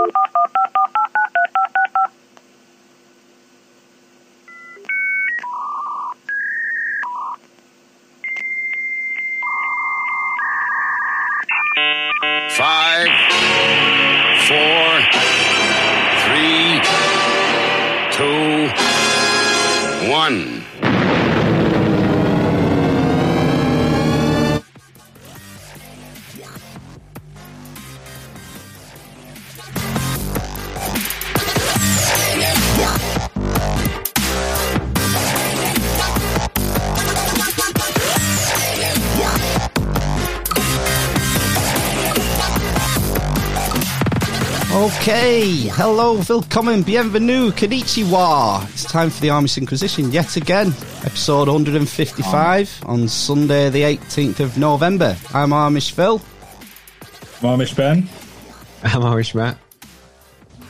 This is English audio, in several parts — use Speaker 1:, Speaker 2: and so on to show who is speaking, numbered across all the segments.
Speaker 1: Two, one.
Speaker 2: Okay, hello, willkommen, bienvenue, konnichiwa. It's time for the Army Inquisition yet again, episode 155 on Sunday, the 18th of November. I'm Amish Phil.
Speaker 3: Marmish Ben.
Speaker 4: I'm Irish Matt.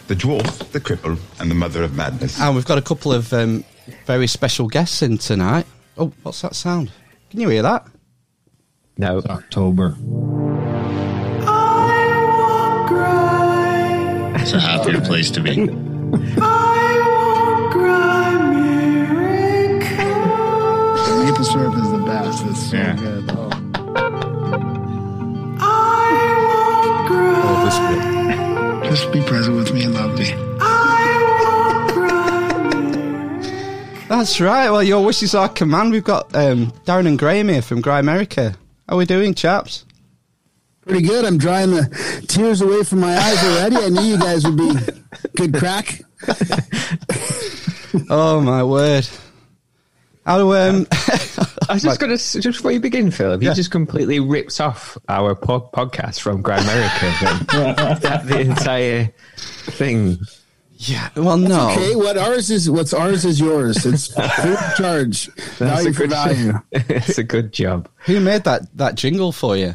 Speaker 5: the dwarf, the cripple, and the mother of madness.
Speaker 2: And we've got a couple of um, very special guests in tonight. Oh, what's that sound? Can you hear that?
Speaker 4: No, It's
Speaker 3: October.
Speaker 1: It's a happier place to be.
Speaker 6: The maple syrup is the best. It's so
Speaker 5: Yeah.
Speaker 6: good. Oh.
Speaker 2: Oh, this bit.
Speaker 6: Just be present with me and love me.
Speaker 2: That's right. Well, your wishes are command. We've got um, Darren and Graham here from Gry America. How are we doing, chaps?
Speaker 6: Pretty good. I'm drying the tears away from my eyes already. I knew you guys would be good crack.
Speaker 2: Oh my word! How do um?
Speaker 4: I was just going to just before you begin, Phil. Have
Speaker 2: Yeah.
Speaker 4: you just completely ripped off our po- podcast from Grimerica? That the entire thing.
Speaker 2: yeah. Well, no.
Speaker 6: Okay, what ours is what's ours is yours. It's free of charge.
Speaker 4: That's
Speaker 6: Value
Speaker 4: a
Speaker 6: for
Speaker 4: good.
Speaker 6: value.
Speaker 4: it's a good job.
Speaker 2: Who made that that jingle for you?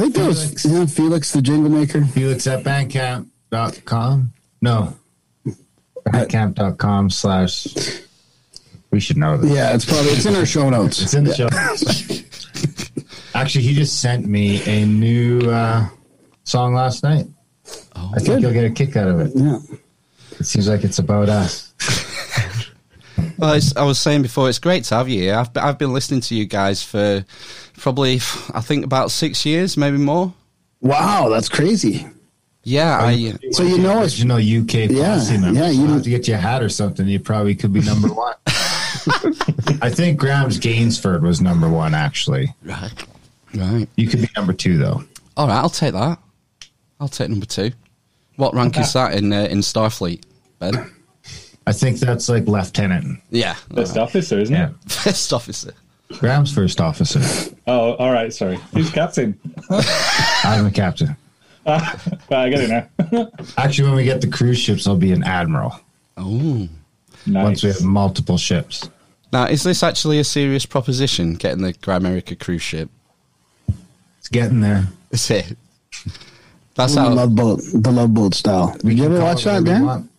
Speaker 6: I think that was yeah, Felix the jingle maker.
Speaker 7: Felix at bandcamp.com. No. Bandcamp.com slash. We should know this.
Speaker 6: Yeah, it's probably it's in our show notes.
Speaker 7: It's in the show. Actually, he just sent me a new uh, song last night. I think
Speaker 6: Good.
Speaker 7: you'll get a kick out of it.
Speaker 6: Yeah.
Speaker 7: It seems like it's about us.
Speaker 2: Well, it's, I was saying before, it's great to have you here. I've, I've been listening to you guys for probably, I think, about six years, maybe more.
Speaker 6: Wow, that's crazy.
Speaker 2: Yeah, I.
Speaker 6: So you know us.
Speaker 7: Original UK
Speaker 6: Yeah,
Speaker 7: posse
Speaker 6: yeah,
Speaker 7: You
Speaker 6: you-
Speaker 7: have to get you a hat or something. You probably could be number one. I think Graham's Gainsford was number one, actually.
Speaker 2: Right. Right.
Speaker 7: You could be number two, though.
Speaker 2: All right, I'll take that. I'll take number two. What rank is that in uh, in Starfleet, Ben?
Speaker 7: I think that's like lieutenant.
Speaker 2: Yeah,
Speaker 3: First officer, isn't
Speaker 7: Yeah.
Speaker 3: it?
Speaker 2: first officer.
Speaker 7: Graham's first officer.
Speaker 3: Oh, all right. Sorry. Who's captain?
Speaker 7: I'm the captain.
Speaker 3: Well, I get it now.
Speaker 7: Actually, when we get the cruise ships, I'll be an admiral.
Speaker 2: Oh.
Speaker 3: nice.
Speaker 7: Once we have multiple ships.
Speaker 2: Now, is this actually a serious proposition? Getting the Grimerica cruise ship?
Speaker 7: It's getting there.
Speaker 2: Is it? That's
Speaker 6: The
Speaker 2: how.
Speaker 6: love boat, the love boat style. Did you
Speaker 7: can
Speaker 6: ever watch
Speaker 7: it
Speaker 6: that, Dan?
Speaker 7: want.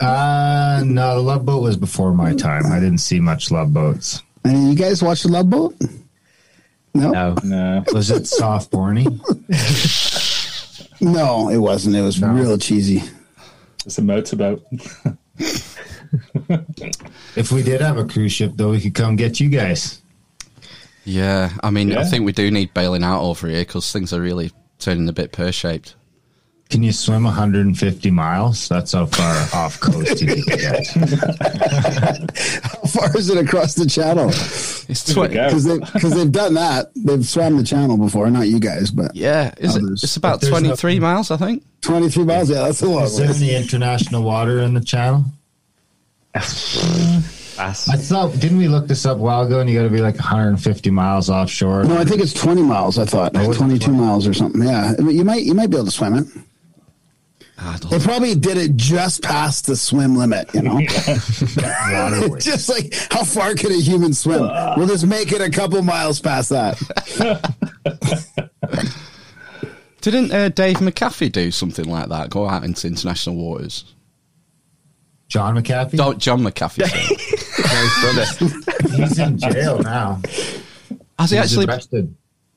Speaker 7: Uh, no, the Love Boat was before my time. I didn't see much Love Boats.
Speaker 6: And you guys watch the love boat? No,
Speaker 4: No,
Speaker 3: No.
Speaker 7: Was it soft porny?
Speaker 6: no, it wasn't. It was
Speaker 7: No.
Speaker 6: real cheesy.
Speaker 3: It's a motorboat.
Speaker 7: if we did have a cruise ship, though, we could come get you guys.
Speaker 2: Yeah, I mean, I think we do need bailing out over here because things are really turning a bit pear shaped.
Speaker 7: Can you swim 150 miles? That's how far off coast you can get.
Speaker 6: How far is it across the channel?
Speaker 2: It's
Speaker 3: There we
Speaker 2: 20.
Speaker 3: go.
Speaker 6: Because they, they've done that. They've swam the channel before. Not you guys, but
Speaker 2: Yeah, is it, it's about 23
Speaker 7: nothing-
Speaker 2: miles, I think.
Speaker 6: 23 miles. Yeah, that's a lot.
Speaker 7: Is there any international water in the channel? I thought, didn't we look this up a while ago and you got to be like 150 miles offshore?
Speaker 6: No, I think it's 20 miles. I thought
Speaker 7: Oh,
Speaker 6: 22
Speaker 7: 20?
Speaker 6: miles or something. Yeah, I mean, you might you might be able to swim it.
Speaker 2: I
Speaker 6: They probably did it just past the swim limit. You know, just like how far could a human swim? We'll just make it a couple miles past that.
Speaker 2: didn't uh, Dave McAfee do something like that? Go out into international waters?
Speaker 7: John McAfee?
Speaker 2: Don't, John McAfee. sorry.
Speaker 4: nice brother.
Speaker 7: He's in jail now.
Speaker 2: Has he
Speaker 7: He's
Speaker 2: actually?
Speaker 7: arrested.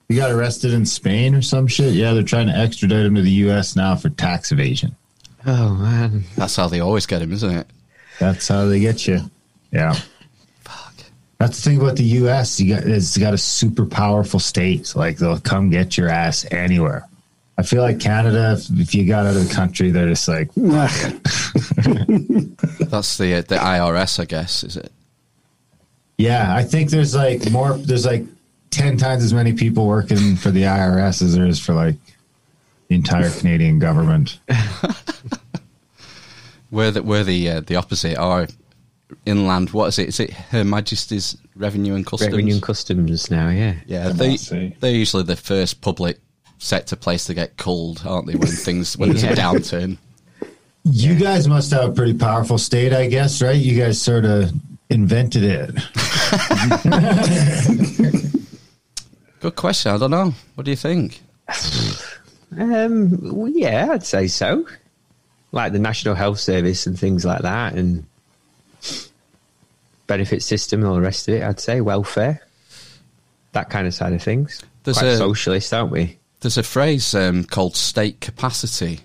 Speaker 7: He got arrested in Spain or some shit. Yeah, they're trying to extradite him to the U.S. now for tax evasion.
Speaker 4: Oh man,
Speaker 2: That's how they always get him, isn't it?
Speaker 7: That's how they get you. Yeah.
Speaker 2: Fuck.
Speaker 7: That's the thing about the U.S. You got it's got a super powerful state. Like they'll come get your ass anywhere. I feel like Canada, if, if you got out of the country, they're just like,
Speaker 2: That's the uh, the IRS, I guess, is it?
Speaker 7: yeah. I think there's like more. There's like ten times as many people working for the IRS as there is for like the entire Canadian government.
Speaker 2: We're the we're the uh, the opposite. Our inland, what is it? Is it Her Majesty's Revenue and Customs?
Speaker 4: Revenue and Customs now. Yeah,
Speaker 2: Yeah, they, they're usually the first public sector place to get culled, aren't they? When things when there's a downturn.
Speaker 7: You guys must have a pretty powerful state, I guess, right? You guys sort of invented it.
Speaker 2: Good question. I don't know. What do you think?
Speaker 4: um, well, yeah, I'd say so. Like the National Health Service and things like that, and benefit system and all the rest of it. I'd say welfare, that kind of side of things.
Speaker 2: There's
Speaker 4: Quite
Speaker 2: a-
Speaker 4: socialist, aren't we?
Speaker 2: There's a phrase um, called state capacity,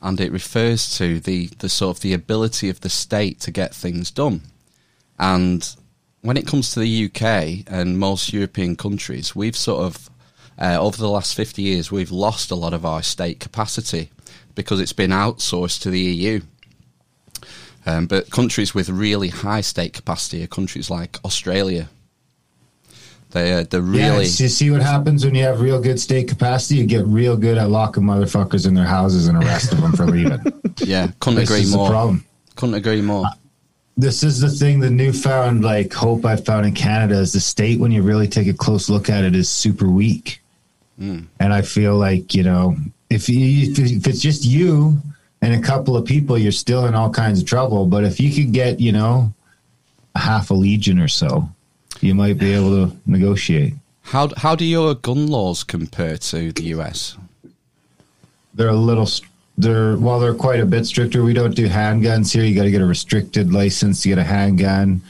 Speaker 2: and it refers to the, the sort of the ability of the state to get things done. And when it comes to the UK and most European countries, we've sort of uh, over the last 50 years we've lost a lot of our state capacity because it's been outsourced to the EU. Um, but countries with really high state capacity are countries like Australia. They uh, they're
Speaker 7: Yeah,
Speaker 2: really
Speaker 7: you see what happens when you have real good state capacity? You get real good at locking motherfuckers in their houses and arresting them for leaving.
Speaker 2: yeah couldn't
Speaker 7: This
Speaker 2: agree
Speaker 7: is the
Speaker 2: more.
Speaker 7: problem.
Speaker 2: Couldn't agree more.
Speaker 7: This is the thing, the newfound like hope I've found in Canada is the state when you really take a close look at it is super weak. Hmm. And I feel like, you know, if you if it's just you and a couple of people, you're still in all kinds of trouble. But if you could get, you know, a half a legion or so, you might be able to negotiate.
Speaker 2: How how do your gun laws compare to the US?
Speaker 7: they're a little they're while they're quite a bit stricter we don't do handguns here you got to get a restricted license to get a handgun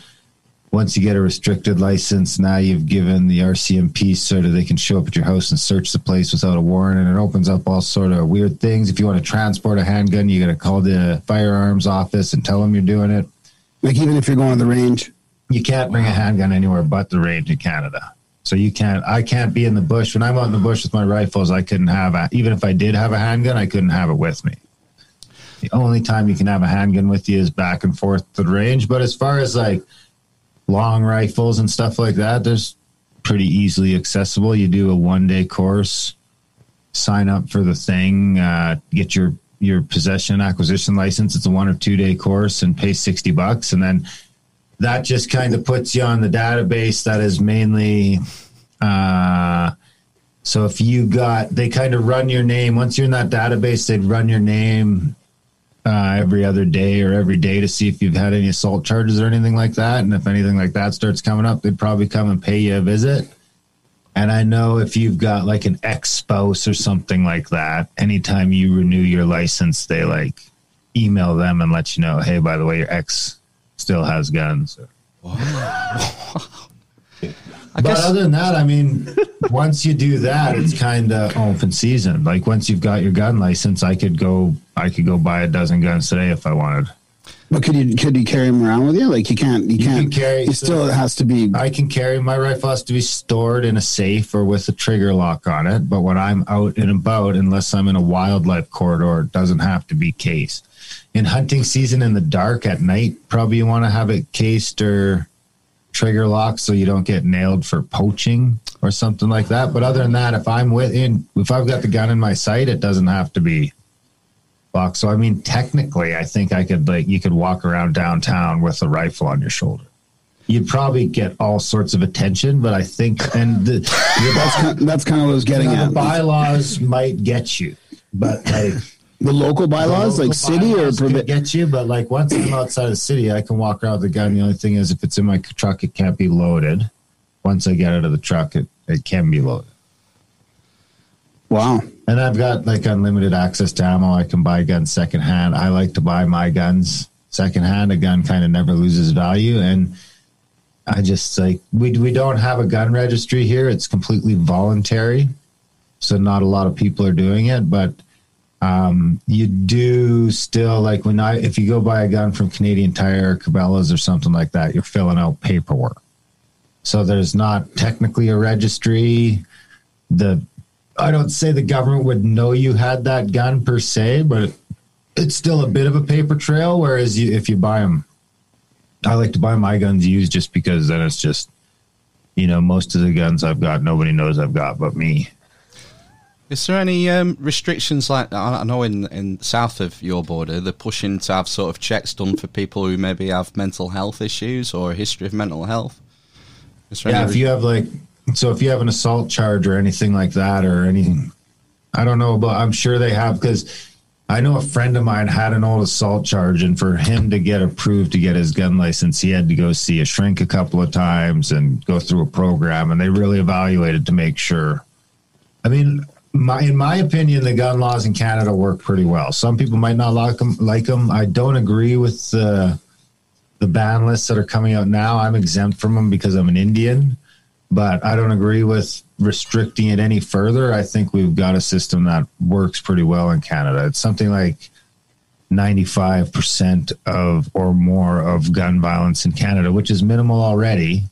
Speaker 7: once you get a restricted license now you've given the rcmp sort of they can show up at your house and search the place without a warrant and it opens up all sort of weird things if you want to transport a handgun you got to call the firearms office and tell them you're doing it
Speaker 6: Like even if you're going to the range.
Speaker 7: you can't bring a handgun anywhere but the range in Canada. So you can't. I can't be in the bush when I'm out in the bush with my rifles. I couldn't have a, even if I did have a handgun, I couldn't have it with me. The only time you can have a handgun with you is back and forth the range. But as far as like long rifles and stuff like that, there's pretty easily accessible. You do a one day course, sign up for the thing, uh, get your your possession acquisition license. It's a one or two day course and pay sixty bucks, and then that just kind of puts you on the database that is mainly uh so if you got they kind of run your name once you're in that database they'd run your name uh, every other day or every day to see if you've had any assault charges or anything like that and if anything like that starts coming up they'd probably come and pay you a visit. And i know if you've got like an ex-spouse or something like that anytime you renew your license they like email them and let you know hey by the way your ex still has guns
Speaker 2: I
Speaker 7: but
Speaker 2: guess
Speaker 7: other than that, I mean, once you do that, it's kind of open season. Like once you've got your gun license, I could go, I could go buy a dozen guns today if I wanted.
Speaker 6: But could you could you carry them around with you? Like you can't you,
Speaker 7: You can
Speaker 6: can't
Speaker 7: carry-
Speaker 6: You still it has to be.
Speaker 7: I can carry my rifle has to be stored in a safe or with a trigger lock on it. But when I'm out and about, unless I'm in a wildlife corridor, it doesn't have to be cased. In hunting season in the dark at night, probably you want to have it cased or trigger locked so you don't get nailed for poaching or something like that. But other than that, if I'm within, if I've got the gun in my sight, it doesn't have to be locked. So I mean, technically, I think I could like you could walk around downtown with a rifle on your shoulder you'd probably get all sorts of attention, but I think and the,
Speaker 6: That's kind, that's kind of what I was getting
Speaker 7: the
Speaker 6: at.
Speaker 7: bylaws might get you, but like
Speaker 6: The local bylaws,
Speaker 7: local
Speaker 6: like city or
Speaker 7: bylaws could
Speaker 6: provi-
Speaker 7: get you. But like once I'm outside the city, I can walk around with the gun. The only thing is, if it's in my truck, it can't be loaded. Once I get out of the truck, it it can be loaded.
Speaker 6: wow.
Speaker 7: And I've got like unlimited access to ammo. I can buy guns secondhand. I like to buy my guns secondhand. A gun kind of never loses value. And I just like we we don't have a gun registry here. It's completely voluntary, so not a lot of people are doing it. But um, you do still like when I if you go buy a gun from Canadian Tire, or Cabela's, or something like that, you're filling out paperwork. So there's not technically a registry. The I don't say the government would know you had that gun per se, but it's still a bit of a paper trail. Whereas you, if you buy them, I like to buy my guns used just because then it's just, you know, most of the guns I've got, nobody knows I've got but me.
Speaker 2: Is there any um, restrictions like I I know in in south of your border they're pushing to have sort of checks done for people who maybe have mental health issues or a history of mental health? Is there
Speaker 7: Yeah, if you have like, so if you have an assault charge or anything like that or anything, I don't know, but I'm sure they have because I know a friend of mine had an old assault charge, and for him to get approved to get his gun license, he had to go see a shrink a couple of times and go through a program, and they really evaluated to make sure. I mean, my in my opinion, the gun laws in Canada work pretty well. Some people might not like them. Like them. I don't agree with the the ban lists that are coming out now. I'm exempt from them because I'm an Indian, but I don't agree with restricting it any further. I think we've got a system that works pretty well in Canada. It's something like 95% of or more of gun violence in Canada, which is minimal already,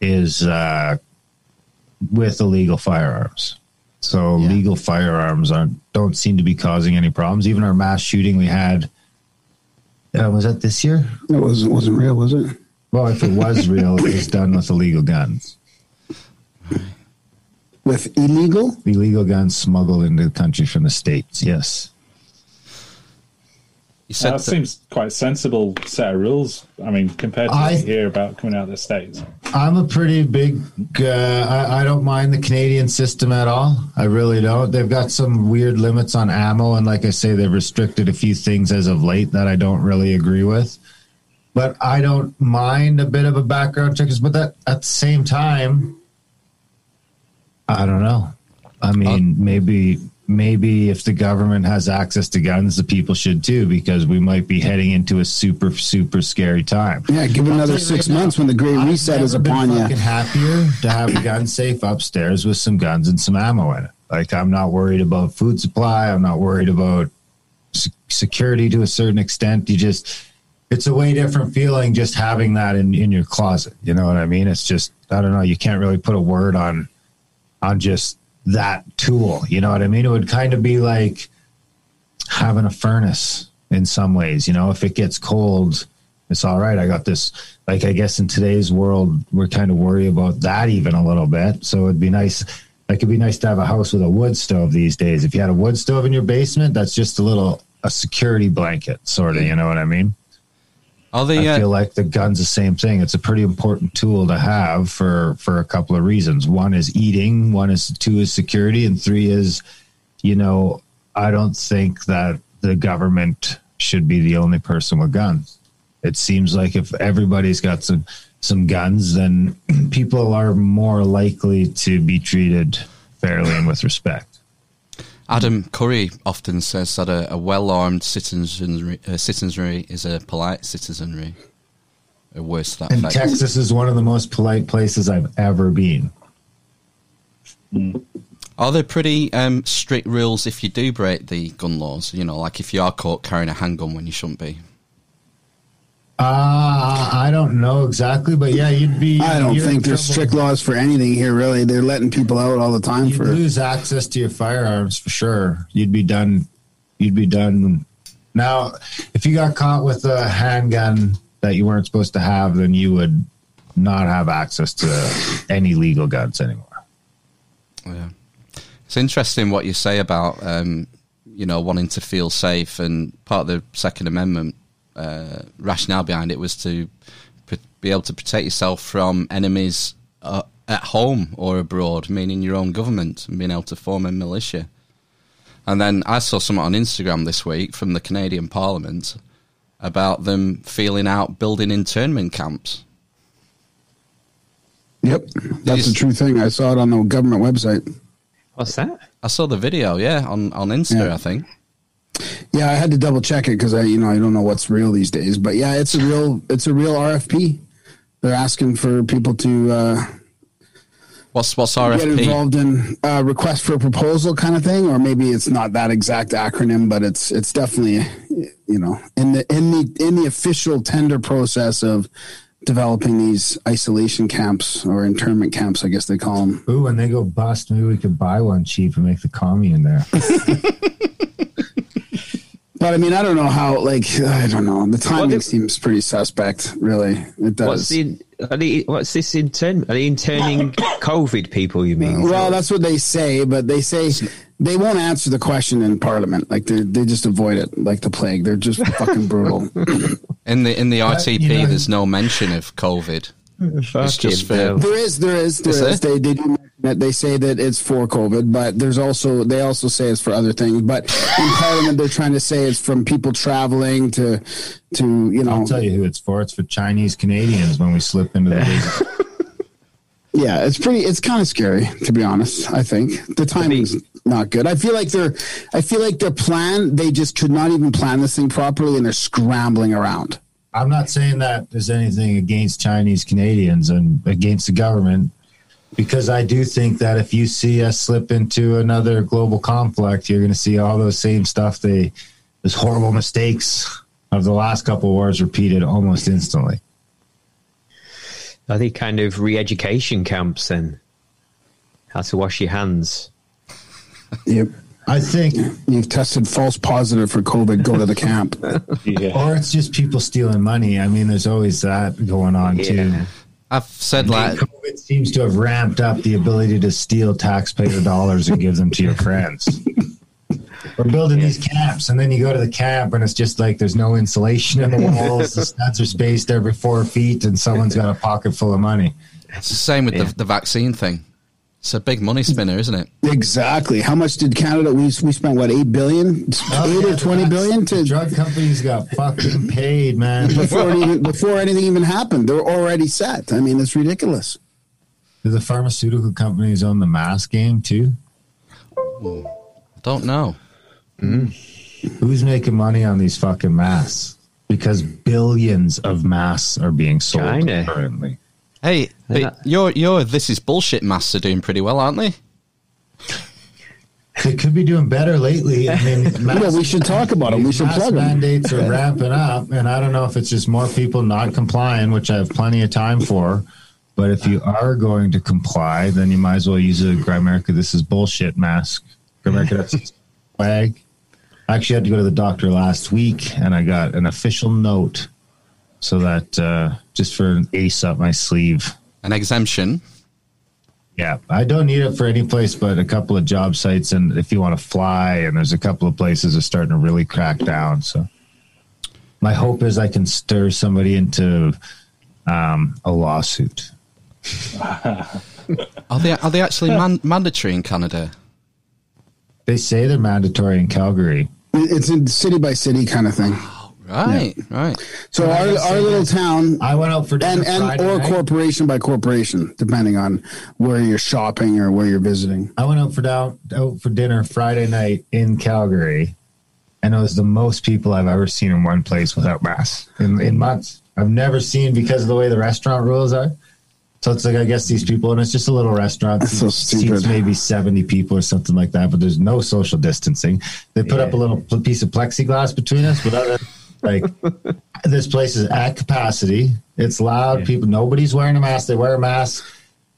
Speaker 7: is uh, with illegal firearms. So
Speaker 2: Yeah.
Speaker 7: legal firearms aren't don't seem to be causing any problems. Even our mass shooting we had uh, was that this year?
Speaker 6: It wasn't wasn't real, was it?
Speaker 7: Well, if it was real, it was done with illegal guns.
Speaker 6: With illegal?
Speaker 7: Illegal guns smuggled into the country from the states. Yes.
Speaker 2: You said
Speaker 3: that
Speaker 2: that-
Speaker 3: seems quite sensible set of rules. I mean, compared to
Speaker 7: I-
Speaker 3: what you hear about coming out of the states.
Speaker 7: I'm a pretty big. Uh, I, I don't mind the Canadian system at all. I really don't. They've got some weird limits on ammo, and like I say, they've restricted a few things as of late that I don't really agree with. But I don't mind a bit of a background check. But that at the same time, I don't know. I mean, maybe maybe if the government has access to guns, the people should too, because we might be heading into a super super scary time.
Speaker 6: Yeah, give it another six
Speaker 7: right now,
Speaker 6: months when the great
Speaker 7: I've
Speaker 6: reset is
Speaker 7: never been
Speaker 6: upon you.
Speaker 7: fucking happier to have a gun safe upstairs with some guns and some ammo in it. Like I'm not worried about food supply. I'm not worried about security to a certain extent. You just it's a way different feeling just having that in in your closet. You know what I mean? It's just I don't know. You can't really put a word on on just that tool. You know what I mean? It would kind of be like having a furnace in some ways. You know, if it gets cold, it's all right. I got this. Like, I guess in today's world, we're kind of worried about that even a little bit. So it'd be nice. Like, it'd be nice to have a house with a wood stove these days. If you had a wood stove in your basement, that's just a little a security blanket, sort of. You know what I mean?
Speaker 2: Are the
Speaker 7: I feel like the gun's the same thing. It's a pretty important tool to have for for a couple of reasons. One is eating, one is two is security, and three is, you know, I don't think that the government should be the only person with guns. It seems like if everybody's got some some guns, then people are more likely to be treated fairly and with respect.
Speaker 2: Adam Curry often says that a, a well-armed citizenry, uh, citizenry is a polite citizenry. Or worse that
Speaker 7: And
Speaker 2: effect.
Speaker 7: Texas is one of the most polite places I've ever been.
Speaker 2: Are there pretty um, strict rules if you do break the gun laws? You know, like if you are caught carrying a handgun when you shouldn't be.
Speaker 7: Uh, I don't know exactly, but yeah, you'd be.
Speaker 6: I don't think there's
Speaker 7: trouble.
Speaker 6: strict laws for anything here, really. They're letting people out all the time
Speaker 7: You'd
Speaker 6: for.
Speaker 7: lose access to your firearms for sure. You'd be done. You'd be done. Now, if you got caught with a handgun that you weren't supposed to have, then you would not have access to any legal guns anymore.
Speaker 2: Yeah. It's interesting what you say about, um, you know, wanting to feel safe, and part of the Second Amendment uh, rationale behind it was to pr- be able to protect yourself from enemies uh, at home or abroad, meaning your own government, and being able to form a militia. And then I saw something on Instagram this week from the Canadian Parliament about them feeling out building internment camps.
Speaker 6: Yep, that's a true thing. I saw it on the government website.
Speaker 4: What's that?
Speaker 2: I saw the video, yeah, on, on Insta,
Speaker 6: Yeah.
Speaker 2: I think.
Speaker 6: Yeah, I had to double check it because I, you know, I don't know what's real these days. But yeah, it's a real, it's a real RFP. They're asking for people to uh,
Speaker 2: What's what's
Speaker 6: get
Speaker 2: RFP?
Speaker 6: involved in uh, request for a proposal kind of thing, or maybe it's not that exact acronym, but it's it's definitely you know in the in the in the official tender process of developing these isolation camps or internment camps, I guess they call them.
Speaker 7: Ooh, when they go bust, maybe we could buy one cheap and make the commie in there.
Speaker 6: But I mean, I don't know how. Like, I don't know. The timing
Speaker 4: if-
Speaker 6: seems pretty suspect. Really, it does.
Speaker 4: What's the are they, what's this intern? Are they interning COVID people? You mean?
Speaker 6: Well, that's what they say, but they say they won't answer the question in Parliament. Like they they just avoid it like the plague. They're just fucking brutal.
Speaker 2: In the in the RFP,
Speaker 7: you know-
Speaker 2: there's no mention of COVID. It's just for
Speaker 4: hell.
Speaker 6: There is, there is, there
Speaker 2: Is
Speaker 6: is. They they do mention it. They say that it's for COVID, but there's also they also say it's for other things. But in Parliament, they're trying to say it's from people traveling to to you know.
Speaker 7: I'll tell you who it's for. It's for Chinese Canadians when we slip into the.
Speaker 6: Yeah, it's pretty. It's kind of scary to be honest. I think the timing's not good. I feel like they're. I feel like their plan. They just could not even plan this thing properly, and they're scrambling around.
Speaker 7: I'm not saying that there's anything against Chinese Canadians and against the government, because I do think that if you see us slip into another global conflict, you're going to see all those same stuff. They, those horrible mistakes of the last couple of wars repeated almost instantly.
Speaker 4: Are they kind of re-education camps then? How to wash your hands?
Speaker 6: Yep.
Speaker 7: I think,
Speaker 6: You've tested false positive for COVID. Go to the camp.
Speaker 3: Yeah.
Speaker 7: or it's just people stealing money. I mean, there's always that going on too.
Speaker 2: I've said like
Speaker 7: COVID seems to have ramped up the ability to steal taxpayer dollars and give them to your friends. We're building these camps, and then you go to the camp, and it's just like there's no insulation in the walls. the studs are spaced every four feet, and someone's got a pocket full of money.
Speaker 2: it's the same with
Speaker 4: Yeah.
Speaker 2: the, the vaccine thing. It's a big money spinner, isn't it?
Speaker 6: exactly. How much did Canada? We we spent what eight billion, oh, eight or twenty billion to
Speaker 7: drug companies got fucking paid, man.
Speaker 6: before even, before anything even happened. They're already set. I mean, it's ridiculous.
Speaker 7: Do the pharmaceutical companies own the mask game too?
Speaker 2: Don't know. Hmm.
Speaker 7: Who's making money on these fucking masks? Because billions of masks are being sold
Speaker 4: China.
Speaker 7: currently.
Speaker 2: Hey, but
Speaker 4: Yeah.
Speaker 2: your your this is bullshit masks are doing pretty well, aren't they?
Speaker 7: They could be doing better lately. I mean,
Speaker 6: Yeah, we should talk about them. We should plug them.
Speaker 7: mandates are ramping up, and I don't know if it's just more people not complying, which I have plenty of time for. But if you are going to comply, then you might as well use a Grimerica. This is bullshit mask. Grimerica, that's swag. I actually had to go to the doctor last week, and I got an official note so that uh, just for an ace up my sleeve.
Speaker 2: An exemption.
Speaker 7: Yeah, I don't need it for any place but a couple of job sites, and if you want to fly, and there's a couple of places that are starting to really crack down. So, my hope is I can stir somebody into um, a lawsuit.
Speaker 2: Are they are they actually man, mandatory in Canada?
Speaker 7: They say they're mandatory in Calgary.
Speaker 6: It's a city by city kind of thing.
Speaker 2: Right, right.
Speaker 6: So our, our little town
Speaker 7: I went out for dinner
Speaker 6: and and
Speaker 7: Friday
Speaker 6: or
Speaker 7: night.
Speaker 6: corporation by corporation, depending on where you're shopping or where you're visiting.
Speaker 7: I went out for down out for dinner Friday night in Calgary, and it was the most people I've ever seen in one place without masks in, in months. I've never seen because of the way the restaurant rules are. So it's like I guess these people, and it's just a little restaurant.
Speaker 6: That's so
Speaker 7: seats maybe seventy people or something like that, but there's no social distancing. They put up a little piece of plexiglass between us, but other like this place is at capacity. It's loud. People, nobody's wearing a mask. They wear a mask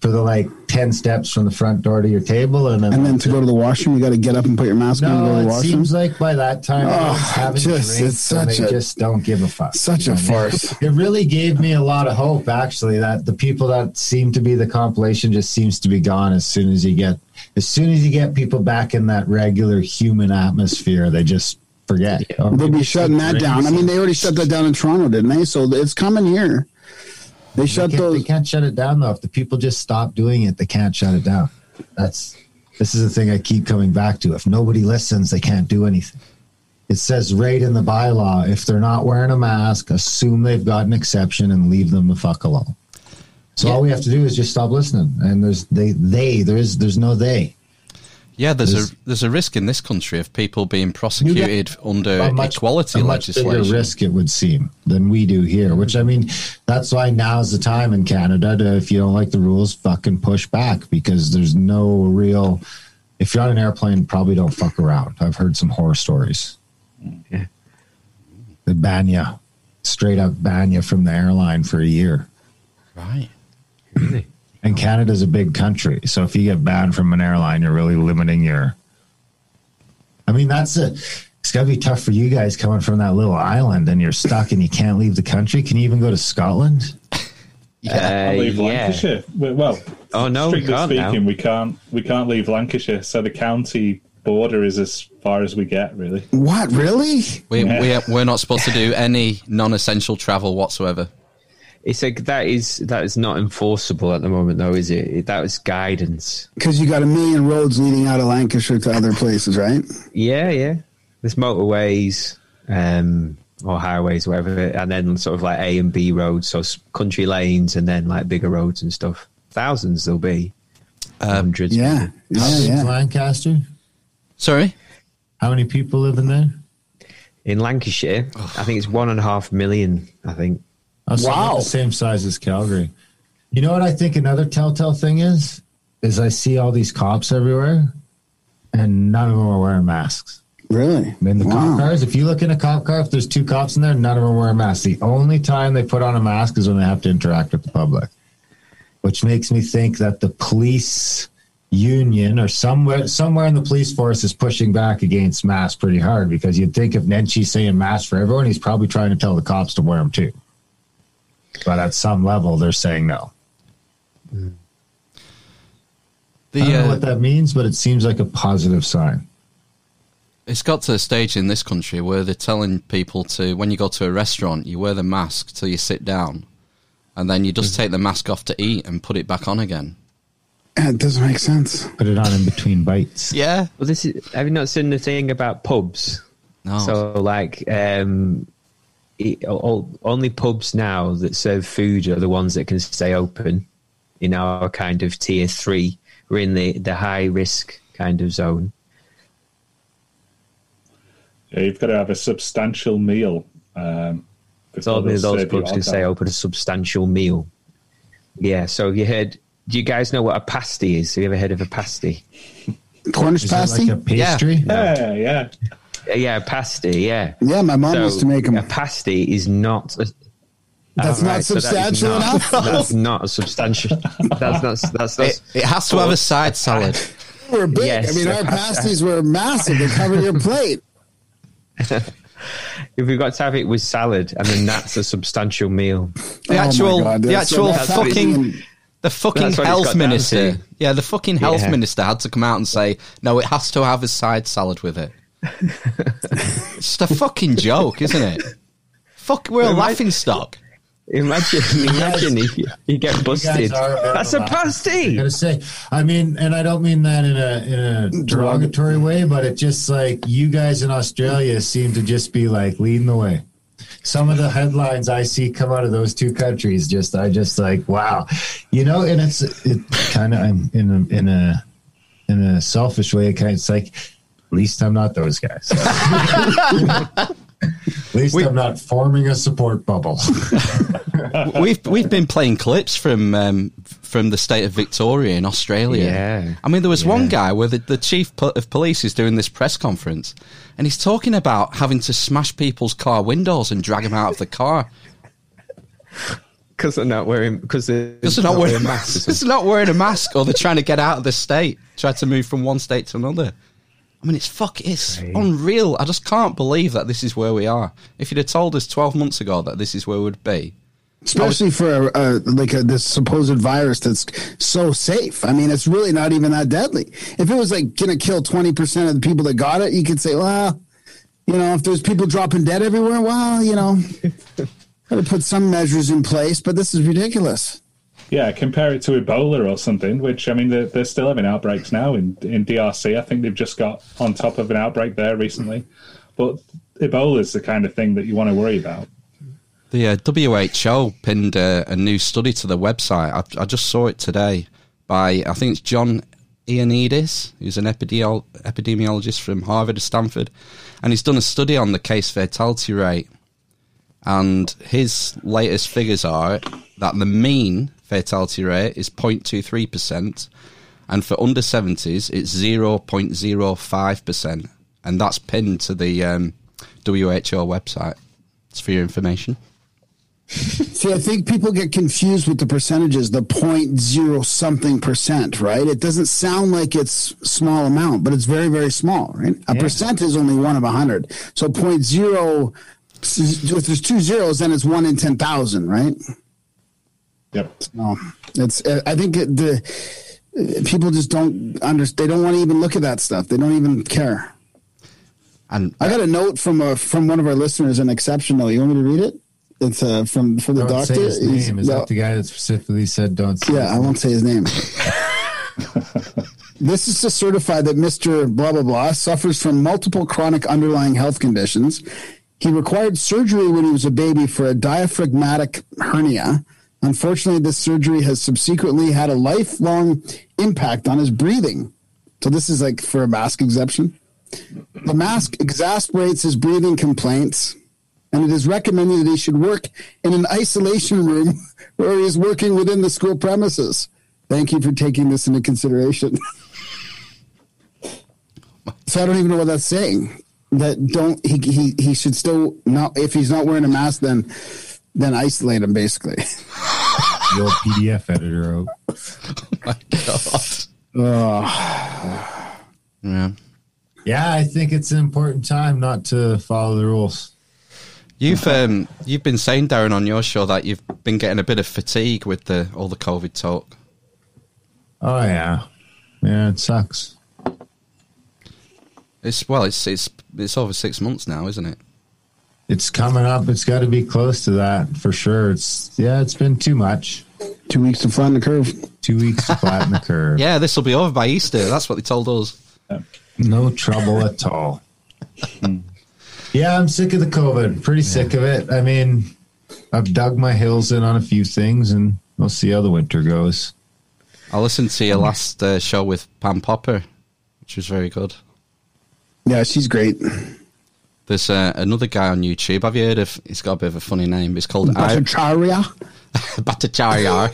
Speaker 7: for the like ten steps from the front door to your table, and then
Speaker 6: And then to go to the washroom, you got to get up and put your mask on and go
Speaker 7: no,
Speaker 6: to the
Speaker 7: it
Speaker 6: washroom.
Speaker 7: seems like by that time
Speaker 6: Oh, just- it's such
Speaker 7: they
Speaker 6: a-
Speaker 7: just don't give a fuck.
Speaker 6: Such a farce.
Speaker 7: It really gave me a lot of hope, actually, that the people that seem to be the compilation just seems to be gone as soon as you get as soon as you get people back in that regular human atmosphere, they just forget. Or
Speaker 6: They'll be shutting that down. I mean, they already shut that down in Toronto, didn't they? So it's coming here. They
Speaker 7: They
Speaker 6: shut
Speaker 7: can't,
Speaker 6: those.
Speaker 7: they can't shut it down though. If the people just stop doing it, they can't shut it down. That's this is the thing I keep coming back to. If nobody listens, they can't do anything. It says right in the bylaw, if they're not wearing a mask, assume they've got an exception and leave them the fuck alone. So all we have to do is just stop listening. And there's they they there is there's no they.
Speaker 2: Yeah, there's
Speaker 7: There's-
Speaker 2: a there's a risk in this country of people being prosecuted under
Speaker 7: a much-
Speaker 2: equality
Speaker 7: a much bigger risk, it would seem, than we do here. Which I mean, that's why now's the time in Canada to, if you don't like the rules, fucking push back because there's no real. If you're on an airplane, probably don't fuck around. I've heard some horror stories.
Speaker 4: Yeah.
Speaker 7: They ban you, straight up ban you from the airline for a year.
Speaker 2: Right.
Speaker 7: And Canada's a big country, so if you get banned from an airline, you're really limiting your. I mean, that's a. It's got to be tough for you guys coming from that little island, and you're stuck, and you can't leave the country. Can you even go to Scotland?
Speaker 2: Yeah.
Speaker 3: I leave
Speaker 4: Uh, yeah.
Speaker 3: Lancashire. Well, well,
Speaker 4: Oh, no,
Speaker 3: strictly
Speaker 4: can't now.
Speaker 3: speaking, we can't we can't leave Lancashire. So the county border is as far as we get, really.
Speaker 6: What really?
Speaker 2: We,
Speaker 3: Yeah.
Speaker 2: we, we're not supposed to do any non-essential travel whatsoever.
Speaker 4: It's like that is that is not enforceable at the moment, though, is it? That was guidance.
Speaker 6: Because you got a million roads leading out of Lancashire to other places, right?
Speaker 4: Yeah, yeah. There's motorways, um, or highways, whatever, and then sort of like A and B roads, so country lanes, and then like bigger roads and stuff. Thousands there'll be. Hundreds.
Speaker 6: Yeah, yeah,
Speaker 7: How big's
Speaker 6: yeah.
Speaker 7: Lancaster?
Speaker 2: Sorry.
Speaker 7: How many people live in there?
Speaker 4: In Lancashire, I think it's one and a half million. I think.
Speaker 6: Wow.
Speaker 7: the same size as Calgary. You know what I think another telltale thing is? Is I see all these cops everywhere, and none of them are wearing masks.
Speaker 6: Really?
Speaker 7: I mean, the
Speaker 6: Wow.
Speaker 7: cop cars, if you look in a cop car, if there's two cops in there, none of them wear masks. The only time they put on a mask is when they have to interact with the public, which makes me think that the police union or somewhere somewhere in the police force is pushing back against masks pretty hard because you'd think if Nenshi's saying masks for everyone, he's probably trying to tell the cops to wear them too. But at some level, they're saying no.
Speaker 2: The,
Speaker 7: I don't know
Speaker 2: uh,
Speaker 7: what that means, but it seems like a positive sign.
Speaker 2: it's got to a stage in this country where they're telling people to, when you go to a restaurant, you wear the mask till you sit down, and then you just take the mask off to eat and put it back on again.
Speaker 6: It doesn't make sense.
Speaker 7: Put it on in between bites.
Speaker 2: Yeah.
Speaker 4: Well, this is. Have you not seen the thing about pubs?
Speaker 2: No.
Speaker 4: So, like, um, it, all, only pubs now that serve food are the ones that can stay open in our kind of tier three. We're in the, the high risk kind of zone.
Speaker 3: Yeah, you've got to have a substantial meal. Um,
Speaker 4: So only those pubs can
Speaker 3: alcohol.
Speaker 4: stay open a substantial meal. Yeah. So you heard? Do you guys know what a pasty is? Have you ever heard of a pasty?
Speaker 6: Cornish pasty?
Speaker 7: like a pastry?
Speaker 3: Yeah, yeah.
Speaker 4: Uh, Yeah, a pasty. Yeah.
Speaker 6: yeah, my mom
Speaker 4: So
Speaker 6: used to make them.
Speaker 4: A pasty is not. A,
Speaker 6: That's
Speaker 4: Oh,
Speaker 6: not
Speaker 4: right, so that is
Speaker 6: substantial
Speaker 4: not-
Speaker 6: enough.
Speaker 4: That's not a substantial. That's not. That's not.
Speaker 2: It, it has to have a side salad.
Speaker 6: They were big.
Speaker 4: Yes.
Speaker 6: I mean, our pasties were massive. They covered your plate.
Speaker 4: If we've got to have it with salad, and then that's a substantial meal.
Speaker 2: The
Speaker 6: Oh
Speaker 2: actual,
Speaker 6: God,
Speaker 2: the actual
Speaker 6: that's
Speaker 2: fucking,
Speaker 6: fucking-
Speaker 2: the fucking
Speaker 4: That's what it's
Speaker 2: health minister. Yeah, the fucking health
Speaker 4: Yeah.
Speaker 2: minister had to come out and say, no, it has to have a side salad with it. It's just a fucking joke, isn't it? Fuck, we're a laughing stock.
Speaker 4: Imagine, imagine if you, you get busted.
Speaker 7: That's a bit of
Speaker 4: That's a
Speaker 7: I
Speaker 4: pasty.
Speaker 7: gotta say, I mean, and I don't mean that in a in a derogatory way, but it just like you guys in Australia seem to just be like leading the way. Some of the headlines I see come out of those two countries, just I just like wow, you know, and it's it kind of I'm in a in a in a selfish way. It kind of it's like at least I'm not those guys. At least I'm not forming a support bubble.
Speaker 2: we've we've been playing clips from um, from the state of Victoria in Australia.
Speaker 4: Yeah.
Speaker 2: I mean, there was one guy where the, the chief of police is doing this press conference, and he's talking about having to smash people's car windows and drag them out of the car
Speaker 4: Because they're not wearing. Because they're,
Speaker 2: they're not wearing a
Speaker 4: masks.
Speaker 2: mask. They're not wearing a mask, or they're trying to get out of the state, try to move from one state to another. I mean, it's fuck, it's unreal. I just can't believe that this is where we are. If you'd have told us twelve months ago that this is where we'd be,
Speaker 6: especially for a, a, like a, this supposed virus that's so safe. I mean, it's really not even that deadly. If it was like going to kill twenty percent of the people that got it, you could say, well, you know, if there's people dropping dead everywhere, well, you know, got to put some measures in place. But this is ridiculous.
Speaker 3: Yeah, compare it to Ebola or something, which, I mean, they're, they're still having outbreaks now in, in DRC. I think they've just got on top of an outbreak there recently. But Ebola is the kind of thing that you want to worry about.
Speaker 2: The uh, WHO pinned uh, a new study to the website. I, I just saw it today by I think it's John Ioannidis, who's an epidemiol- epidemiologist from Harvard or Stanford, and he's done a study on the case fatality rate. And his latest figures are that the mean fatality rate is 0.23%, and for under 70s, it's 0.05%. And that's pinned to the um, WHO website. It's for your information.
Speaker 6: See, I think people get confused with the percentages, the point zero something percent, right? It doesn't sound like it's small amount, but it's very, very small, right? A
Speaker 7: Yeah.
Speaker 6: percent is only one of a hundred. So point zero, if there's two zeros, then it's one in 10,000, right?
Speaker 3: Yep.
Speaker 6: No, it's, I think it, the, people just don't understand. They don't want to even look at that stuff. They don't even care.
Speaker 2: And
Speaker 6: I got a note from a, from one of our listeners, an exceptional. You want me to read it? It's uh, from, from the
Speaker 7: Don't
Speaker 6: doctor.
Speaker 7: say his name. Is
Speaker 6: no.
Speaker 7: that the guy that specifically said don't say
Speaker 6: Yeah,
Speaker 7: his
Speaker 6: I won't say his name. this is to certify that Mr. Blah blah blah suffers from multiple chronic underlying health conditions. He required surgery when he was a baby for a diaphragmatic hernia. Unfortunately, this surgery has subsequently had a lifelong impact on his breathing. So this is like for a mask exemption. The mask exasperates his breathing complaints, and it is recommended that he should work in an isolation room where he is working within the school premises. Thank you for taking this into consideration. so I don't even know what that's saying. That don't he he he should still not if he's not wearing a mask then then isolate him basically.
Speaker 7: the old PDF editor out.
Speaker 6: Oh, my god. Oh.
Speaker 2: yeah.
Speaker 7: Yeah, I think it's an important time not to follow the rules.
Speaker 2: You've um, you've been saying, Darren, on your show that you've been getting a bit of fatigue with the all the COVID talk.
Speaker 7: Oh yeah, yeah, it sucks.
Speaker 2: It's well, it's it's it's over six months now, isn't it?
Speaker 7: It's coming up. It's got to be close to that for sure. It's yeah, it's been too much.
Speaker 6: two weeks to flatten the curve.
Speaker 7: Two weeks to flatten the curve.
Speaker 2: Yeah, this will be over by Easter. That's what they told us.
Speaker 7: No trouble at all. yeah, I'm sick of the COVID. Pretty sick of it. I mean, I've dug my heels in on a few things, and we'll see how the winter goes.
Speaker 2: I listened to your last uh, show with Pam Popper, which was very good.
Speaker 6: Yeah, she's great.
Speaker 2: There's uh, another guy on YouTube. Have you heard of? He's got a bit of a funny name. It's called
Speaker 6: Bhattacharya.
Speaker 2: Bhattacharya.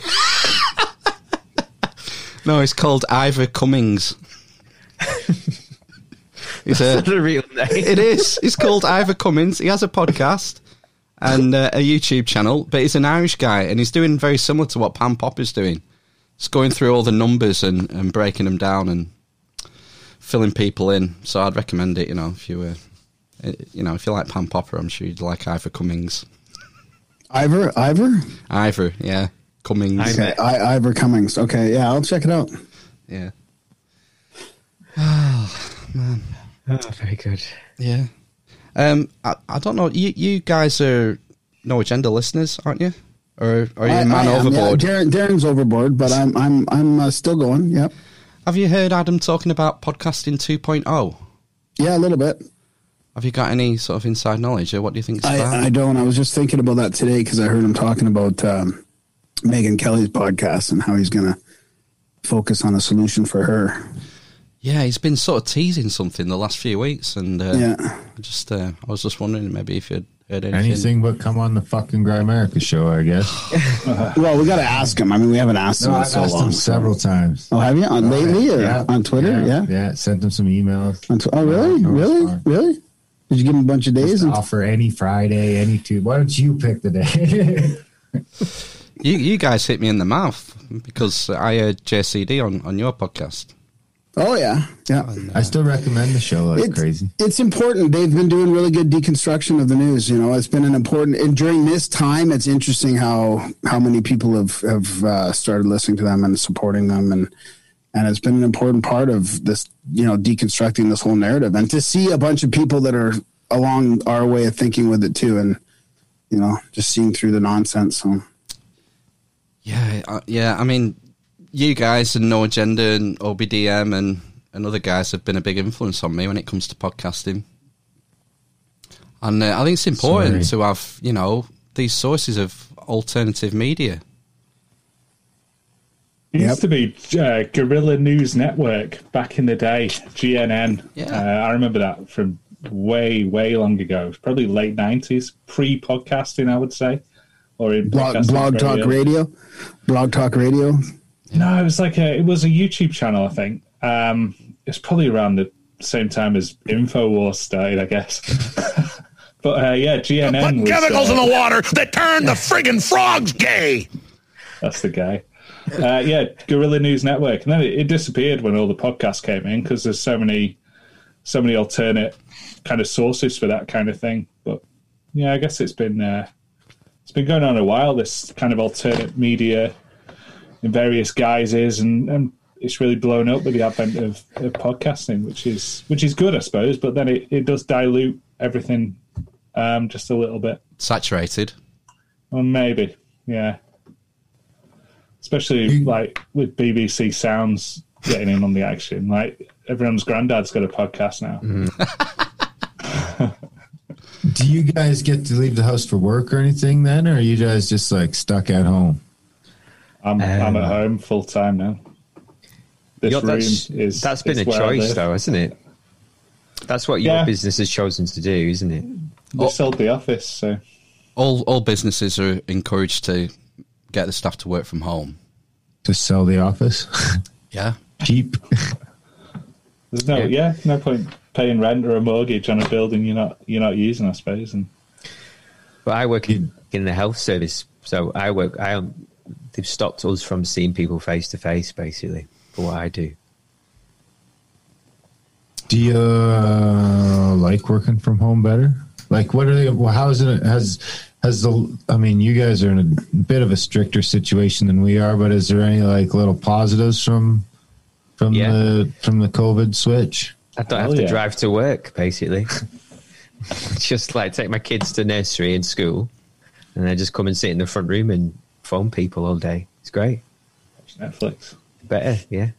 Speaker 2: no, it's called Ivor Cummings. He's a,
Speaker 4: the real name.
Speaker 2: it is. It's called Ivor Cummings. He has a podcast and uh, a YouTube channel, but he's an Irish guy and he's doing very similar to what Pam Pop is doing. He's going through all the numbers and, and breaking them down and filling people in. So I'd recommend it. You know, if you were, uh, you know, if you like Pam Popper, I'm sure you'd like Ivor Cummings.
Speaker 6: Ivor, Ivor.
Speaker 2: Ivor, yeah, Cummings.
Speaker 6: Okay, I, Ivor Cummings. Okay, yeah, I'll check it out.
Speaker 2: Yeah,
Speaker 4: Oh, man. Oh, very good.
Speaker 2: yeah. Um, I, I don't know. You you guys are no agenda listeners, aren't you? Or are you
Speaker 6: I-
Speaker 2: a man
Speaker 6: I am, yeah.
Speaker 2: overboard?
Speaker 6: Darren, Darren's overboard, but I'm I'm I'm uh, still going. Yep.
Speaker 2: Have you heard Adam talking about podcasting 2.0?
Speaker 6: Yeah, a little bit.
Speaker 2: Have you got any sort of inside knowledge, or what do you think?
Speaker 6: I, I don't. I was just thinking about that today because I heard him talking about um, Megyn Kelly's podcast and how he's going to focus on a solution for her.
Speaker 2: yeah, he's been sort of teasing something the last few weeks, and uh,
Speaker 6: Yeah.
Speaker 2: I just uh, I was just wondering maybe if you'd heard anything.
Speaker 7: Anything but come on the fucking Grimerica show, I guess.
Speaker 6: Well, we got to ask him. I mean, we haven't asked him in
Speaker 7: I've
Speaker 6: so
Speaker 7: asked
Speaker 6: long.
Speaker 7: him several times.
Speaker 6: Oh, have you on lately or
Speaker 7: Yeah,
Speaker 6: on Twitter? Yeah.
Speaker 7: yeah. Sent him some emails.
Speaker 6: On tw- oh, really?
Speaker 7: No
Speaker 6: really?
Speaker 7: response.
Speaker 6: Really? Did you give him a bunch of days?
Speaker 7: Just
Speaker 6: And-
Speaker 7: offer any Friday, any Tuesday. Why don't you pick the day?
Speaker 2: You you guys hit me in the mouth because I heard JCD on, on your podcast.
Speaker 6: oh, yeah. Yeah.
Speaker 7: I still recommend the show like
Speaker 6: It's-
Speaker 7: crazy.
Speaker 6: It's important. They've been doing really good deconstruction of the news. You know, it's been an important. And during this time, it's interesting how how many people have have uh, started listening to them and supporting them, and and it's been an important part of this. You know, deconstructing this whole narrative, and to see a bunch of people that are along our way of thinking with it too, and you know, just seeing through the nonsense. So
Speaker 2: Yeah, uh, yeah. I mean, you guys and No Agenda and OBDM and, and other guys have been a big influence on me when it comes to podcasting. And uh, I think it's important
Speaker 7: Sorry.
Speaker 2: to have, you know, these sources of alternative media.
Speaker 3: It
Speaker 6: Yep.
Speaker 3: used to be uh, Guerrilla News Network back in the day, GNN.
Speaker 2: Yeah.
Speaker 3: Uh, I remember that from way, way long ago. It was probably late 90s, pre podcasting, I would say. Or in
Speaker 6: Blog, blog
Speaker 3: very
Speaker 6: talk radio, blog talk radio.
Speaker 3: No, it was like a, it was a YouTube channel, I think. Um, it's probably around the same time as Infowars started, I guess. but uh, yeah, GNN was.
Speaker 8: Chemicals
Speaker 3: uh,
Speaker 8: in the water that turn the friggin' frogs gay.
Speaker 3: That's the guy. Uh, yeah, Guerrilla News Network, and then it, it disappeared when all the podcasts came in because there's so many, so many alternate kind of sources for that kind of thing. But yeah, I guess it's been uh, it's been going on a while. This kind of alternate media in various guises, and, and it's really blown up with the advent of, of podcasting, which is which is good, I suppose. But then it, it does dilute everything um, just a little bit.
Speaker 2: Saturated.
Speaker 3: Well, maybe, yeah. Especially like with BBC Sounds getting in on the action. Like everyone's granddad's got a podcast now.
Speaker 7: Do you guys get to leave the house for work or anything then, or are you guys just like stuck at home?
Speaker 3: I'm I'm
Speaker 4: Um,
Speaker 3: at home full time now. This
Speaker 4: Yeah,
Speaker 3: room
Speaker 4: that's,
Speaker 3: is
Speaker 4: that's been
Speaker 3: is
Speaker 4: a choice, though, isn't it? That's what your
Speaker 3: Yeah.
Speaker 4: business has chosen to do, isn't it?
Speaker 3: They sold the office, so
Speaker 2: All all businesses are encouraged to get the staff to work from home.
Speaker 7: To sell the office
Speaker 2: Yeah.
Speaker 7: cheap?
Speaker 3: there's no
Speaker 4: Yeah.
Speaker 3: yeah. no point paying rent or a mortgage on a building you're not you're not using, I suppose. And
Speaker 4: But I work in, in the health service, so I work. I um, they've stopped us from seeing people face to face, basically, for what I do.
Speaker 7: Do you uh, like working from home better? Like, what are they? Well, how is it? Has has the? I mean, you guys are in a bit of a stricter situation than we are, but is there any like little positives from from
Speaker 4: Yeah.
Speaker 7: the from the COVID switch?
Speaker 4: I don't
Speaker 3: Hell
Speaker 4: have to
Speaker 3: yeah.
Speaker 4: drive to work, basically. just like take my kids to nursery and school, and then just come and sit in the front room and phone people all day. It's great.
Speaker 3: Netflix.
Speaker 4: Better, yeah.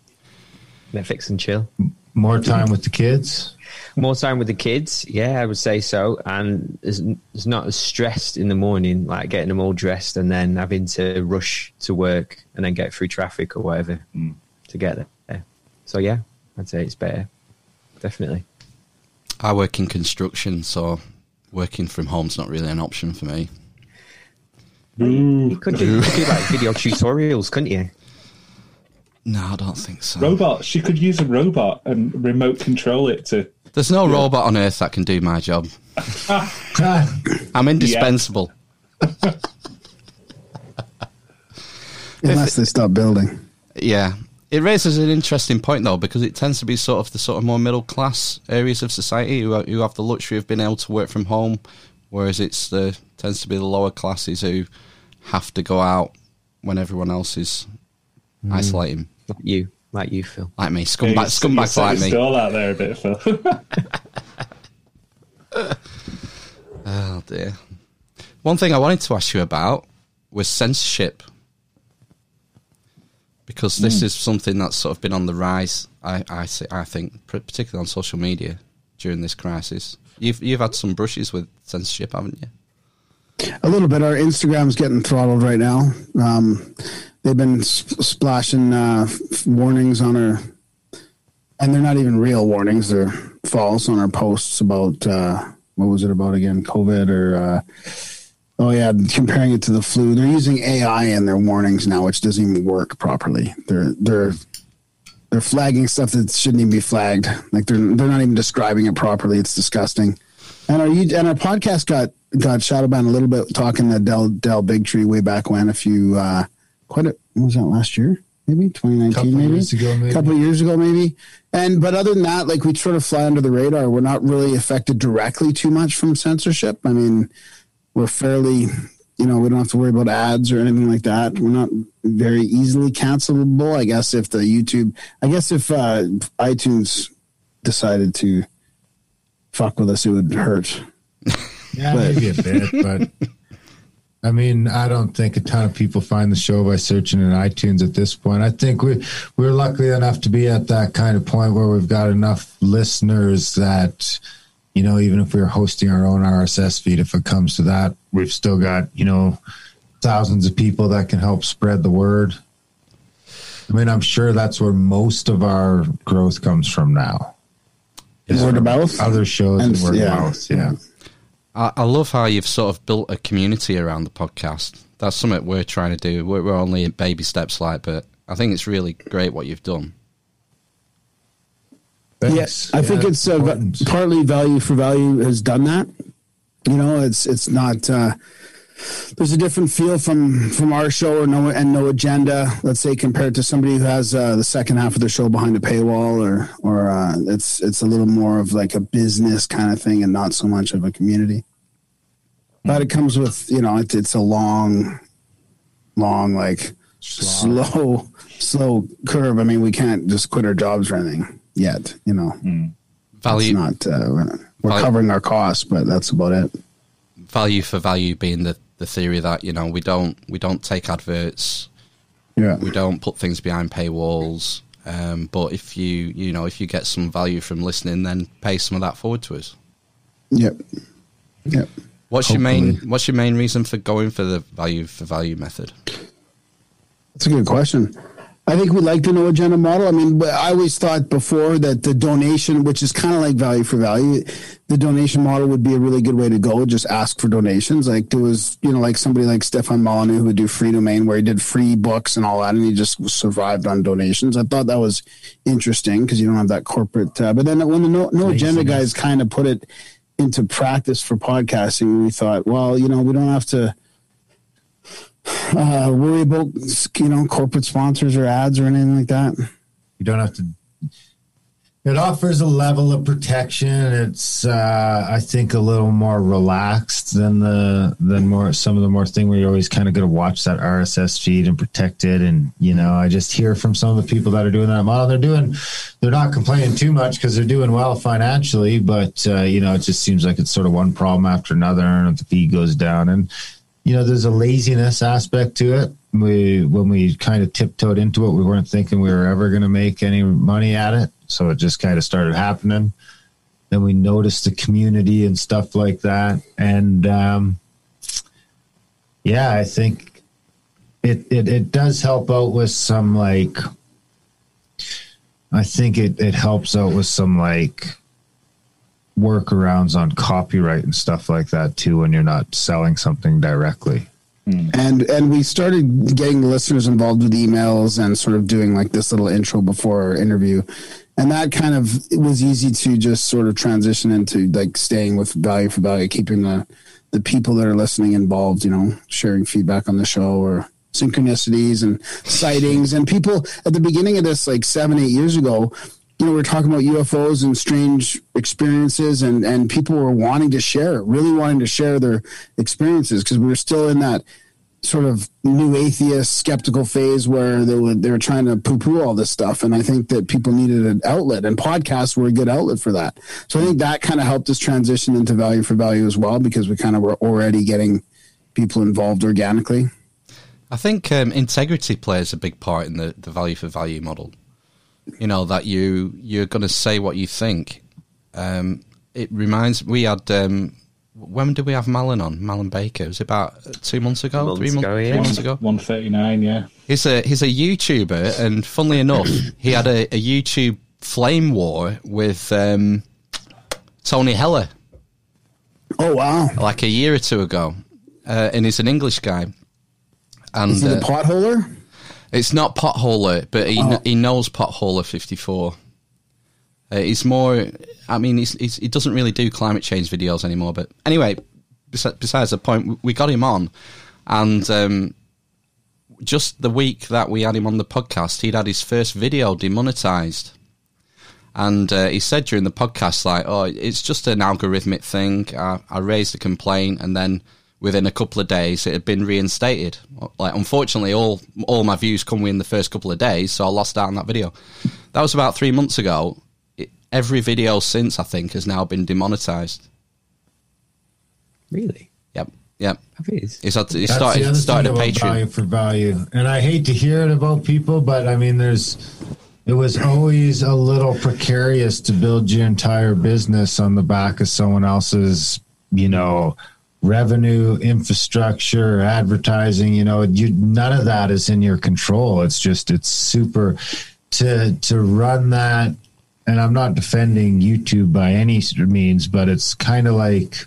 Speaker 4: Netflix and chill.
Speaker 7: More time with the kids.
Speaker 4: More time with the kids, yeah, I would say so. And it's, it's not as stressed in the morning, like getting them all dressed and then having to rush to work and then get through traffic or whatever mm. to get there. So yeah, I'd say it's better, definitely.
Speaker 2: I work in construction, so working from home's not really an option for me. Mm.
Speaker 4: You could do, you could do like video tutorials, couldn't you?
Speaker 2: No, I don't think so.
Speaker 3: Robot. She could use a robot and remote control it to.
Speaker 2: There's no robot on earth that can do my job. I'm indispensable.
Speaker 6: Unless they stop building.
Speaker 2: Yeah. It raises an interesting point though, because it tends to be sort of the sort of more middle class areas of society who, who have the luxury of being able to work from home, whereas it's the tends to be the lower classes who have to go out when everyone else is hmm. isolating,
Speaker 4: Like you, like you, Phil.
Speaker 2: like me,
Speaker 3: Yeah,
Speaker 2: scumbag,
Speaker 3: you- you
Speaker 2: scumbags
Speaker 3: set
Speaker 2: like me.
Speaker 3: stall out there a bit, Phil.
Speaker 2: Oh dear. One thing I wanted to ask you about was censorship. Because this is something that's sort of been on the rise, I, I, I think, particularly on social media during this crisis. You've, you've had some brushes with censorship, haven't you?
Speaker 6: A little bit. Our Instagram's getting throttled right now. Um, they've been sp- splashing uh, warnings on our, and they're not even real warnings. They're false on our posts about uh, what was it about again? COVID or uh, oh yeah, comparing it to the flu. They're using AI in their warnings now, which doesn't even work properly. They're they're they're flagging stuff that shouldn't even be flagged. Like they're they're not even describing it properly. It's disgusting. And our you- and our podcast got got shadow banned a little bit talking to Del Del Bigtree way back when a few uh quite a what was that last year maybe? 2019
Speaker 7: Couple
Speaker 6: maybe?
Speaker 7: ago, maybe.
Speaker 6: a couple years ago maybe. And but other than that like we sort of fly under the radar. We're not really affected directly too much from censorship. I mean we're fairly you know we don't have to worry about ads or anything like that. We're not very easily cancelable I guess if the YouTube I guess if uh iTunes decided to fuck with us it would hurt.
Speaker 7: Yeah,
Speaker 6: But-
Speaker 7: maybe a bit, but I mean, I don't think a ton of people find the show by searching in iTunes at this point. I think we we're lucky enough to be at that kind of point where we've got enough listeners that you know, even if we're hosting our own RSS feed, if it comes to that, we've still got you know thousands of people that can help spread the word. I mean, I'm sure that's where most of our growth comes from now. Is
Speaker 6: Word of mouth?
Speaker 7: Other shows and,
Speaker 6: And-
Speaker 7: word
Speaker 6: yeah.
Speaker 7: of mouth. Yeah.
Speaker 2: I, I love how you've sort of built a community around the podcast. That's something we're trying to do. We're, we're only at baby steps, like, but I think it's really great what you've done.
Speaker 6: Yes, I think it's uh, partly value for value has done that. You know, it's it's not. Uh, there's a different feel from from our show or no and no agenda. Let's say compared to somebody who has uh, the second half of their show behind a paywall, or or uh, it's it's a little more of like a business kind of thing and not so much of a community. But it comes with you know it, it's a long, long like slow slow curve. I mean, we can't just quit our jobs or anything yet. You know.
Speaker 2: Value,
Speaker 6: It's not. Uh, we're
Speaker 2: Value-
Speaker 6: covering our costs, but that's about it.
Speaker 2: value for value being the, the theory that you know we don't we don't take adverts,
Speaker 6: Yeah.
Speaker 2: we don't put things behind paywalls. Um, but if you you know if you get some value from listening, then pay some of that forward to us.
Speaker 6: Yep. Yep.
Speaker 2: What's your main What's your main reason for going for the value for value method?
Speaker 6: That's a good question. I think we'd like the no agenda model. I mean, I always thought before that the donation, which is kind of like value for value, the donation model would be a really good way to go. Just ask for donations. Like there was, you know, like somebody like Stefan Molyneux who would do Freedomain where he did free books and all that, and he just survived on donations. I thought that was interesting because you don't have that corporate. Uh, but then when the no, no agenda guys kind of put it into practice for podcasting, we thought, well, you know, we don't have to uh, worry about you know corporate sponsors or ads or anything like that.
Speaker 7: You don't have to. It offers a level of protection. It's, uh, I think, a little more relaxed than the than more some of the more thing where you're always kind of going to watch that RSS feed and protect it. And you know, I just hear from some of the people that are doing that model. They're doing, they're not complaining too much because they're doing well financially. But uh, you know, it just seems like it's sort of one problem after another, and the feed goes down. And you know, there's a laziness aspect to it. We when we kind of tiptoed into it, we weren't thinking we were ever going to make any money at it, so it just kind of started happening. Then we noticed the community and stuff like that, and um, yeah, I think it, it it does help out with some like. I think it it helps out with some like workarounds on copyright and stuff like that too when you're not selling something directly. Hmm.
Speaker 6: And and we started getting listeners involved with emails and sort of doing like this little intro before our interview. And that kind of it was easy to just sort of transition into like staying with value for value, keeping the the people that are listening involved, you know, sharing feedback on the show or synchronicities and sightings and people at the beginning of this like seven, eight years ago, you know, we are talking about UFOs and strange experiences, and and people were wanting to share, really wanting to share their experiences because we were still in that sort of new atheist skeptical phase where they were they were trying to poo poo all this stuff, and I think that people needed an outlet, and podcasts were a good outlet for that. So I think that kind of helped us transition into value for value as well because we kind of were already getting people involved organically.
Speaker 2: I think um, integrity plays a big part in the, the value for value model. You know that you you're going to say what you think. Um, it reminds we had um, when did we have Malin on Malin Baker? It was about uh, two months ago,
Speaker 4: Months
Speaker 2: three months,
Speaker 4: ago,
Speaker 2: three
Speaker 4: yeah.
Speaker 2: months ago.
Speaker 3: One thirty nine, yeah.
Speaker 2: He's a he's a YouTuber, and funnily enough, he had a, a YouTube flame war with um, Tony Heller
Speaker 6: Oh wow!
Speaker 2: like a year or two ago, uh, and he's an English guy. And
Speaker 6: Is he the
Speaker 2: uh,
Speaker 6: potholer?
Speaker 2: It's not Potholer, but he
Speaker 6: Oh.
Speaker 2: he knows Potholer fifty four. Uh, he's more. I mean, he's, he's, he doesn't really do climate change videos anymore. But anyway, besi- besides the point, we- we got him on, and um, just the week that we had him on the podcast, he'd had his first video demonetized. And uh, he said during the podcast, like, "Oh, it's just an algorithmic thing." I, I raised a complaint, and then within a couple of days, it had been reinstated. Like, unfortunately, all all my views come within the first couple of days, so I lost out on that video. That was about three months ago. It, every video since, I think, has now been demonetized.
Speaker 4: Really?
Speaker 2: Yep, yep.
Speaker 4: It's,
Speaker 2: He's had to,
Speaker 7: That's the
Speaker 2: started
Speaker 7: other
Speaker 2: started a
Speaker 7: thing about value
Speaker 2: Patreon.
Speaker 7: for value, and I hate to hear it about people, but I mean, there's it was always a little precarious to build your entire business on the back of someone else's, you know, revenue, infrastructure, advertising. You know, you none of that is in your control. It's just it's super to to run that. And I'm not defending YouTube by any means, but it's kind of like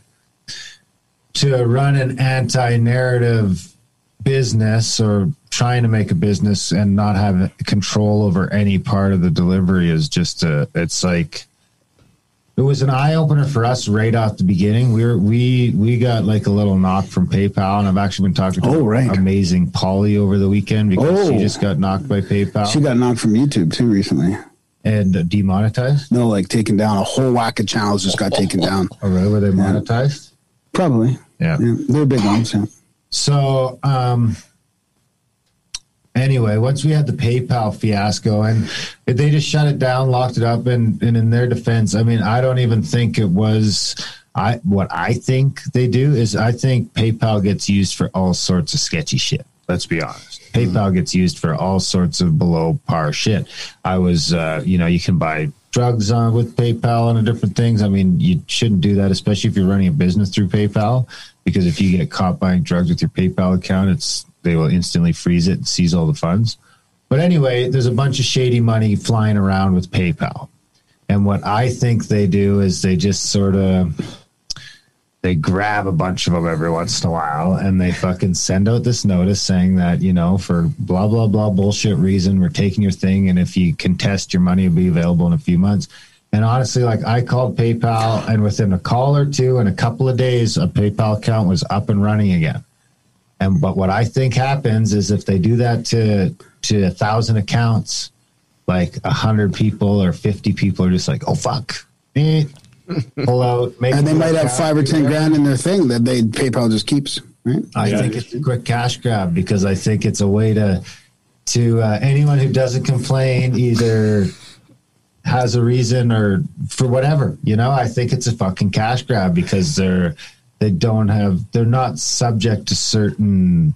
Speaker 7: to run an anti-narrative business or trying to make a business and not have control over any part of the delivery is just a it's like it was an eye opener for us right off the beginning. We were we we got like a little knock from PayPal, and I've actually been talking to
Speaker 6: Oh, right.
Speaker 7: amazing Polly over the weekend because she
Speaker 6: Oh.
Speaker 7: just got knocked by PayPal
Speaker 6: She got knocked from YouTube too recently.
Speaker 7: and uh, demonetized.
Speaker 6: No, like taken down. A whole whack of channels just got taken down.
Speaker 7: Really, were they monetized?
Speaker 6: Probably.
Speaker 7: Yeah.
Speaker 6: Yeah, they're big ones. Yeah.
Speaker 7: So, um, anyway, once we had the PayPal fiasco and they just shut it down, locked it up, and, and in their defense, I mean, I don't even think it was. I what I think they do is I think PayPal gets used for all sorts of sketchy shit. Let's be honest. PayPal gets used for all sorts of below par shit. I was, uh, you know, you can buy drugs on with PayPal and different things. I mean, you shouldn't do that, especially if you're running a business through PayPal, because if you get caught buying drugs with your PayPal account, it's they will instantly freeze it and seize all the funds. But anyway, there's a bunch of shady money flying around with PayPal. And what I think they do is they just sort of they grab a bunch of them every once in a while and they fucking send out this notice saying that, you know, for blah, blah, blah bullshit reason, we're taking your thing. And if you contest, your money will be available in a few months. And honestly, like I called PayPal and within a call or two and a couple of days, a PayPal account was up and running again. And but what I think happens is if they do that to to a thousand accounts, like a hundred people or fifty people are just like, oh fuck, eh, pull out, make
Speaker 6: And they might have five or ten
Speaker 7: whatever.
Speaker 6: grand in their thing that they PayPal just keeps. Right?
Speaker 7: I
Speaker 3: Yeah.
Speaker 7: think it's a quick cash grab because I think it's a way to to uh, anyone who doesn't complain either has a reason or for whatever you know. I think it's a fucking cash grab because they're they don't have they're not subject to certain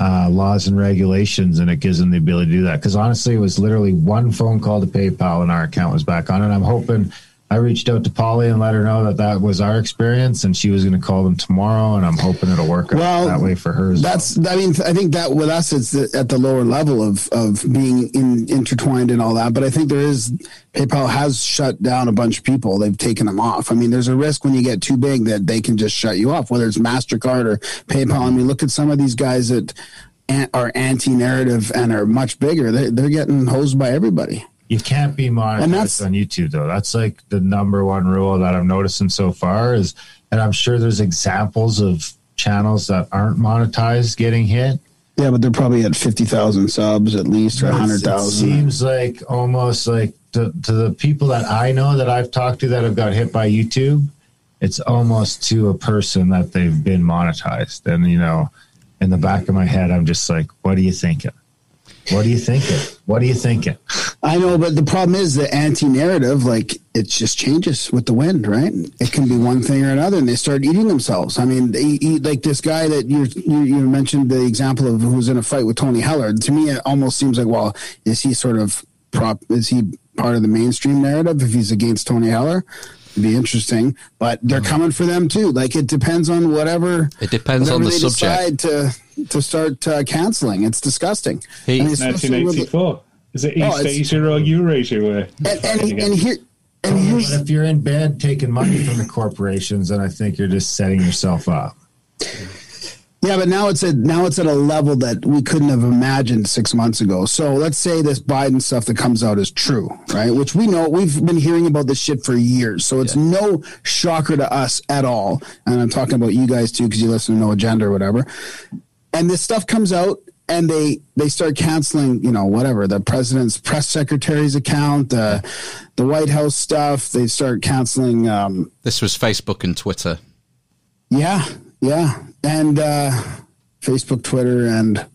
Speaker 7: uh, laws and regulations, and it gives them the ability to do that. Because honestly, it was literally one phone call to PayPal, and our account was back on. And I'm hoping I reached out to Polly and let her know that that was our experience, and she was going to call them tomorrow. And I'm hoping it'll work out
Speaker 6: Well,
Speaker 7: that way for her.
Speaker 6: That's. I mean, I think that with us, it's at the lower level of of being in, intertwined and all that. But I think there is PayPal has shut down a bunch of people. They've taken them off. I mean, there's a risk when you get too big that they can just shut you off, whether it's Mastercard or PayPal. I mean, look at some of these guys that are anti-narrative and are much bigger. They, they're getting hosed by everybody.
Speaker 7: You can't be monetized on YouTube though. That's like the number one rule that I'm noticing so far is, and I'm sure there's examples of channels that aren't monetized getting hit.
Speaker 6: Yeah, but they're probably at fifty thousand subs at least, or hundred
Speaker 7: It seems like almost like to, to the people that I know that I've talked to that have got hit by YouTube, it's almost to a person that they've been monetized. And you know, in the back of my head, I'm just like, what are you thinking? What are you thinking? What are you thinking?
Speaker 6: I know, but the problem is the anti-narrative, like it just changes with the wind, right? It can be one thing or another, and they start eating themselves. I mean, eat like this guy that you you, you mentioned the example of who was in a fight with Tony Heller. To me, it almost seems like, well, is he sort of prop? Is he part of the mainstream narrative if he's against Tony Heller? It'd be interesting, but they're coming for them too. Like it depends on whatever.
Speaker 2: It depends on
Speaker 6: whatever
Speaker 2: the
Speaker 6: they
Speaker 2: subject.
Speaker 6: decide to to start uh, canceling. It's disgusting.
Speaker 2: He-
Speaker 6: I mean, especially with-
Speaker 3: 1984. Is it East
Speaker 6: Oh,
Speaker 3: Asia or Eurasia? Where
Speaker 6: and, and, and here and
Speaker 7: But if you're in bed taking money from the corporations, then I think you're just setting yourself up.
Speaker 6: Yeah, but now it's at now it's at a level that we couldn't have imagined six months ago. So let's say this Biden stuff that comes out is true, right? Which we know we've been hearing about this shit for years, so it's no shocker to us at all. And I'm talking about you guys too because you listen to No Agenda or whatever. And this stuff comes out, and they they start canceling, you know, whatever the president's press secretary's account, the the White House stuff. They start canceling. Um,
Speaker 2: This was Facebook and Twitter.
Speaker 6: Yeah, yeah, and uh, Facebook, Twitter, and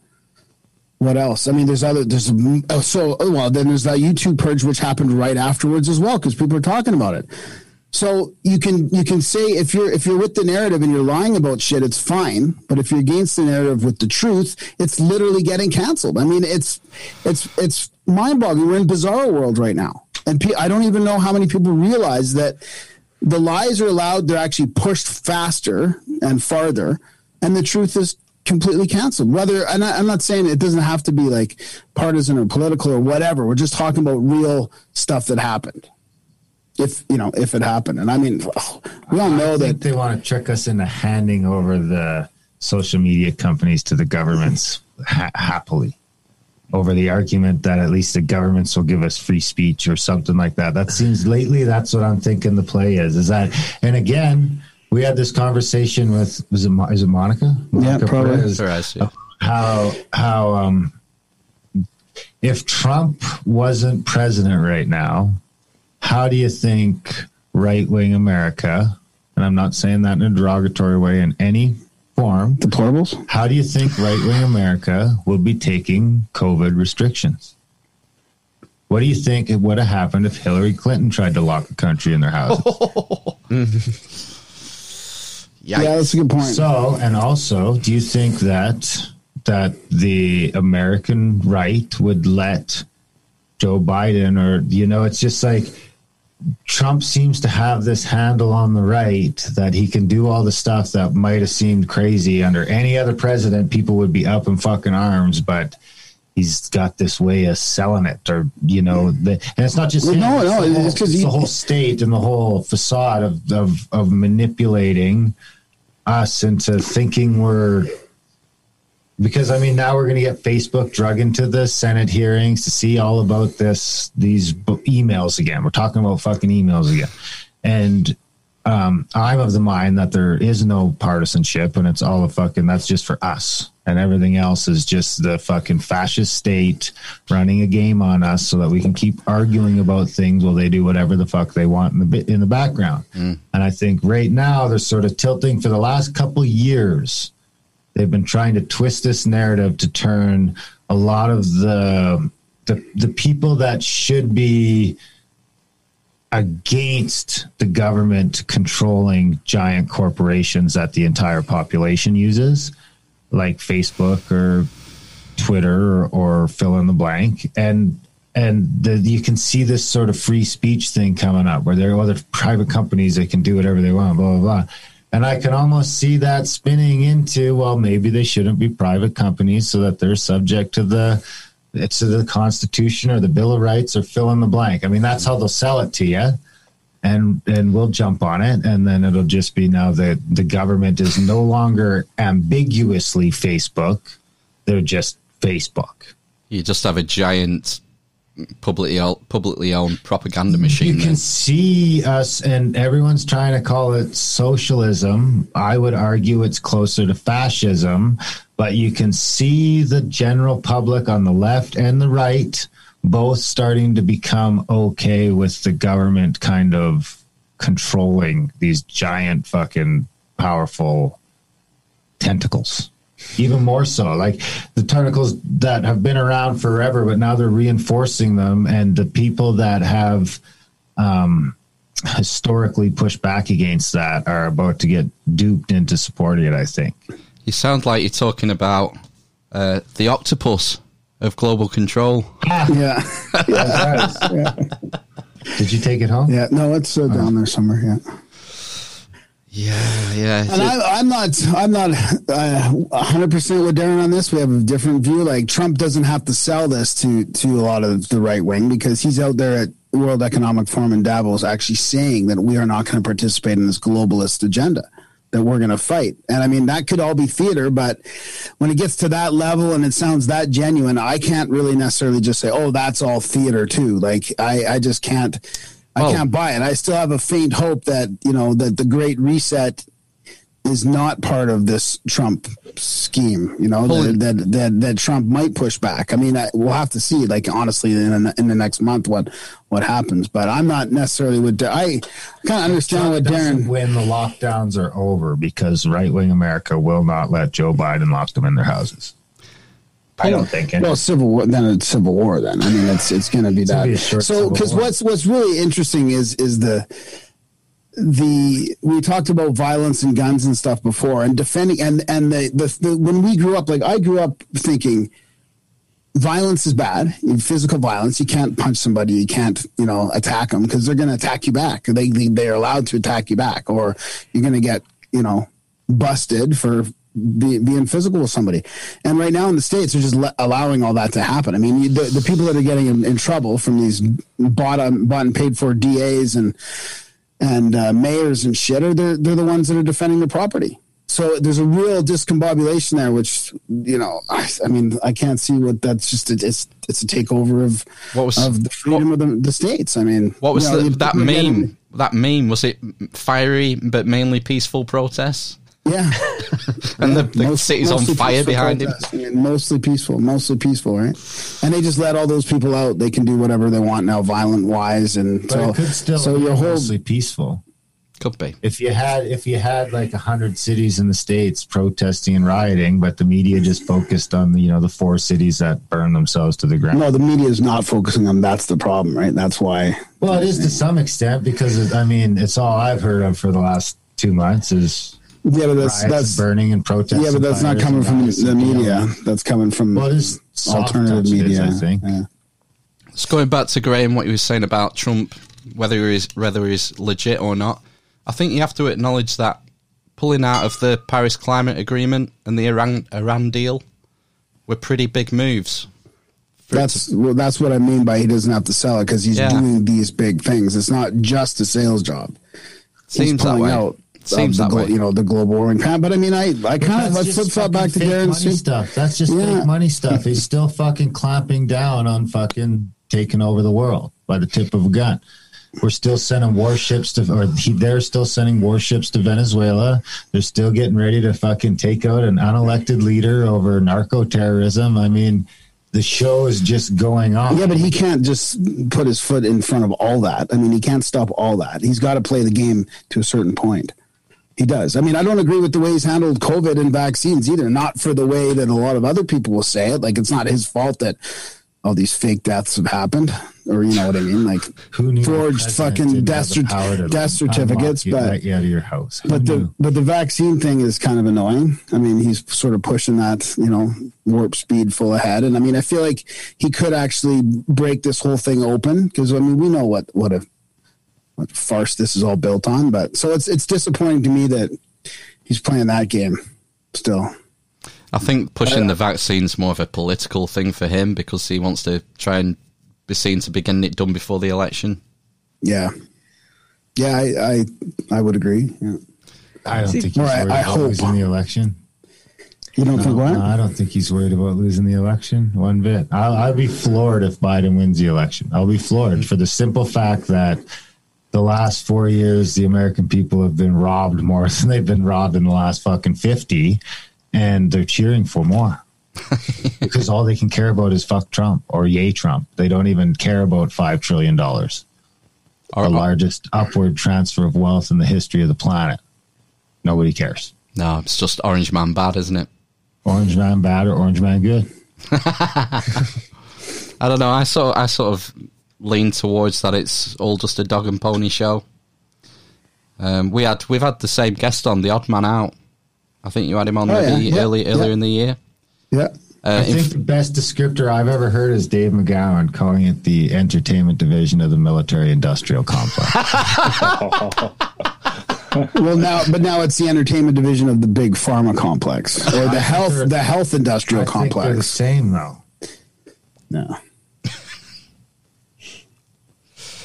Speaker 6: what else? I mean, there's other. There's oh, so oh, well. Then there's that YouTube purge, which happened right afterwards as well, because people are talking about it. So you can you can say if you're if you're with the narrative and you're lying about shit, it's fine. But if you're against the narrative with the truth, it's literally getting canceled. I mean, it's it's it's mind boggling. We're in bizarre world right now, and I don't even know how many people realize that the lies are allowed; they're actually pushed faster and farther, and the truth is completely canceled. Whether and I, I'm not saying it doesn't have to be like partisan or political or whatever. We're just talking about real stuff that happened. If you know, if it happened, and I mean, we all know that
Speaker 7: they want to trick us into handing over the social media companies to the governments ha- happily over the argument that at least the governments will give us free speech or something like that. That seems lately that's what I'm thinking the play is. Is that and again, we had this conversation with was it Mo- is it Monica? Monica
Speaker 6: probably.
Speaker 7: Perez,
Speaker 2: Perez, yeah.
Speaker 7: How how um if Trump wasn't president right now, how do you think right wing America, and I'm not saying that in a derogatory way in any form,
Speaker 6: deplorables.
Speaker 7: how do you think right wing America would be taking COVID restrictions? What do you think it would have happened if Hillary Clinton tried to lock the country in their house?
Speaker 6: Yeah, that's a good point.
Speaker 7: So, and also, do you think that that the American right would let Joe Biden, or you know, it's just like Trump seems to have this handle on the right that he can do all the stuff that might have seemed crazy under any other president. People would be up in fucking arms, but he's got this way of selling it, or you know, the, and it's not just
Speaker 6: Well,
Speaker 7: him,
Speaker 6: no, no,
Speaker 7: the whole-
Speaker 6: it's he-
Speaker 7: the whole state and the whole facade of of, of manipulating us into thinking we're because I mean now we're going to get Facebook drug into the Senate hearings to see all about this these emails again. We're talking about fucking emails again, and um, I'm of the mind that there is no partisanship and it's all a fucking that's just for us and everything else is just the fucking fascist state running a game on us so that we can keep arguing about things while they do whatever the fuck they want in the in the background. And I think right now they're sort of tilting for the last couple years they've been trying to twist this narrative to turn a lot of the the, the people that should be against the government controlling giant corporations that the entire population uses like facebook or twitter or, or fill in the blank. And and the, you can see this sort of free speech thing coming up where there are other private companies that can do whatever they want blah blah blah. And I can almost see that spinning into, well, maybe they shouldn't be private companies so that they're subject to the it's the Constitution or the Bill of Rights or fill in the blank. I mean, that's how they'll sell it to you. And and we'll jump on it, and then it'll just be now that the government is no longer ambiguously Facebook; they're just Facebook.
Speaker 2: You just have a giant publicly owned, publicly owned propaganda machine.
Speaker 7: You can
Speaker 2: then.
Speaker 7: see us, and everyone's trying to call it socialism. I would argue it's closer to fascism, but you can see the general public on the left and the right both starting to become okay with the government kind of controlling these giant fucking powerful tentacles even more so like the tentacles that have been around forever but now they're reinforcing them and the people that have um, historically pushed back against that are about to get duped into supporting it i think
Speaker 2: You sound like you're talking about uh, the octopus of global control.
Speaker 6: yeah, yeah,
Speaker 7: did you take it home
Speaker 6: yeah. No, it's uh, down there somewhere. Yeah.
Speaker 2: Yeah, yeah.
Speaker 6: And I, I'm not, I'm not uh, 100 percent with Darren on this. We have a different view. Like Trump doesn't have to sell this to to a lot of the right wing because he's out there at World Economic Forum in Davos actually saying that we are not going to participate in this globalist agenda. That we're going to fight, and I mean that could all be theater, but when it gets to that level and it sounds that genuine, I can't really necessarily just say, "Oh, that's all theater too." Like I, I just can't. I
Speaker 2: Oh.
Speaker 6: can't buy it. I still have a faint hope that you know that the Great Reset is not part of this Trump scheme. You know that, that that that Trump might push back. I mean, I, we'll have to see. Like honestly, in the, in the next month, what what happens. But I'm not necessarily with. I kind of understand what Darren.
Speaker 7: when the lockdowns are over because right-wing america will not let joe biden lock them in their houses i don't think any-
Speaker 6: Well, civil war. Then it's civil war. Then I mean, it's it's going to be
Speaker 7: gonna
Speaker 6: that.
Speaker 7: be
Speaker 6: so, because what's what's really interesting is is the the we talked about violence and guns and stuff before, and defending and and the the, the when we grew up, like I grew up thinking violence is bad. Physical violence, you can't punch somebody, you can't, you know, attack them because they're going to attack you back. They, they they are allowed to attack you back, or you're going to get, you know, busted for be, being physical with somebody. And right now in the states, they're just le- allowing all that to happen. I mean, you- the, the people that are getting in, in trouble from these bought, on, bought and paid for DAs and and uh, mayors and shit are they're, they're the ones that are defending the property. So there's a real discombobulation there, which you know, I, I mean, I can't see what that's just. A, it's it's a takeover of
Speaker 2: What was-
Speaker 6: of the freedom of the, the states. I mean,
Speaker 2: What was
Speaker 6: you know,
Speaker 2: the, that meme?
Speaker 6: getting-
Speaker 2: That meme was it fiery but mainly peaceful protests?
Speaker 6: Yeah,
Speaker 2: And the, the
Speaker 6: Most-
Speaker 2: city's on fire behind him.
Speaker 6: I mean, mostly peaceful, mostly peaceful, right? And they just let all those people out. They can do whatever they want now, violent wise, and
Speaker 7: But
Speaker 6: so
Speaker 7: it could still
Speaker 6: so
Speaker 7: be
Speaker 6: your whole
Speaker 7: mostly peaceful.
Speaker 2: Could be.
Speaker 7: If you had if you had like a hundred cities in the states protesting and rioting, but the media just focused on the you know the four cities that burn themselves to the ground.
Speaker 6: no, the media is not focusing on. That's the problem, right? That's why.
Speaker 7: Well, it is to some extent because it, I mean it's all I've heard of for the last two months is
Speaker 6: Yeah, but that's that's
Speaker 7: burning and protests.
Speaker 6: yeah, but that's not coming from
Speaker 7: riots
Speaker 6: the media. That's coming from
Speaker 7: Well, it is soft
Speaker 6: alternative
Speaker 7: touch it is,
Speaker 6: media.
Speaker 7: I think.
Speaker 6: Yeah.
Speaker 2: Just going back to Graham, what he was saying about Trump, whether he's whether he's legit or not, I think you have to acknowledge that pulling out of the Paris Climate Agreement and the Iran Iran deal were pretty big moves.
Speaker 6: That's well, that's what I mean by he doesn't have to sell it because he's
Speaker 2: Yeah.
Speaker 6: doing these big things. It's not just a sales job.
Speaker 2: Seems
Speaker 6: he's
Speaker 2: that
Speaker 6: pulling
Speaker 2: way.
Speaker 6: out
Speaker 2: Seems
Speaker 6: of
Speaker 2: that
Speaker 6: the,
Speaker 2: way.
Speaker 6: You know the global warming. But I mean, I I kind of I
Speaker 7: That's
Speaker 6: flip
Speaker 7: just
Speaker 6: flop back to
Speaker 7: fucking fake
Speaker 6: Darren's
Speaker 7: money stuff. That's just
Speaker 6: Yeah.
Speaker 7: fake money stuff. He's still fucking clamping down on fucking taking over the world by the tip of a gun. We're still sending warships to, or he, they're still sending warships to Venezuela. They're still getting ready to fucking take out an unelected leader over narco terrorism. I mean, the show is just going on.
Speaker 6: Yeah, but he can't just put his foot in front of all that. I mean, he can't stop all that. He's got to play the game to a certain point. He does. I mean, I don't agree with the way he's handled COVID and vaccines either. Not for the way that a lot of other people will say it. Like it's not his fault that all these fake deaths have happened, or you know what I mean, like
Speaker 7: Who knew
Speaker 6: forged fucking death,
Speaker 7: have the power
Speaker 6: cert- death certificates. But
Speaker 7: you out of your house. Who
Speaker 6: but the but the vaccine thing is kind of annoying. I mean, he's sort of pushing that you know warp speed full ahead, and I mean, I feel like he could actually break this whole thing open because I mean, we know what what a what farce this is all built on. But so it's it's disappointing to me that he's playing that game still.
Speaker 2: I think pushing the vaccine's more of a political thing for him because he wants to try and be seen to be getting it done before the election.
Speaker 6: Yeah, yeah, I I, I would agree. Yeah.
Speaker 7: I don't think he's
Speaker 6: Or I-
Speaker 7: worried
Speaker 6: I
Speaker 7: about
Speaker 6: hope.
Speaker 7: losing the election.
Speaker 6: You don't think what?
Speaker 7: no, I don't think he's worried about losing the election one bit. I'll, I'll be floored if Biden wins the election. I'll be floored for the simple fact that the last four years, the American people have been robbed more than they've been robbed in the last fucking 50, and they're cheering for more. because all they can care about is fuck Trump or yay Trump. They don't even care about $5 trillion,
Speaker 2: Or,
Speaker 7: the largest upward transfer of wealth in the history of the planet. Nobody cares.
Speaker 2: no, it's just Orange Man bad, isn't it?
Speaker 7: Orange man bad or orange man good?
Speaker 2: I don't know. I sort I sort of lean towards that. It's all just a dog and pony show. Um, we had we've had the same guest on, the odd man out. I think you had him on
Speaker 6: Oh, yeah.
Speaker 2: maybe
Speaker 6: Yeah,
Speaker 2: early earlier
Speaker 6: yeah.
Speaker 2: in the year.
Speaker 6: Yeah.
Speaker 2: Uh,
Speaker 7: I think
Speaker 2: f-
Speaker 7: the best descriptor I've ever heard is Dave McGowan calling it the entertainment division of the military industrial complex.
Speaker 6: Well, now, but now it's the entertainment division of the big pharma complex or the health, the health industrial
Speaker 7: I think they're the same though.
Speaker 6: No.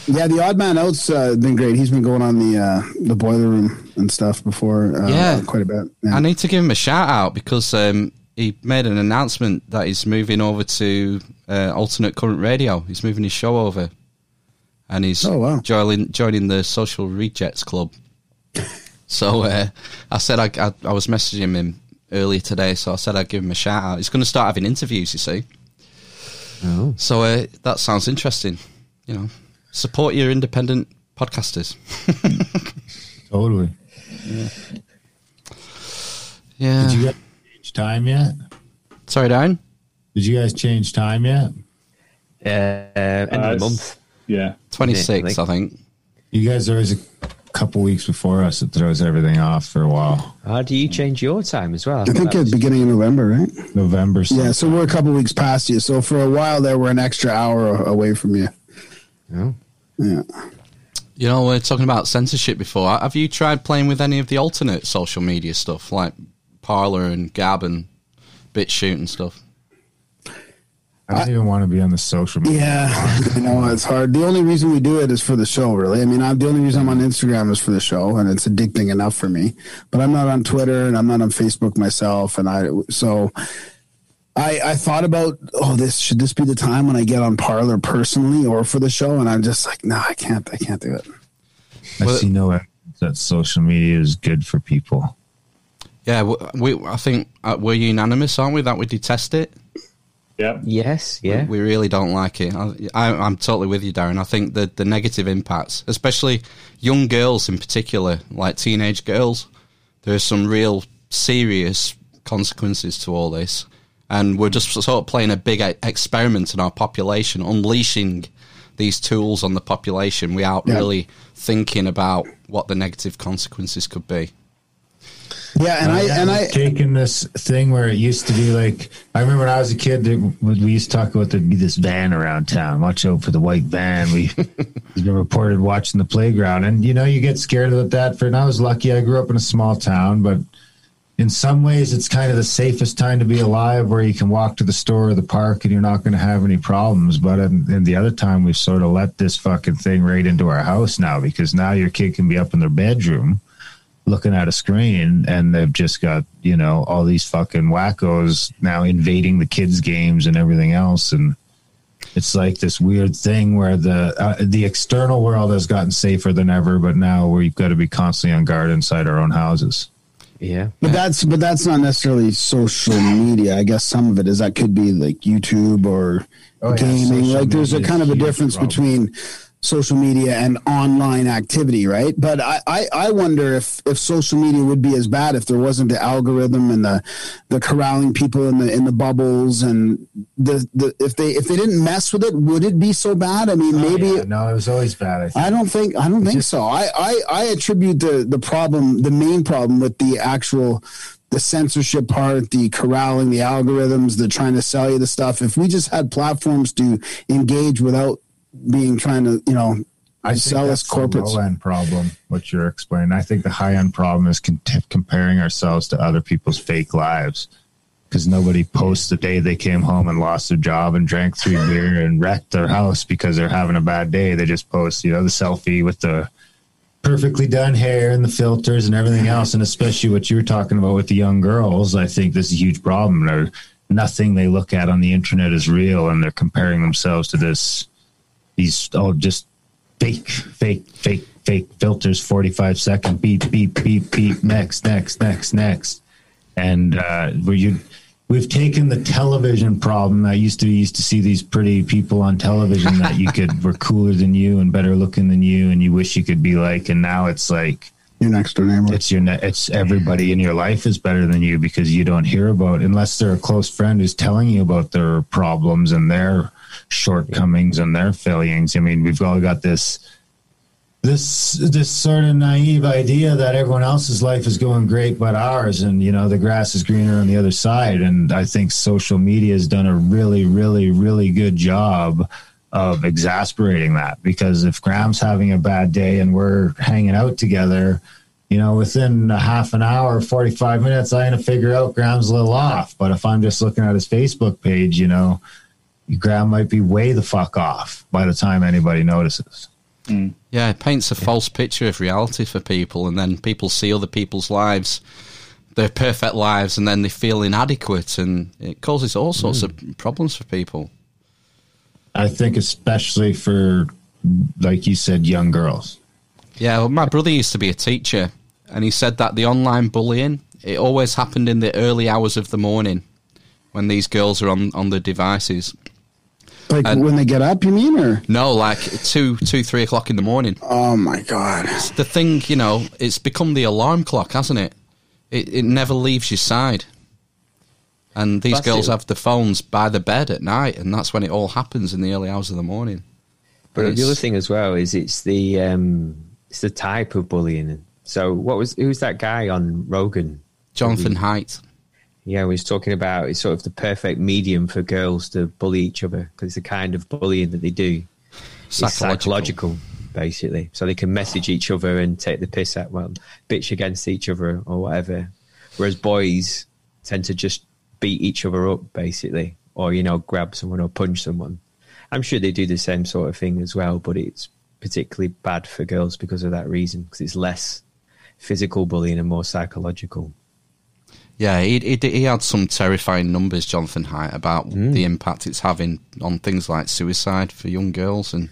Speaker 6: Yeah, the odd man out's uh, been great. He's been going on the uh, the boiler room and stuff before. Uh,
Speaker 2: Yeah.
Speaker 6: quite a bit. Yeah.
Speaker 2: I need to give him a shout out because um, he made an announcement that he's moving over to uh, alternate current radio. He's moving his show over, and he's
Speaker 6: Oh, wow.
Speaker 2: joining joining the Social Rejects Club. So uh, I said I, I I was messaging him earlier today, so I said I'd give him a shout out. He's going to start having interviews, you see.
Speaker 4: Oh.
Speaker 2: So uh, that sounds interesting. You know, support your independent podcasters.
Speaker 7: Totally.
Speaker 2: Yeah.
Speaker 7: Did you guys change time yet?
Speaker 2: Sorry, Darren.
Speaker 7: Did you guys change time yet?
Speaker 4: Uh, end
Speaker 3: Uh,
Speaker 4: of the month.
Speaker 3: Yeah.
Speaker 2: Twenty six,
Speaker 4: Yeah,
Speaker 2: I think.
Speaker 7: You guys are always a couple weeks before us. It throws everything off for a while.
Speaker 4: How do you change your time as well?
Speaker 6: I think at the beginning of November, right?
Speaker 7: November.
Speaker 6: Yeah, so we're a couple weeks past you. So for a while there, we're an extra hour away from you.
Speaker 4: Oh.
Speaker 6: Yeah.
Speaker 2: You know, we are talking about censorship before. Have you tried playing with any of the alternate social media stuff like Parler and Gab and BitChute and stuff?
Speaker 7: I don't even want to be on the social media.
Speaker 6: Yeah, you know it's hard. The only reason we do it is for the show, really. I mean, I'm, the only reason I'm on Instagram is for the show, and it's addicting enough for me. But I'm not on Twitter, and I'm not on Facebook myself, and I so I I thought about oh this should this be the time when I get on Parler personally or for the show, and I'm just like no, I can't, I can't do it.
Speaker 7: I
Speaker 2: Well-
Speaker 7: see no evidence that social media is good for people.
Speaker 2: Yeah, we, we I think uh, we're unanimous, aren't we, that we detest it?
Speaker 3: Yeah.
Speaker 4: Yes, yeah.
Speaker 2: We really don't like it. I, I, I'm totally with you, Darren. I think the the negative impacts, especially young girls in particular, like teenage girls, there are some real serious consequences to all this, and we're just sort of playing a big e- experiment in our population, unleashing these tools on the population without
Speaker 6: Yeah.
Speaker 2: really thinking about what the negative consequences could be.
Speaker 6: Yeah, and I uh, and I
Speaker 7: taking this thing where it used to be like I remember when I was a kid we used to talk about there'd be this van around town. Watch out for the white van. We has been reported watching the playground, and you know you get scared about that. For and I was lucky. I grew up in a small town, but in some ways it's kind of the safest time to be alive, where you can walk to the store or the park and you're not going to have any problems. But in, in the other time, we've sort of let this fucking thing right into our house now because now your kid can be up in their bedroom looking at a screen and they've just got you know all these fucking wackos now invading the kids games and everything else and it's like this weird thing where the uh, the external world has gotten safer than ever but now we've got to be constantly on guard inside our own houses
Speaker 4: Yeah.
Speaker 6: But that's but that's not necessarily social media. I guess some of it is that could be like YouTube or
Speaker 7: Oh,
Speaker 6: gaming.
Speaker 7: social
Speaker 6: Like there's a kind of a
Speaker 7: a
Speaker 6: difference
Speaker 7: problem.
Speaker 6: between social media and online activity, right? But I, I, I wonder if, if social media would be as bad if there wasn't the algorithm and the the corralling people in the in the bubbles and the, the if they if they didn't mess with it, would it be so bad? I mean, oh, maybe
Speaker 7: Oh, Yeah, no it was always bad I think.
Speaker 6: I don't think I don't think so. I, I, I attribute the the problem, the main problem with the actual the censorship part, the corralling, the algorithms, the trying to sell you the stuff. If we just had platforms to engage without being trying to, you know,
Speaker 7: I
Speaker 6: sell us
Speaker 7: that's low end problem, what you're explaining. I think the high end problem is con- comparing ourselves to other people's fake lives. Because nobody posts the day they came home and lost their job and drank three beer and wrecked their house because they're having a bad day. They just post, you know, the selfie with the perfectly done hair and the filters and everything else. And especially what you were talking about with the young girls, I think this is a huge problem. They're, nothing they look at on the internet is real, and they're comparing themselves to this these oh just fake fake fake fake filters 45 second beep beep beep beep next next next next and uh where you we've taken the television problem i used to used to see these pretty people on television that you could were cooler than you and better looking than you and you wish you could be like and now it's like
Speaker 6: your next door neighbor.
Speaker 7: it's your ne- it's everybody in your life is better than you because you don't hear about unless they're a close friend who's telling you about their problems and their shortcomings and their failings. I mean, we've all got this this this sort of naive idea that everyone else's life is going great but ours and you know the grass is greener on the other side and I think social media has done a really really really good job of exasperating that because if Graham's having a bad day and we're hanging out together, you know, within a half an hour, 45 minutes, I'm going to figure out Graham's a little off. But if I'm just looking at his Facebook page, you know, Graham might be way the fuck off by the time anybody notices. Hmm.
Speaker 2: Yeah, it paints a false picture of reality for people, and then people see other people's lives, their perfect lives, and then they feel inadequate, and it causes all sorts of hmm. problems for people.
Speaker 7: I think, especially for, like you said, young girls.
Speaker 2: Yeah, well, my brother used to be a teacher, and he said that the online bullying it always happened in the early hours of the morning when these girls are on on the devices.
Speaker 6: Like
Speaker 2: and-
Speaker 6: when they get up, you mean, or
Speaker 2: No, like two, two, three o'clock in the morning.
Speaker 6: oh my god,
Speaker 2: the thing, you know, it's become the alarm clock, hasn't it? It, it never leaves your side. And these
Speaker 4: That's
Speaker 2: girls
Speaker 4: it.
Speaker 2: have the phones by the bed at night, and that's when it all happens in the early hours of the morning.
Speaker 4: But
Speaker 2: And
Speaker 4: the other thing as well is it's the um, it's the type of bullying. So what was who's that guy on Rogan?
Speaker 2: Jonathan Haidt.
Speaker 4: Yeah, he was talking about it's sort of the perfect medium for girls to bully each other because it's the kind of bullying that they do. It's
Speaker 2: Psychological.
Speaker 4: psychological, basically. So they can message each other and take the piss out, well, bitch against each other or whatever. Whereas boys tend to just beat each other up, basically, or you know, grab someone or punch someone. I'm sure they do the same sort of thing as well, but it's particularly bad for girls because of that reason, because it's less physical bullying and more psychological.
Speaker 2: Yeah, he, he he had some terrifying numbers, Jonathan Haidt, about hmm. the impact it's having on things like suicide for young girls, and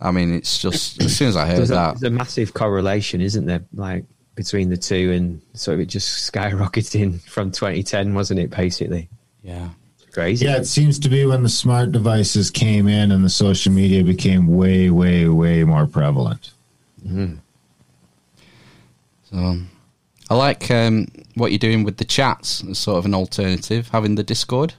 Speaker 2: I mean, it's just as soon as I heard
Speaker 4: There's a,
Speaker 2: that,
Speaker 4: there's a massive correlation, isn't there? Like between the two, and sort of it just skyrocketing from 2010, wasn't it? Basically,
Speaker 2: yeah,
Speaker 4: crazy.
Speaker 7: Yeah, it seems to be when the smart devices came in and the social media became way, way, way more prevalent. Hmm.
Speaker 2: So I like um, what you're doing with the chats as sort of an alternative, having the Discord.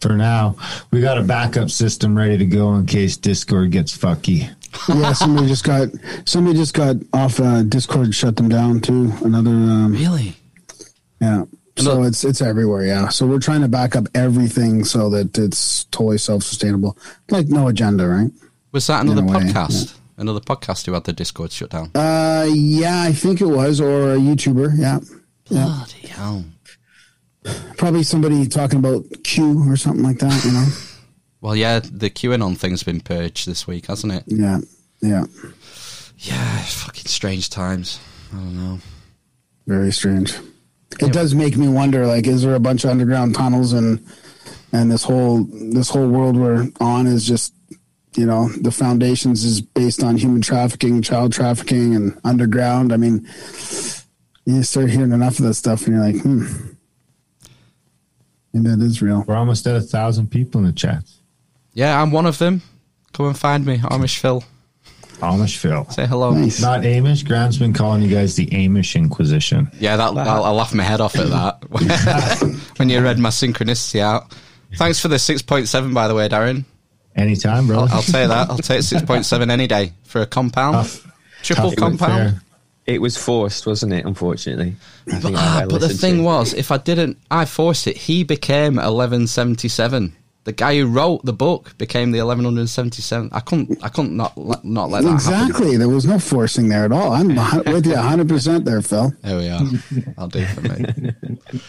Speaker 7: For now, we got a backup system ready to go in case Discord gets fucky.
Speaker 6: yeah, somebody just got somebody just got off uh, Discord, and shut them down too. Another, um,
Speaker 2: Really?
Speaker 6: yeah. So
Speaker 2: Another-
Speaker 6: it's it's everywhere. Yeah. So we're trying to back up everything so that it's totally self sustainable, like no agenda, right?
Speaker 2: Was that another
Speaker 6: In a way,
Speaker 2: podcast? Another podcast who had the Discord shut down?
Speaker 6: Uh, yeah, I think it was, or a YouTuber. Yeah, yeah.
Speaker 2: Bloody hell!
Speaker 6: Probably somebody talking about Q or something like that. You know.
Speaker 2: Well, yeah, the QAnon thing's been purged this week, hasn't it?
Speaker 6: yeah. Yeah.
Speaker 2: Yeah, fucking strange times. I don't know.
Speaker 6: Very strange. It does make me wonder. Like, is there a bunch of underground tunnels and and this whole this whole world we're on is just you know the foundations is based on human trafficking, child trafficking, and underground. I mean, you start hearing enough of that stuff, and you're like, hmm, maybe that is real.
Speaker 7: We're almost at a thousand people in the chat.
Speaker 2: Yeah, I'm one of them. Come and find me, Amish Phil.
Speaker 7: Amish Phil.
Speaker 2: Say hello.
Speaker 6: Nice.
Speaker 7: Not Amish. Grant's been calling you guys the Amish Inquisition.
Speaker 2: Yeah, that I'll, I'll laugh my head off at that when you read my synchronicity out. Thanks for the six point seven, by the way, Darren.
Speaker 7: Anytime, bro.
Speaker 2: I'll, I'll take that. I'll take six point seven any day for a compound,
Speaker 7: Tough.
Speaker 2: triple
Speaker 7: Tough
Speaker 2: compound.
Speaker 4: It was forced, wasn't it? Unfortunately,
Speaker 2: But, ah, but the thing
Speaker 4: it.
Speaker 2: was, if I didn't, I forced it. He became eleven seventy seven. The guy who wrote the book became the eleven hundred seventy seven. I couldn't, I couldn't not let- not let that happen.
Speaker 6: Exactly. There was no forcing there at all. I'm with you 100 percent there, Phil.
Speaker 2: There we are. I'll do it for me.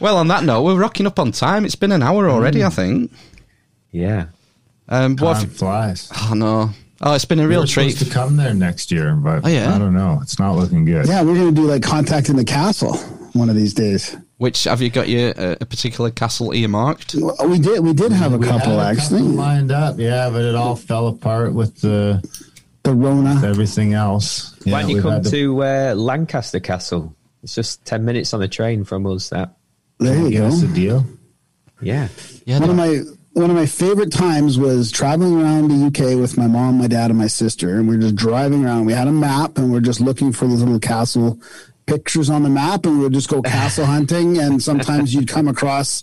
Speaker 2: well, on that note, we're rocking up on time. It's been an hour already, I think.
Speaker 4: yeah.
Speaker 2: Um, what?
Speaker 7: Time
Speaker 2: If,
Speaker 7: flies.
Speaker 2: oh no! Oh, it's been a
Speaker 7: We
Speaker 2: real
Speaker 7: were
Speaker 2: treat.
Speaker 7: supposed to come there next year, but
Speaker 2: Oh, yeah?
Speaker 7: I don't know. It's not looking good.
Speaker 6: Yeah, we're gonna do like contacting the castle one of these days.
Speaker 2: Which have you got your uh, a particular castle earmarked?
Speaker 6: Well, We did. We did have a
Speaker 7: We
Speaker 6: couple
Speaker 7: had a
Speaker 6: actually.
Speaker 7: couple lined up, yeah, but it all fell apart with the
Speaker 6: the Rona.
Speaker 7: everything else.
Speaker 4: Why don't you come
Speaker 7: had the-
Speaker 4: to uh, Lancaster Castle? It's just ten minutes on the train from us. That
Speaker 6: There you go.
Speaker 7: us a deal?
Speaker 4: yeah.
Speaker 2: Yeah,
Speaker 6: One of my one of my favorite times was traveling around the UK with my mom, my dad, and my sister, and we are just driving around. We had a map, and we're just looking for the little castle pictures on the map, and we would just go castle hunting. And sometimes you'd come across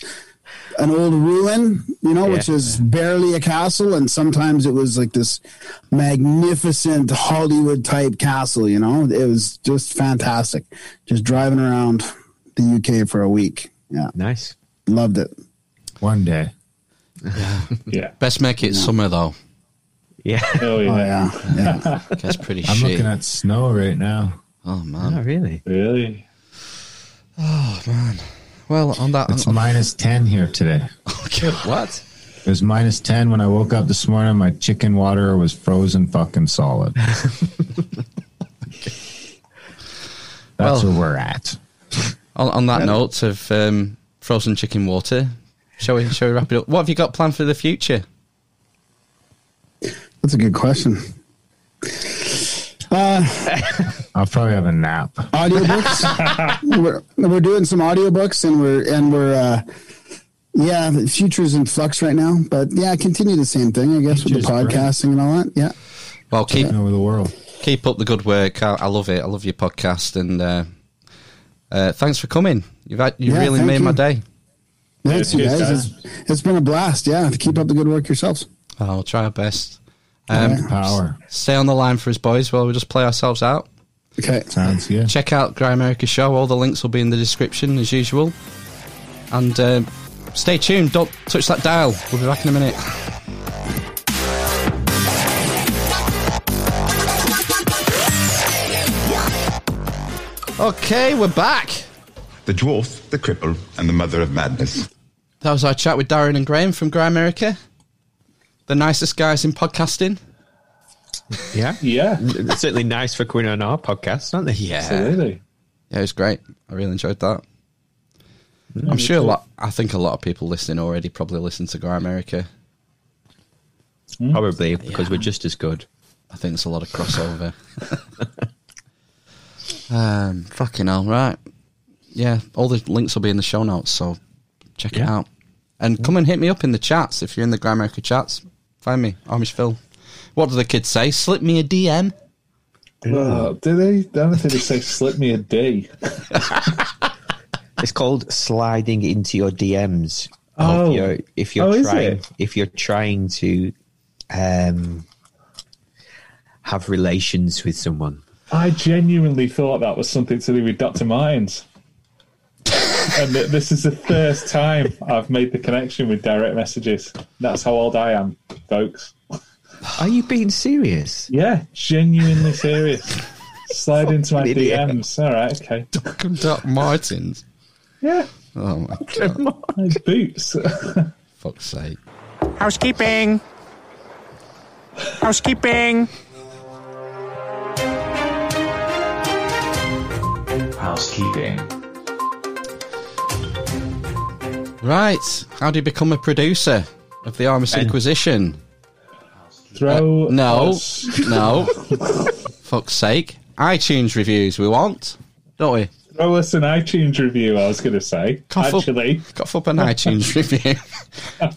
Speaker 6: an old ruin, you know, which is barely a castle, and sometimes it was like this magnificent Hollywood type castle. You know, it was just fantastic. Just driving around the UK for a week. Yeah,
Speaker 4: Nice.
Speaker 6: loved it.
Speaker 7: One day.
Speaker 3: Yeah.
Speaker 2: best make it summer though.
Speaker 4: Yeah.
Speaker 3: Oh, yeah.
Speaker 6: Oh yeah, yeah.
Speaker 2: Gets pretty
Speaker 7: I'm
Speaker 2: shit.
Speaker 7: looking at snow right now.
Speaker 2: oh
Speaker 4: Oh,
Speaker 2: man.
Speaker 4: really?
Speaker 3: Really? Oh man.
Speaker 2: Well, on that,
Speaker 7: It's
Speaker 2: on,
Speaker 7: minus 10 here today. Okay.
Speaker 4: What?
Speaker 7: It was minus 10 when I woke up this morning. My chicken water was frozen fucking solid. That's
Speaker 2: Well-
Speaker 7: where we're at.
Speaker 2: on, on that note of um, frozen chicken water, shall we? Shall we wrap it up? What have you got planned for the future?
Speaker 6: That's a good question. Uh,
Speaker 7: I'll probably have a nap.
Speaker 6: audiobooks. we're, we're doing some audiobooks and we're and we're uh, yeah, the future's in flux right now. But yeah, continue the same thing, I guess, with the podcasting and all that. Yeah.
Speaker 2: Well, keep
Speaker 7: Taking over the world.
Speaker 2: keep up the good work. I, I love it. I love your podcast, and uh, uh, thanks for coming. You've had, you
Speaker 6: Yeah,
Speaker 2: really
Speaker 6: thank
Speaker 2: made my day.
Speaker 6: Thanks, you guys. It's, it's been a blast. Yeah. Keep up the good work yourselves.
Speaker 2: I'll try our best. Um,
Speaker 7: Power.
Speaker 2: stay on the line for us, boys, while we just play ourselves out.
Speaker 6: Okay.
Speaker 7: Sounds good.
Speaker 2: Check out Grimerica Show. All the links will be in the description as usual. And uh, stay tuned. Don't touch that dial. We'll be back in a minute. Okay, we're back.
Speaker 5: The dwarf, the cripple, and the mother of madness.
Speaker 2: That was our chat with Darren and Graham from Grimerica. The nicest guys in podcasting.
Speaker 4: Yeah.
Speaker 3: Yeah,
Speaker 4: It's certainly nice for coming on our podcast, aren't they?
Speaker 2: Yeah.
Speaker 3: absolutely.
Speaker 2: Yeah, it was great. I really enjoyed that. I'm sure a lot. I think a lot of people listening already probably listen to Grimerica.
Speaker 4: Probably because we're just as good.
Speaker 2: I think there's a lot of crossover. um, fucking hell, right? Yeah, all the links will be in the show notes, so check it out. And come and hit me up in the chats if you're in the Grimerica chats. Find me, Amish Phil. What do the kids say? Slip me a DM.
Speaker 3: Oh, do they? I don't think they say slip me a D.
Speaker 4: It's called sliding into your DMs.
Speaker 3: Oh.
Speaker 4: if you're, if you're
Speaker 3: Oh,
Speaker 4: trying, if you're trying to um, have relations with someone.
Speaker 3: I genuinely thought that was something to do with Dr. Mines. And this is the first time I've made the connection with direct messages. That's how old I am, folks.
Speaker 4: Are you being serious?
Speaker 3: Yeah, genuinely serious. Slide into my
Speaker 4: Idiot.
Speaker 3: DMs. All right, okay.
Speaker 2: Doc Martens.
Speaker 3: Yeah,
Speaker 2: Oh my god!
Speaker 3: my boots.
Speaker 2: Fuck's sake!
Speaker 8: Housekeeping. Housekeeping.
Speaker 9: Housekeeping.
Speaker 2: Right, how do you become a producer of the Armis
Speaker 4: Ben.
Speaker 2: Inquisition?
Speaker 3: Throw
Speaker 2: No,
Speaker 3: us-
Speaker 2: no. Fuck's sake! iTunes reviews we want, don't we?
Speaker 3: throw us an iTunes review. I was going to say.
Speaker 2: Cough up-
Speaker 3: Actually,
Speaker 2: Cough up an iTunes review.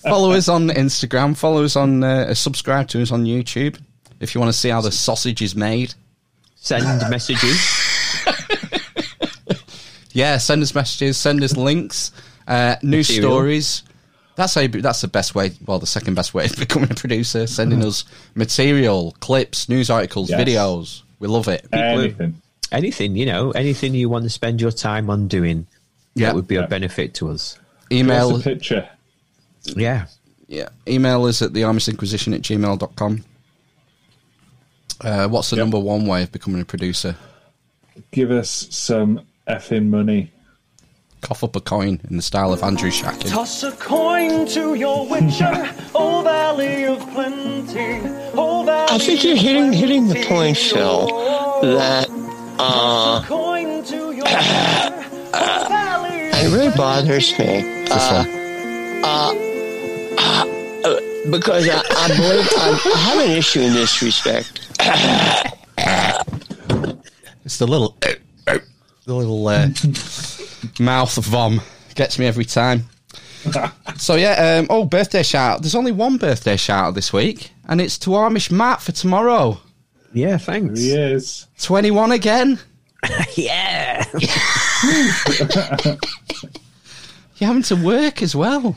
Speaker 2: follow us on Instagram. Follow us on. Uh, subscribe to us on YouTube if you want to see how the sausage is made.
Speaker 4: Send messages.
Speaker 2: Yeah, send us messages. Send us links. Uh, news
Speaker 4: Material.
Speaker 2: stories. That's how. That's the best way. Well, the second best way of becoming a producer. Sending us material, clips, news articles,
Speaker 3: Yes.
Speaker 2: videos. We love it.
Speaker 3: anything.
Speaker 4: anything, you know, anything you want to spend your time on doing.
Speaker 2: Yeah.
Speaker 4: That would be
Speaker 3: Yeah.
Speaker 4: a benefit to us.
Speaker 2: Email.
Speaker 3: Just a picture.
Speaker 4: Yeah.
Speaker 2: Yeah. Email us at the Armis Inquisition at gmail.com. Uh, what's the
Speaker 3: Yep.
Speaker 2: number one way of becoming a producer?
Speaker 3: Give us some effing money.
Speaker 2: Cough up a coin in the style of Andrew Shakin.
Speaker 10: Toss a coin to your witcher, O Valley of Plenty. O Valley
Speaker 11: I think you're hitting hitting the point, Phil. That uh,
Speaker 10: Coin to your witcher, O Valley of
Speaker 11: it really bothers me
Speaker 2: This
Speaker 11: uh,
Speaker 2: one.
Speaker 11: because I, I believe I, I have an issue in this respect.
Speaker 2: It's the little, the little uh, mouth vom gets me every time. so yeah, um, oh, birthday shout! There's only one birthday shout this week, and it's to Amish Matt for tomorrow.
Speaker 4: Yeah, thanks.
Speaker 3: He is.
Speaker 2: Twenty-one again.
Speaker 4: Yeah.
Speaker 2: You're having to work as well.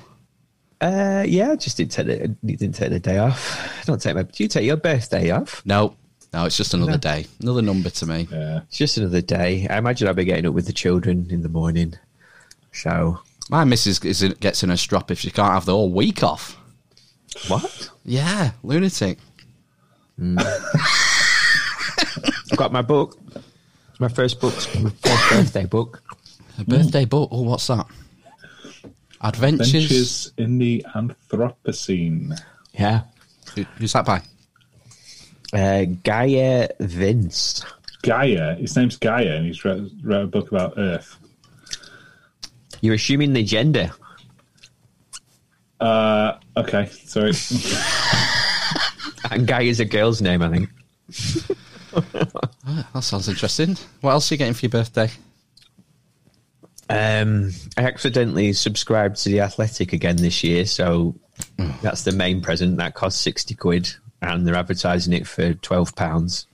Speaker 4: Uh, yeah, just didn't take the didn't take the day off. Don't take my. Do you take your birthday off?
Speaker 2: No, no, it's just another day, another number to me.
Speaker 3: Yeah.
Speaker 4: It's just another day. I imagine I'll be getting up with the children in the morning. So
Speaker 2: My missus is in, gets in a strop if she can't have the whole week off.
Speaker 4: what?
Speaker 2: Yeah, lunatic.
Speaker 4: I've hmm. got my book. It's my first book. My first birthday book.
Speaker 2: A birthday book. Oh, what's that? Adventures.
Speaker 3: Adventures in the Anthropocene.
Speaker 4: Yeah.
Speaker 2: Who- Who's that by?
Speaker 4: Uh, Gaia Vince.
Speaker 3: Gaia. His name's Gaia, and he's wrote, wrote a book about Earth.
Speaker 4: You're assuming the gender.
Speaker 3: Uh, okay, sorry.
Speaker 4: And is a girl's name, I think.
Speaker 2: That sounds interesting. What else are you getting for your birthday?
Speaker 4: Um, I accidentally subscribed to the Athletic again this year, so that's the main present. That costs sixty quid, and they're advertising it for twelve pounds.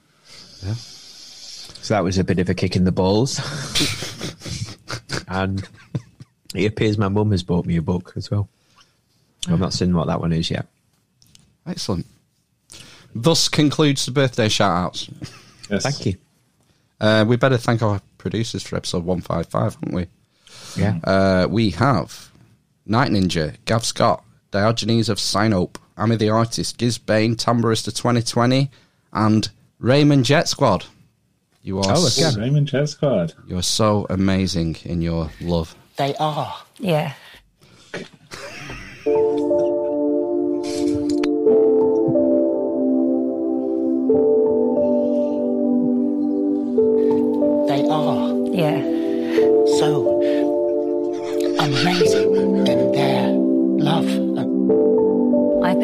Speaker 4: So that was a bit of a kick in the balls. and it appears my mum has bought me a book as well. I've not seen what that one is yet.
Speaker 2: Excellent. thus concludes the birthday shout outs.
Speaker 3: Yes.
Speaker 4: Thank you.
Speaker 2: Uh, we better thank our producers for episode 155, haven't we?
Speaker 4: Yeah.
Speaker 2: Uh, we have Night Ninja, Gav Scott, Diogenes of Sinope, Amy the Artist, Giz Bain, Tamburista 2020, and Raymond Jet Squad. You are,
Speaker 4: Oh,
Speaker 2: so.
Speaker 3: Raymond Jet Squad.
Speaker 2: you're so amazing in your love.
Speaker 11: They are.
Speaker 12: Yeah.
Speaker 11: They are
Speaker 12: Yeah.
Speaker 11: so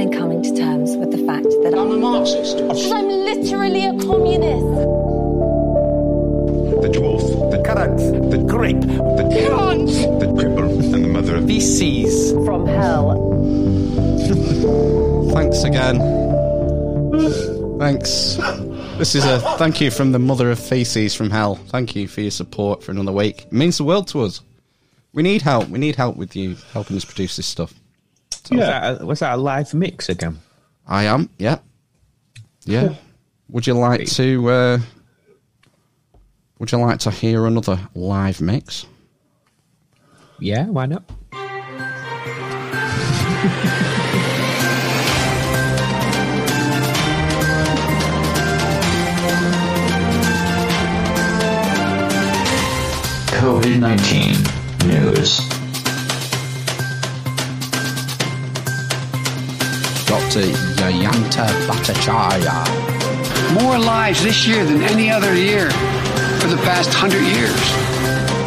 Speaker 12: been coming to terms with the fact that
Speaker 11: I'm a Marxist.
Speaker 12: I'm literally a communist.
Speaker 5: The dwarf, the
Speaker 8: Carrot, the grape,
Speaker 5: the the cripple, and the mother of
Speaker 8: feces.
Speaker 12: From hell.
Speaker 2: Thanks again. Thanks. This is a thank you from the mother of feces from hell. Thank you for your support for another week. It means the world to us. We need help. We need help with you helping us produce this stuff.
Speaker 4: Was, that a, was that a live mix again?
Speaker 2: I am. Yeah. Yeah. Would you like to? Uh, would you like to hear another live mix?
Speaker 4: Yeah, why not?
Speaker 9: COVID 19 news.
Speaker 2: Dr. Jayanta Bhattacharya.
Speaker 13: More lives this year than any other year for the past hundred years.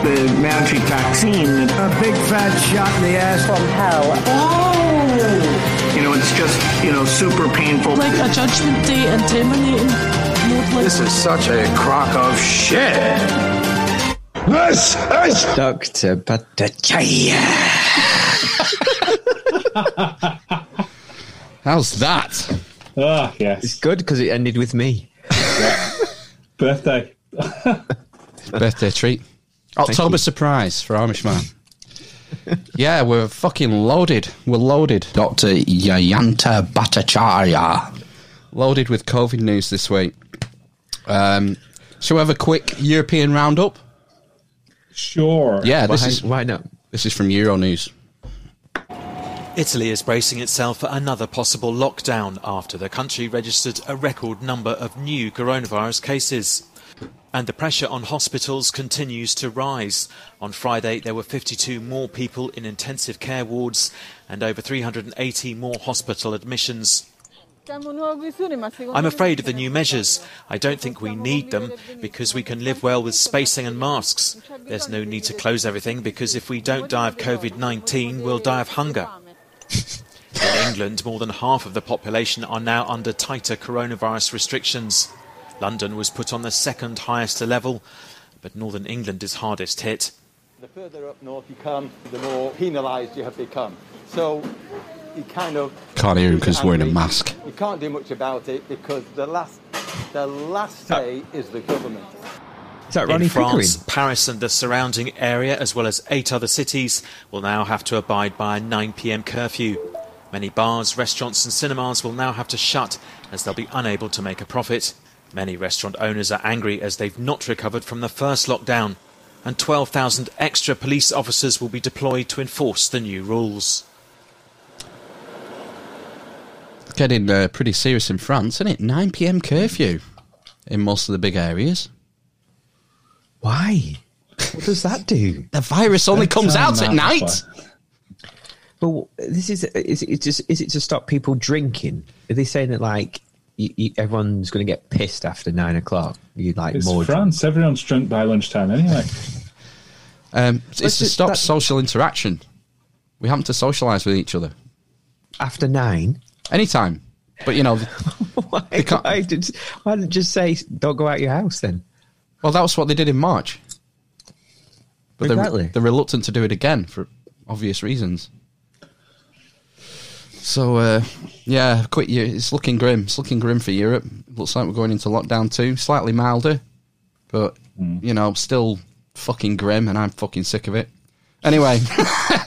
Speaker 14: The magic vaccine. A big fat shot in the ass.
Speaker 12: From hell. Oh!
Speaker 14: You know, it's just, you know, super painful.
Speaker 15: Like a judgment day and terminating.
Speaker 13: This is such a crock of shit.
Speaker 14: This is
Speaker 4: Dr. Bhattacharya.
Speaker 2: How's that?
Speaker 3: Ah, yes.
Speaker 4: It's good because it ended with me.
Speaker 3: Birthday.
Speaker 2: Birthday treat. October surprise for Amish Man. yeah, we're fucking loaded. We're loaded. Dr. Jayanta Bhattacharya. Loaded with COVID news this week. Um, shall we have a quick European roundup?
Speaker 3: Sure.
Speaker 2: Yeah, this
Speaker 4: Why-
Speaker 2: is
Speaker 4: why not?
Speaker 2: This is from Euronews.
Speaker 16: Italy is bracing itself for another possible lockdown after the country registered a record number of new coronavirus cases. And the pressure on hospitals continues to rise. On Friday, there were 52 more people in intensive care wards and over 380 more hospital admissions. I'm afraid of the new measures. I don't think we need them because we can live well with spacing and masks. There's no need to close everything because if we don't die of COVID 19, we'll die of hunger. In England, more than half of the population are now under tighter coronavirus restrictions. London was put on the second highest level, but Northern England is hardest hit.
Speaker 17: The further up north you come, the more penalised you have become. So you kind of
Speaker 2: Can't hear him because he's wearing a mask.
Speaker 17: You can't do much about it because the last, the last say is the government.
Speaker 4: Is that Ronnie
Speaker 16: In France,
Speaker 4: Pickering?
Speaker 16: Paris and the surrounding area, as well as eight other cities, will now have to abide by a 9 pm curfew. Many bars, restaurants, and cinemas will now have to shut as they'll be unable to make a profit. Many restaurant owners are angry as they've not recovered from the first lockdown, and 12,000 extra police officers will be deployed to enforce the new rules.
Speaker 2: Getting uh, pretty serious in France, isn't it? 9 pm curfew in most of the big areas.
Speaker 4: Why? What does that do?
Speaker 2: The virus only comes out at night.
Speaker 4: Well, this is is it just is it to stop people drinking? Are they saying that like you, you, everyone's going to get pissed after nine o'clock? You like
Speaker 3: It's
Speaker 4: more
Speaker 3: France. Everyone's drunk by lunchtime anyway.
Speaker 2: Um, it's
Speaker 4: That's
Speaker 2: to stop
Speaker 4: that-
Speaker 2: social interaction. We happen to socialise with each other.
Speaker 4: after nine?
Speaker 2: Anytime. But, you know,
Speaker 4: why, why, did, why didn't just say don't go out your house then?
Speaker 2: Well, that was what they did in March. But
Speaker 4: Exactly.
Speaker 2: they're, they're reluctant to do it again for obvious reasons. So, uh, yeah, quit you. It's looking grim. It's looking grim for Europe. Looks like we're going into lockdown too. Slightly milder, but, you know, still fucking grim, and I'm fucking sick of it. Anyway,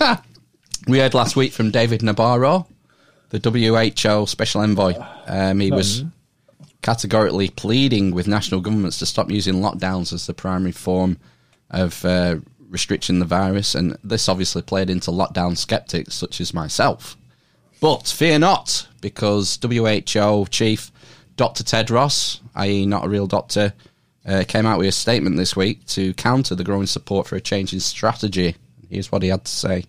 Speaker 2: we heard last week from David Nabarro, the WHO special envoy. Um, he was categorically pleading with national governments to stop using lockdowns as the primary form of uh, restricting the virus. And this obviously played into lockdown skeptics such as myself. But fear not, because WHO chief Dr. Tedros, i.e., not a real doctor, uh, came out with a statement this week to counter the growing support for a change in strategy. Here's what he had to say.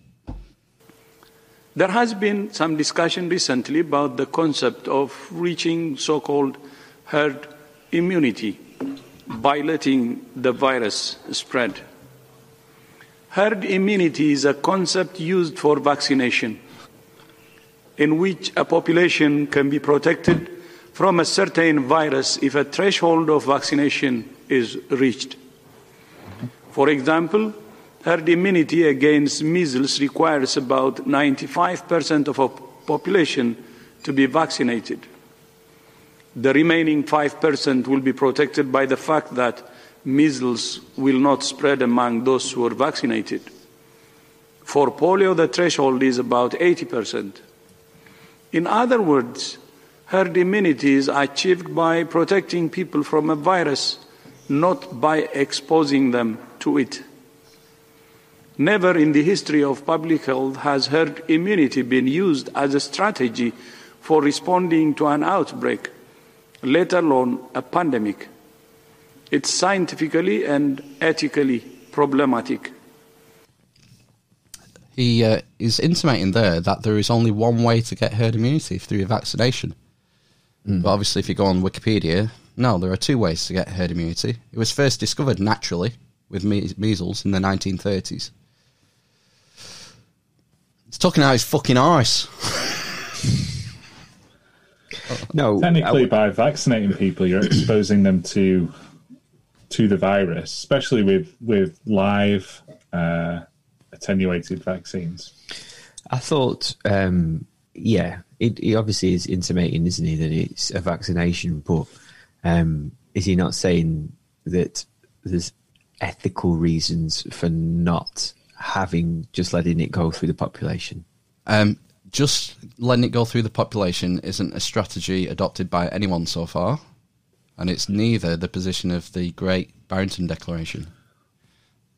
Speaker 18: There has been some discussion recently about the concept of reaching so called herd immunity by letting the virus spread. Herd immunity is a concept used for vaccination, in which a population can be protected from a certain virus if a threshold of vaccination is reached. For example, herd immunity against measles requires about 95% of a population to be vaccinated. The remaining 5% will be protected by the fact that measles will not spread among those who are vaccinated. For polio, the threshold is about 80%. In other words, herd immunity is achieved by protecting people from a virus, not by exposing them to it. Never in the history of public health has herd immunity been used as a strategy for responding to an outbreak, let alone a pandemic. It's scientifically and ethically problematic.
Speaker 2: He uh, is intimating there that there is only one way to get herd immunity through vaccination. But obviously, if you go on Wikipedia, no, there are two ways to get herd immunity. It was first discovered naturally with me- measles in the 1930s. It's talking out his fucking arse.
Speaker 4: no,
Speaker 3: Technically, by vaccinating people, you're exposing them to to the virus, especially with with live uh, attenuated vaccines.
Speaker 4: I thought, um, yeah, it, he obviously is intimating, isn't he, that it's a vaccination, but um, is he not saying that there's ethical reasons for not having just letting it go through the population?
Speaker 2: Um, just letting it go through the population isn't a strategy adopted by anyone so far, and it's neither the position of the Great Barrington Declaration.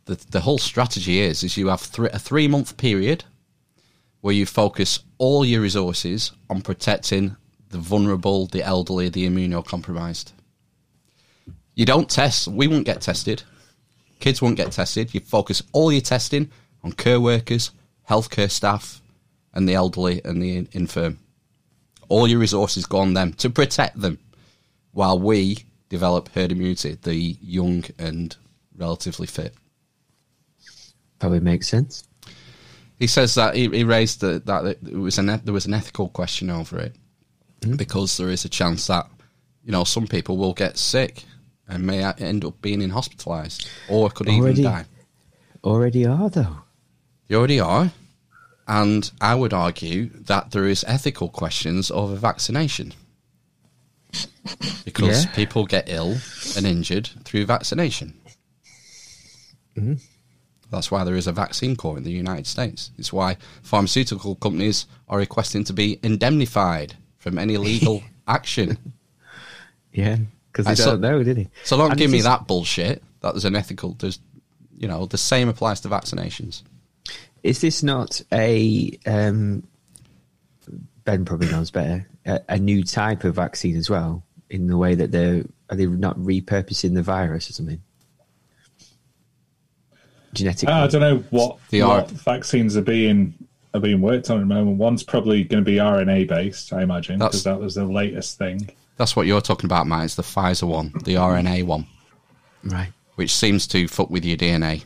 Speaker 2: The the whole strategy is is you have thr a three month period where you focus all your resources on protecting the vulnerable, the elderly, the immunocompromised. You don't test. We won't get tested. Kids won't get tested. You focus all your testing on care workers, healthcare staff, and the elderly and the infirm. All your resources go on them to protect them, while we develop herd immunity, the young and relatively fit.
Speaker 4: Probably makes sense.
Speaker 2: He says that he, he raised the, that it was an there was an ethical question over it hmm? because there is a chance that you know some people will get sick and may end up being in hospitalised or could
Speaker 4: Already-
Speaker 2: even die.
Speaker 4: Already are, though.
Speaker 2: They already are. And I would argue that there is ethical questions over vaccination. Because
Speaker 4: Yeah.
Speaker 2: people get ill and injured through vaccination.
Speaker 4: Mhm.
Speaker 2: That's why there is a vaccine corps in the United States. It's why pharmaceutical companies are requesting to be indemnified from any legal action.
Speaker 4: Yeah, because they
Speaker 2: And
Speaker 4: don't
Speaker 2: so-
Speaker 4: know, did he?
Speaker 2: So don't
Speaker 4: And
Speaker 2: give me
Speaker 4: this-
Speaker 2: that bullshit. That there's an ethical. There's, you know, the same applies to vaccinations.
Speaker 4: Is this not a um, Ben probably knows better a, a new type of vaccine as well? In the way that they're are they not repurposing the virus or something? Genetically,
Speaker 3: I don't know what,
Speaker 2: They
Speaker 3: what
Speaker 2: are-
Speaker 3: vaccines are being are being worked on at the moment. One's probably going to be RNA based, I imagine, because that was the latest thing.
Speaker 2: That's what you're talking about, Matt. It's the Pfizer one, the RNA one,
Speaker 4: right?
Speaker 2: which seems to fuck with your DNA.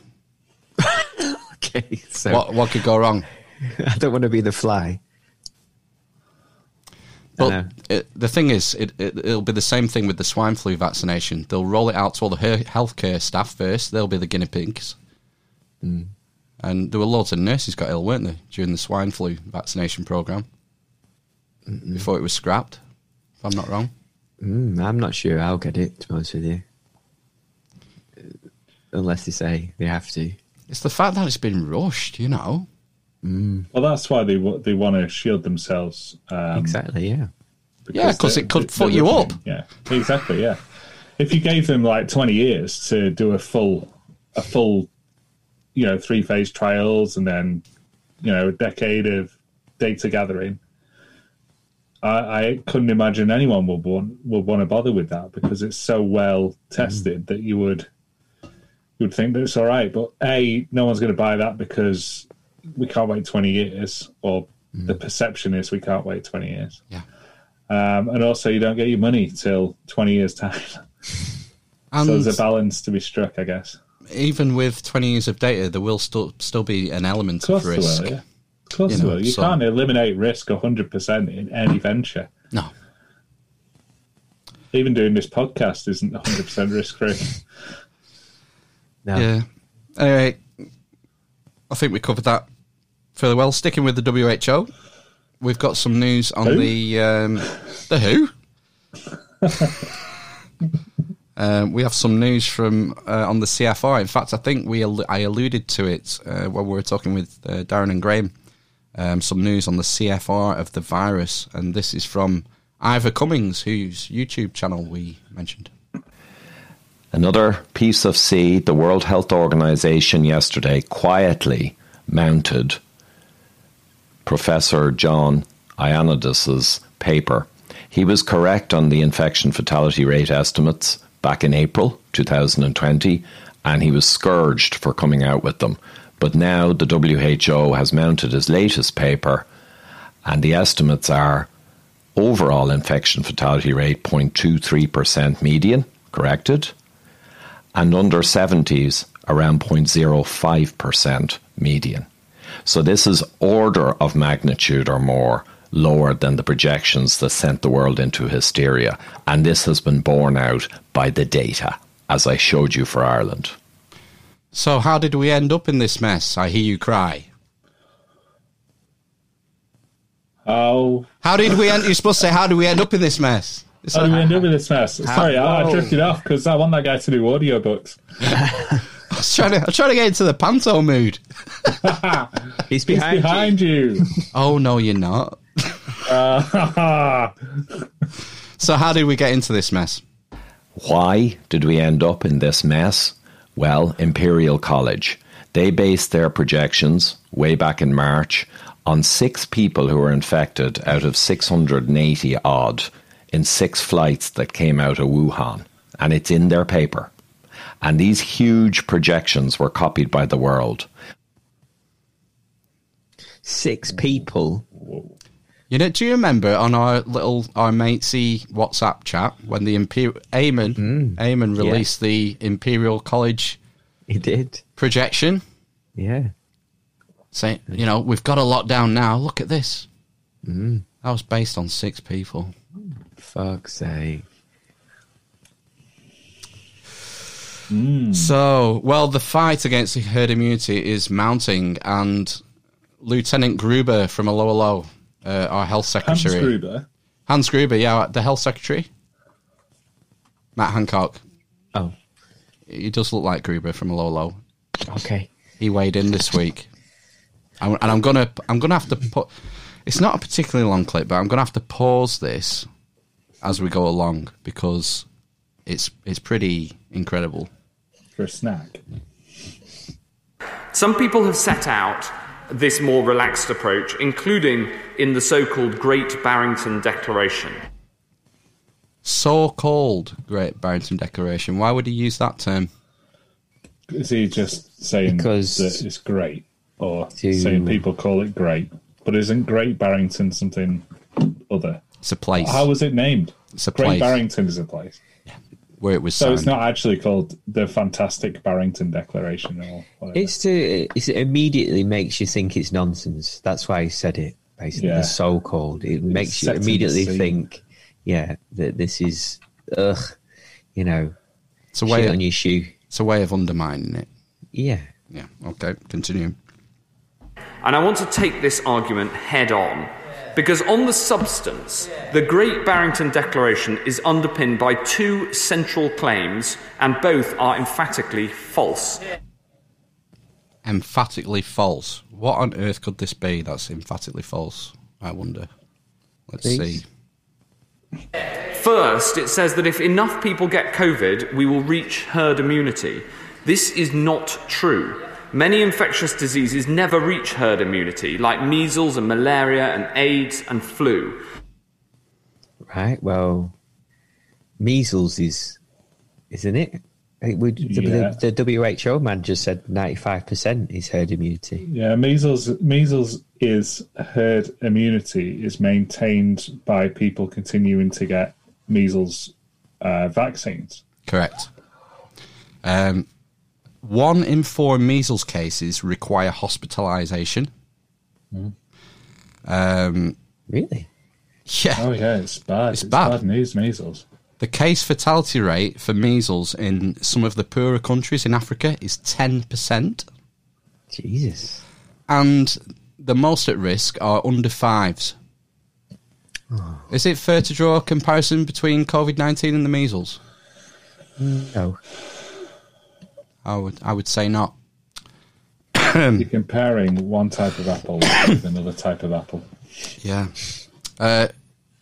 Speaker 4: Okay, so
Speaker 2: What what could go wrong?
Speaker 4: I don't want to be the fly.
Speaker 2: But it, the thing is, it, it, it'll be the same thing with the swine flu vaccination. They'll roll it out to all the healthcare staff first. They'll be the guinea pigs.
Speaker 4: Mm.
Speaker 2: And there were loads of nurses got ill, weren't they, during the swine flu vaccination program before it was scrapped. If I'm not wrong.
Speaker 4: Mm, I'm not sure I'll get it. To be honest with you, unless they say they have to.
Speaker 2: It's the fact that it's been rushed, you know.
Speaker 3: Well, that's why they they want to shield themselves. Um,
Speaker 4: exactly. Yeah.
Speaker 2: Yeah,
Speaker 3: because
Speaker 2: it could
Speaker 3: the-
Speaker 2: fuck
Speaker 3: the
Speaker 2: you
Speaker 3: ripping-
Speaker 2: up.
Speaker 3: Yeah, exactly. Yeah, if you gave them like twenty years to do a full, a full, you know, three phase trials and then, you know, a decade of data gathering, I, I couldn't imagine anyone would want would want to bother with that because it's so well tested that you would you would think that it's all right. But a, no one's going to buy that because we can't wait twenty years, or the perception is we can't wait twenty years.
Speaker 2: Yeah.
Speaker 3: Um, and also, you don't get your money till 20 years' time.
Speaker 2: And
Speaker 3: so there's a balance to be struck, I guess.
Speaker 2: even with 20 years of data, there will still still be an element
Speaker 3: Of
Speaker 2: of risk.
Speaker 3: will, yeah. Of course
Speaker 2: You know,
Speaker 3: will. You
Speaker 2: so-
Speaker 3: can't eliminate risk 100% in any venture.
Speaker 2: No.
Speaker 3: Even doing this podcast isn't 100% risk free.
Speaker 2: Yeah. Anyway, I think we covered that fairly well. Sticking with the WHO, we've got some news on
Speaker 3: Who?
Speaker 2: the um, the Who. Um, we have some news from uh, on the CFR. In fact, I think we al- I alluded to it uh, when we were talking with uh, Darren and Graham. Um, some news on the CFR of the virus, and this is from Ivor Cummings, whose YouTube channel we mentioned.
Speaker 19: Another piece of C, the World Health Organization yesterday quietly mounted Professor John Ioannidis' paper. He was correct on the infection fatality rate estimates back in April 2020, and he was scourged for coming out with them. But now the WHO has mounted his latest paper, and the estimates are overall infection fatality rate 0.23% median, corrected, and under 70s around 0.05% median. So this is order of magnitude or more lower than the projections that sent the world into hysteria. And this has been borne out by the data, as I showed you for Ireland.
Speaker 2: So, how did we end up in this mess? I hear you cry.
Speaker 3: Oh.
Speaker 2: How did we end? You're supposed to say, how did we end up in this mess? It's
Speaker 3: How
Speaker 2: like-
Speaker 3: do we end up with this mess? Sorry, I, I drifted off because I want that guy to do audiobooks.
Speaker 2: I was trying to, I was trying to get into the panto mood.
Speaker 4: He's
Speaker 3: behind, behind you.
Speaker 2: Oh no, you're not.
Speaker 3: Uh,
Speaker 2: So, how did we get into this mess?
Speaker 19: Why did we end up in this mess? Well, Imperial College. They based their projections way back in March on six people who were infected out of 680 odd in six flights that came out of Wuhan. And it's in their paper. And these huge projections were copied by the world.
Speaker 4: Six people.
Speaker 2: You know, do you remember on our little our matesy WhatsApp chat when the Imperial Eamon Eamon
Speaker 4: Yeah.
Speaker 2: released the Imperial College
Speaker 4: He did.
Speaker 2: projection,
Speaker 4: Yeah.
Speaker 2: saying, you know, we've got a lockdown now. Look at this.
Speaker 4: Mm.
Speaker 2: That was based on six people.
Speaker 4: Fuck's sake.
Speaker 2: So, well, the fight against the herd immunity is mounting, and Lieutenant Gruber from 'Allo 'Allo, uh, our health secretary.
Speaker 3: Hans Gruber.
Speaker 2: Hans Gruber, yeah, the health secretary, Matt Hancock.
Speaker 4: Oh,
Speaker 2: he does look like Gruber from 'Allo 'Allo.
Speaker 4: Okay,
Speaker 2: he weighed in this week, and and I'm gonna I'm gonna have to put. It's not a particularly long clip, but I'm gonna have to pause this as we go along because it's it's pretty incredible.
Speaker 3: For a snack.
Speaker 20: Some people have set out this more relaxed approach, including in the so called Great Barrington Declaration.
Speaker 2: So called Great Barrington Declaration. Why would he use that term?
Speaker 3: Is he just saying
Speaker 2: Because-
Speaker 3: that it's great, or
Speaker 2: To-
Speaker 3: saying people call it great? But isn't Great Barrington something other?
Speaker 2: It's a place.
Speaker 3: How was it named?
Speaker 2: It's a
Speaker 3: Great
Speaker 2: place.
Speaker 3: Barrington is a place.
Speaker 2: Where it was
Speaker 3: So it's not actually called the Fantastic Barrington Declaration or whatever.
Speaker 4: It's to it's, it immediately makes you think it's nonsense. That's why he said it. Basically,
Speaker 3: Yeah.
Speaker 4: the so called. It makes you immediately think, yeah, that this is ugh, you know,
Speaker 2: It's a way
Speaker 4: shit
Speaker 2: of,
Speaker 4: on your shoe.
Speaker 2: It's a way of undermining it.
Speaker 4: Yeah.
Speaker 2: Yeah. Okay. Continue.
Speaker 20: And I want to take this argument head on because, on the substance, the Great Barrington Declaration is underpinned by two central claims, and both are emphatically false.
Speaker 2: Emphatically false. What on earth could this be? That's emphatically false. I wonder. Let's
Speaker 20: Please.
Speaker 2: see.
Speaker 20: First, it says that if enough people get COVID, we will reach herd immunity. This is not true. Many infectious diseases never reach herd immunity, like measles and malaria and AIDS and flu.
Speaker 4: Right. Well, measles is, isn't it? I think the,
Speaker 3: Yeah.
Speaker 4: the, the WHO man just said ninety-five percent is herd immunity.
Speaker 3: Yeah, measles measles is herd immunity is maintained by people continuing to get measles uh, vaccines.
Speaker 2: Correct. Um, one in four measles cases require hospitalisation. Um,
Speaker 4: really?
Speaker 2: Yeah.
Speaker 3: Oh yeah, it's bad.
Speaker 2: It's
Speaker 3: It's,
Speaker 2: bad.
Speaker 3: bad. news. Measles.
Speaker 2: The case fatality rate for measles in some of the poorer countries in Africa is 10%.
Speaker 4: Jesus.
Speaker 2: And the most at risk are under fives. Is it fair to draw a comparison between COVID 19 and the measles?
Speaker 4: No.
Speaker 2: I would, I would say not.
Speaker 3: You're comparing one type of apple with another type of apple.
Speaker 2: Yeah. Uh,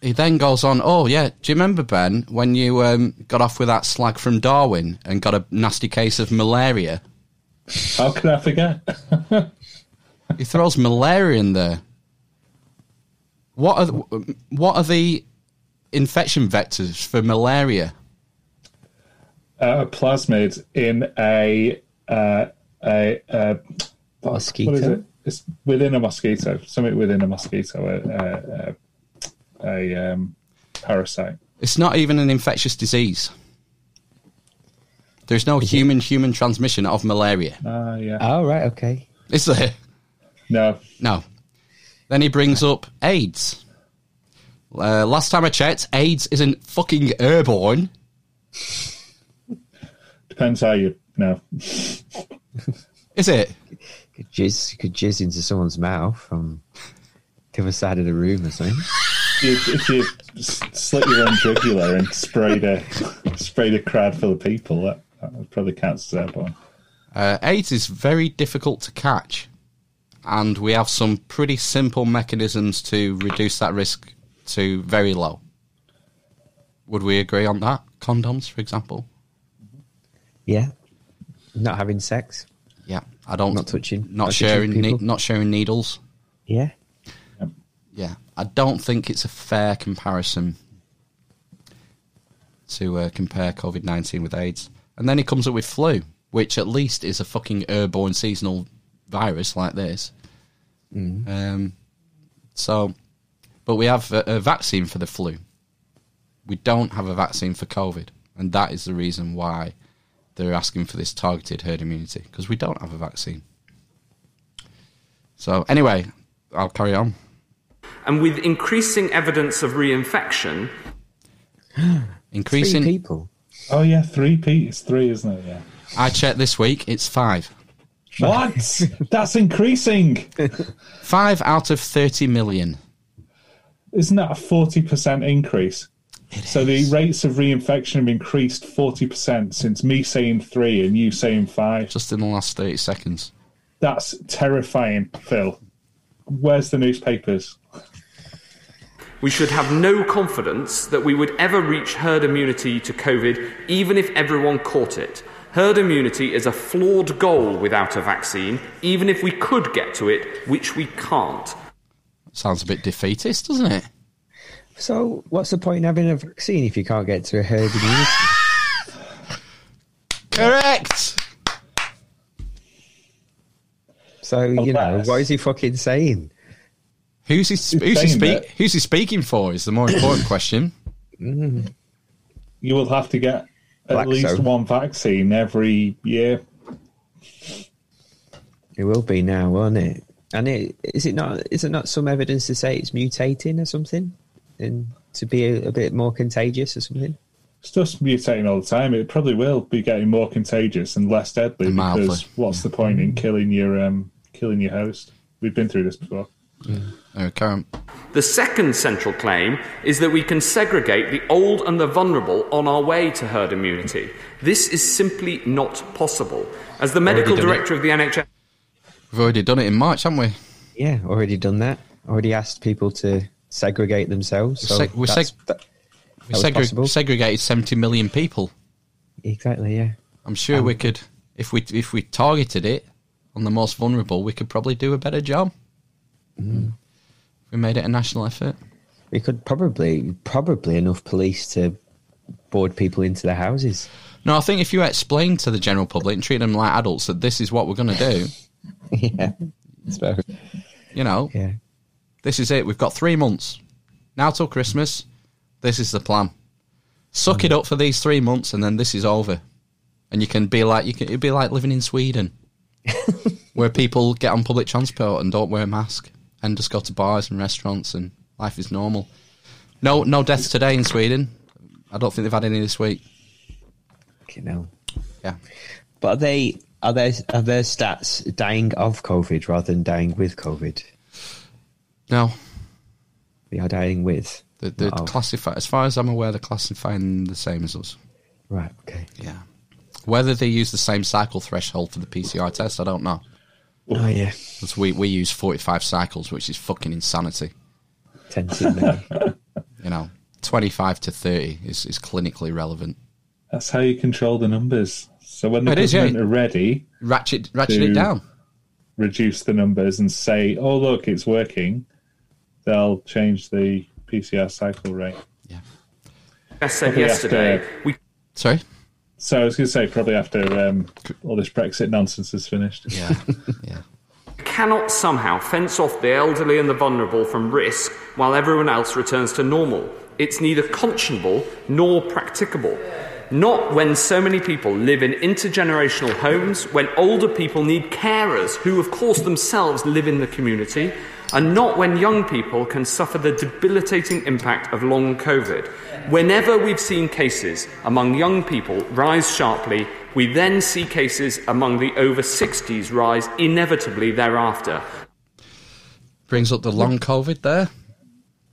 Speaker 2: he then goes on, oh, yeah, do you remember, Ben, when you um, got off with that slag from Darwin and got a nasty case of malaria?
Speaker 3: How could I forget?
Speaker 2: He throws malaria in there. What are the, what are the infection vectors for malaria?
Speaker 3: Uh, a plasmid in a uh, a uh, what-
Speaker 4: Mosquito?
Speaker 3: What is it? It's within a mosquito. Something within a mosquito. A, a, a, a um, parasite.
Speaker 2: It's not even an infectious disease. There's no human human transmission of malaria.
Speaker 3: Ah, yeah.
Speaker 4: Oh right. Okay.
Speaker 2: Is there?
Speaker 3: No.
Speaker 2: No. Then he brings up AIDS. Uh, last time I checked, AIDS isn't fucking airborne.
Speaker 3: Depends how you know.
Speaker 2: Is it?
Speaker 4: Could jizz, you could jizz into someone's mouth from the other side of the room or something.
Speaker 3: if, if you slit your own jugular and sprayed a sprayed a crowd full of people, that, that probably counts as airborne.
Speaker 2: Uh, AIDS is very difficult to catch, and we have some pretty simple mechanisms to reduce that risk to very low. Would we agree on that? Condoms, for example.
Speaker 4: Yeah. Not having sex.
Speaker 2: Yeah, I don't.
Speaker 4: Not touching.
Speaker 2: Not,
Speaker 4: not touching
Speaker 2: sharing. Ne- not sharing needles.
Speaker 4: Yeah.
Speaker 2: Yeah, I don't think it's a fair comparison to uh, compare COVID nineteen with AIDS. And then he comes up with flu, which at least is a fucking airborne seasonal virus like this. Um, so, but we have a, a vaccine for the flu. We don't have a vaccine for COVID, and that is the reason why they're asking for this targeted herd immunity because we don't have a vaccine. So, anyway, I'll carry on.
Speaker 20: And with increasing evidence of reinfection,
Speaker 2: Increasing
Speaker 4: people.
Speaker 3: Oh yeah, three Pete. It's three, isn't it? Yeah.
Speaker 2: I checked this week, it's five.
Speaker 3: What? That's increasing.
Speaker 2: Five out of 30 million.
Speaker 3: Isn't that a forty percent increase? so the rates of reinfection have increased forty percent since me saying three and you saying five.
Speaker 2: Just in the last 30 seconds.
Speaker 3: That's terrifying, Phil. Where's the newspapers?
Speaker 20: we should have no confidence that we would ever reach herd immunity to COVID, even if everyone caught it. Herd immunity is a flawed goal without a vaccine, even if we could get to it, which we can't.
Speaker 2: Sounds a bit defeatist, doesn't it?
Speaker 4: So, what's the point in having a vaccine if you can't get to a herd immunity?
Speaker 2: Correct!
Speaker 4: So, you know, what is he fucking saying?
Speaker 2: Who's he,
Speaker 3: He's
Speaker 2: who's he, speak, who's he speaking for is the more important question. Mm.
Speaker 3: You will have to get at
Speaker 4: Black
Speaker 3: least
Speaker 4: soap.
Speaker 3: one vaccine every year.
Speaker 4: It will be now, won't it? And it is it not? Is it not some evidence to say it's mutating or something, and to be a, a bit more contagious or something?
Speaker 3: It's just mutating all the time. It probably will be getting more contagious and less deadly
Speaker 2: And mildly.
Speaker 3: because what's the point in killing your um, killing your host? We've been through this before.
Speaker 2: Oh, Karen.
Speaker 20: The second central claim is that we can segregate the old and the vulnerable on our way to herd immunity. This is simply not possible. As the medical
Speaker 2: done it.
Speaker 20: director of the NHS
Speaker 2: We've already done it in March, haven't we?
Speaker 4: Yeah, already done that. Already asked people to segregate themselves. So
Speaker 2: we seg-
Speaker 4: that-
Speaker 2: We segre- segregated 70 million people.
Speaker 4: Exactly, yeah.
Speaker 2: I'm sure
Speaker 4: Um,
Speaker 2: we could, if we if we targeted it on the most vulnerable, we could probably do a better job.
Speaker 4: Mm.
Speaker 2: If we made it a national effort.
Speaker 4: We could probably probably enough police to board people into their houses.
Speaker 2: No, I think if you explain to the general public and treat them like adults that this is what we're going to do,
Speaker 4: yeah, so
Speaker 2: you know,
Speaker 4: yeah.
Speaker 2: This is it. We've got three months now till Christmas. This is the plan. Suck it up for these three months, and then this is over. And you can be like you can. It'd be like living in Sweden, where people get on public transport and don't wear a mask, and just go to bars and restaurants, and life is normal. No, no deaths today in Sweden. I don't think they've had any this week.
Speaker 4: You know.
Speaker 2: Yeah.
Speaker 4: But are they are there are there stats dying of COVID rather than dying with COVID?
Speaker 2: No,
Speaker 4: They are dying with.
Speaker 2: they're, they're
Speaker 4: not of.
Speaker 2: classified. As far as I'm aware, they're classifying the same as us.
Speaker 4: Right. Okay.
Speaker 2: Yeah. Whether they use the same cycle threshold for the PCR test, I don't know.
Speaker 4: Oh yeah.
Speaker 2: Because we, we use 45 cycles, which is fucking insanity.
Speaker 4: Ten too many.
Speaker 2: You know, 25 to 30 is, is clinically relevant.
Speaker 3: That's how you control the numbers. So when the
Speaker 2: It is, yeah.
Speaker 3: are ready,
Speaker 2: Ratchet, ratchet it down.
Speaker 3: reduce the numbers and say, "Oh, look, it's working," they'll change the PCR cycle rate. Yeah.
Speaker 20: I said
Speaker 3: Probably
Speaker 20: yesterday,
Speaker 3: after-
Speaker 20: we
Speaker 2: Sorry?
Speaker 3: So I was going to say probably after um, all this Brexit nonsense is finished.
Speaker 2: Yeah, yeah.
Speaker 20: cannot somehow fence off the elderly and the vulnerable from risk while everyone else returns to normal. It's neither conscionable nor practicable. Not when so many people live in intergenerational homes, when older people need carers who, of course, themselves live in the community, and not when young people can suffer the debilitating impact of long COVID. Whenever we've seen cases among young people rise sharply, we then see cases among the over 60s rise inevitably thereafter.
Speaker 2: Brings up the long COVID there.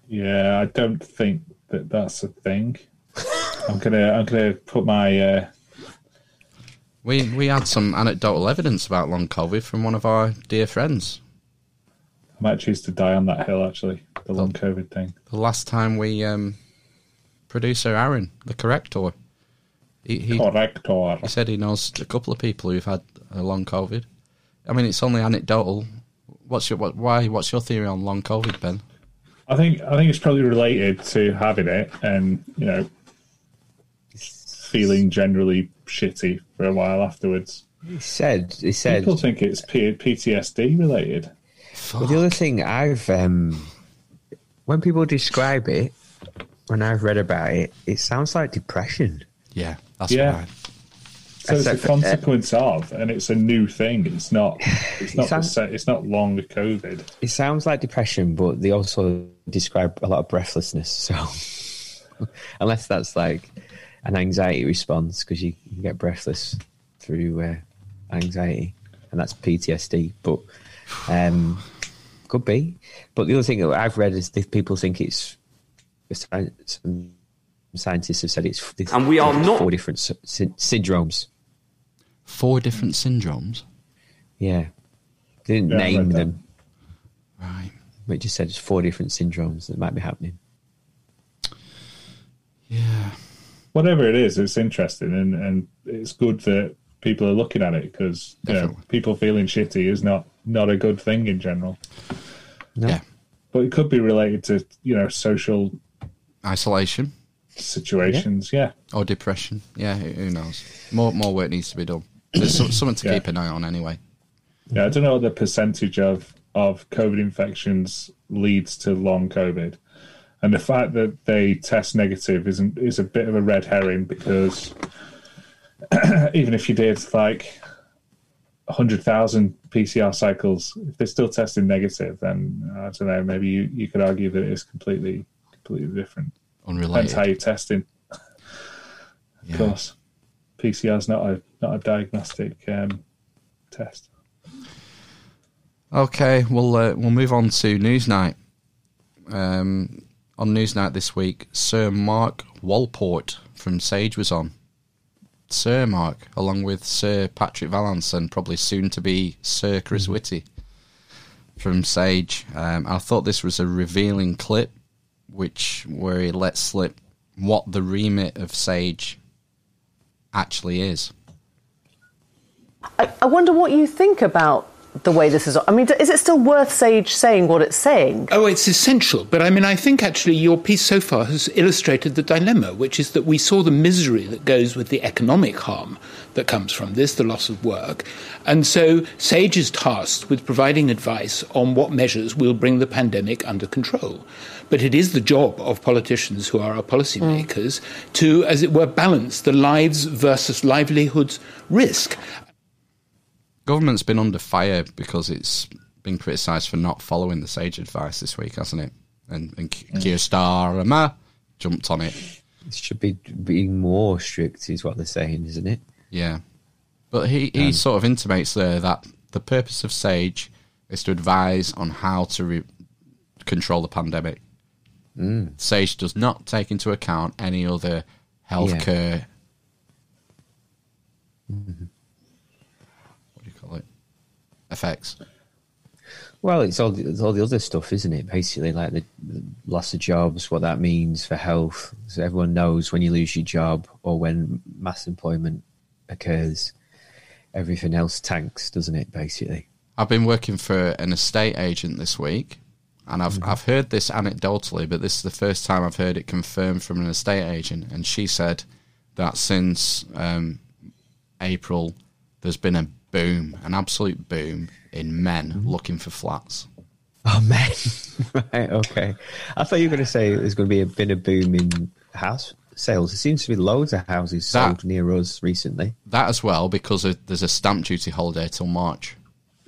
Speaker 3: Yeah, I don't think that that's a thing. I'm gonna I'm gonna put my uh,
Speaker 2: We, we had some anecdotal evidence about long COVID from one of our dear friends.
Speaker 3: I might choose to die on that hill. Actually, the long COVID thing.
Speaker 2: The last time we, um, producer Aaron, the corrector, he, he,
Speaker 3: Corrector.
Speaker 2: he said he knows a couple of people who've had a long COVID. I mean, it's only anecdotal. What's your what, why? What's your theory on long COVID, Ben?
Speaker 3: I think I think it's probably related to having it and you know feeling generally shitty for a while afterwards.
Speaker 4: He said. He said.
Speaker 3: People think it's P- PTSD related.
Speaker 4: But the other thing I've um, when people describe it, when I've read about it, it sounds like depression.
Speaker 2: Yeah, that's
Speaker 3: yeah.
Speaker 2: right.
Speaker 3: So it's a
Speaker 4: Except-
Speaker 3: consequence of, and it's a new thing. It's not. It's not. the
Speaker 4: sounds-
Speaker 3: se- it's not long COVID.
Speaker 4: It sounds like depression, but they also describe a lot of breathlessness. So, unless that's like an anxiety response, because you, you get breathless through uh, anxiety, and that's PTSD. But um, could be. But the other thing that I've read is that people think it's some scientists have said it's
Speaker 20: And we are not-
Speaker 4: four different sy- sy- syndromes.
Speaker 2: Four different syndromes.
Speaker 4: Yeah, they didn't
Speaker 3: Yeah,
Speaker 4: name them.
Speaker 2: Right.
Speaker 4: But it just said it's four different syndromes that might be happening.
Speaker 2: Yeah.
Speaker 3: Whatever it is, it's interesting, and and it's good that people are looking at it because you know people feeling shitty is not not a good thing in general.
Speaker 4: No.
Speaker 2: Yeah.
Speaker 3: But it could be related to you know social
Speaker 2: Isolation
Speaker 3: situations. Yeah.
Speaker 2: or depression. Yeah, who who knows? More more work needs to be done. There's some, something to
Speaker 3: Yeah.
Speaker 2: keep an eye on anyway.
Speaker 3: Yeah, I don't know what the percentage of of COVID infections leads to long COVID, and the fact that they test negative isn't is a bit of a red herring because even if you did like hundred thousand PCR cycles, if they're still testing negative, then I don't know. Maybe you, you could argue that it is completely completely different.
Speaker 2: Unrelated.
Speaker 3: Depends how you're testing.
Speaker 2: Yeah.
Speaker 3: Of course, PCR is not a not a diagnostic um, test.
Speaker 2: Okay, we'll uh, we'll move on to Newsnight. Um, on Newsnight this week, Sir Mark Walport from Sage was on. Sir Mark, along with Sir Patrick Vallance and probably soon to be Sir Chris Whitty from Sage. Um, I thought this was a revealing clip, which where he let slip what the remit of Sage actually is.
Speaker 21: I, I wonder what you think about the way this is. I mean, is it still worth Sage saying what it's saying?
Speaker 22: Oh, it's essential. But I mean, I think actually your piece so far has illustrated the dilemma, which is that we saw the misery that goes with the economic harm that comes from this, the loss of work. And so Sage is tasked with providing advice on what measures will bring the pandemic under control. But it is the job of politicians who are our policymakers mm. to, as it were, balance the lives versus livelihoods risk
Speaker 2: government's been under fire because it's been criticised for not following the sage advice this week, hasn't it? And, and Keir Starmer jumped on it.
Speaker 4: It should be being more strict, is what they're saying, isn't it?
Speaker 2: Yeah, but he he um, sort of intimates there that the purpose of Sage is to advise on how to re- control the pandemic.
Speaker 4: Mm.
Speaker 2: Sage does not take into account any other healthcare. Yeah. Mm-hmm effects?
Speaker 4: Well, it's all, it's all the other stuff, isn't it? Basically, like the, the, loss of jobs, what that means for health. So everyone knows when you lose your job or when mass employment occurs, everything else tanks, doesn't it? Basically,
Speaker 2: I've been working for an estate agent this week, and I've mm-hmm. I've heard this anecdotally, but this is the first time I've heard it confirmed from an estate agent. And she said that since um, April, there's been a boom, an absolute boom in men looking for flats.
Speaker 4: Oh, men. right, okay. I thought you were going to say there's going to be a bit of boom in house sales. There seems to be loads of houses that, sold near us recently.
Speaker 2: That as well, because of, there's a stamp duty holiday till March.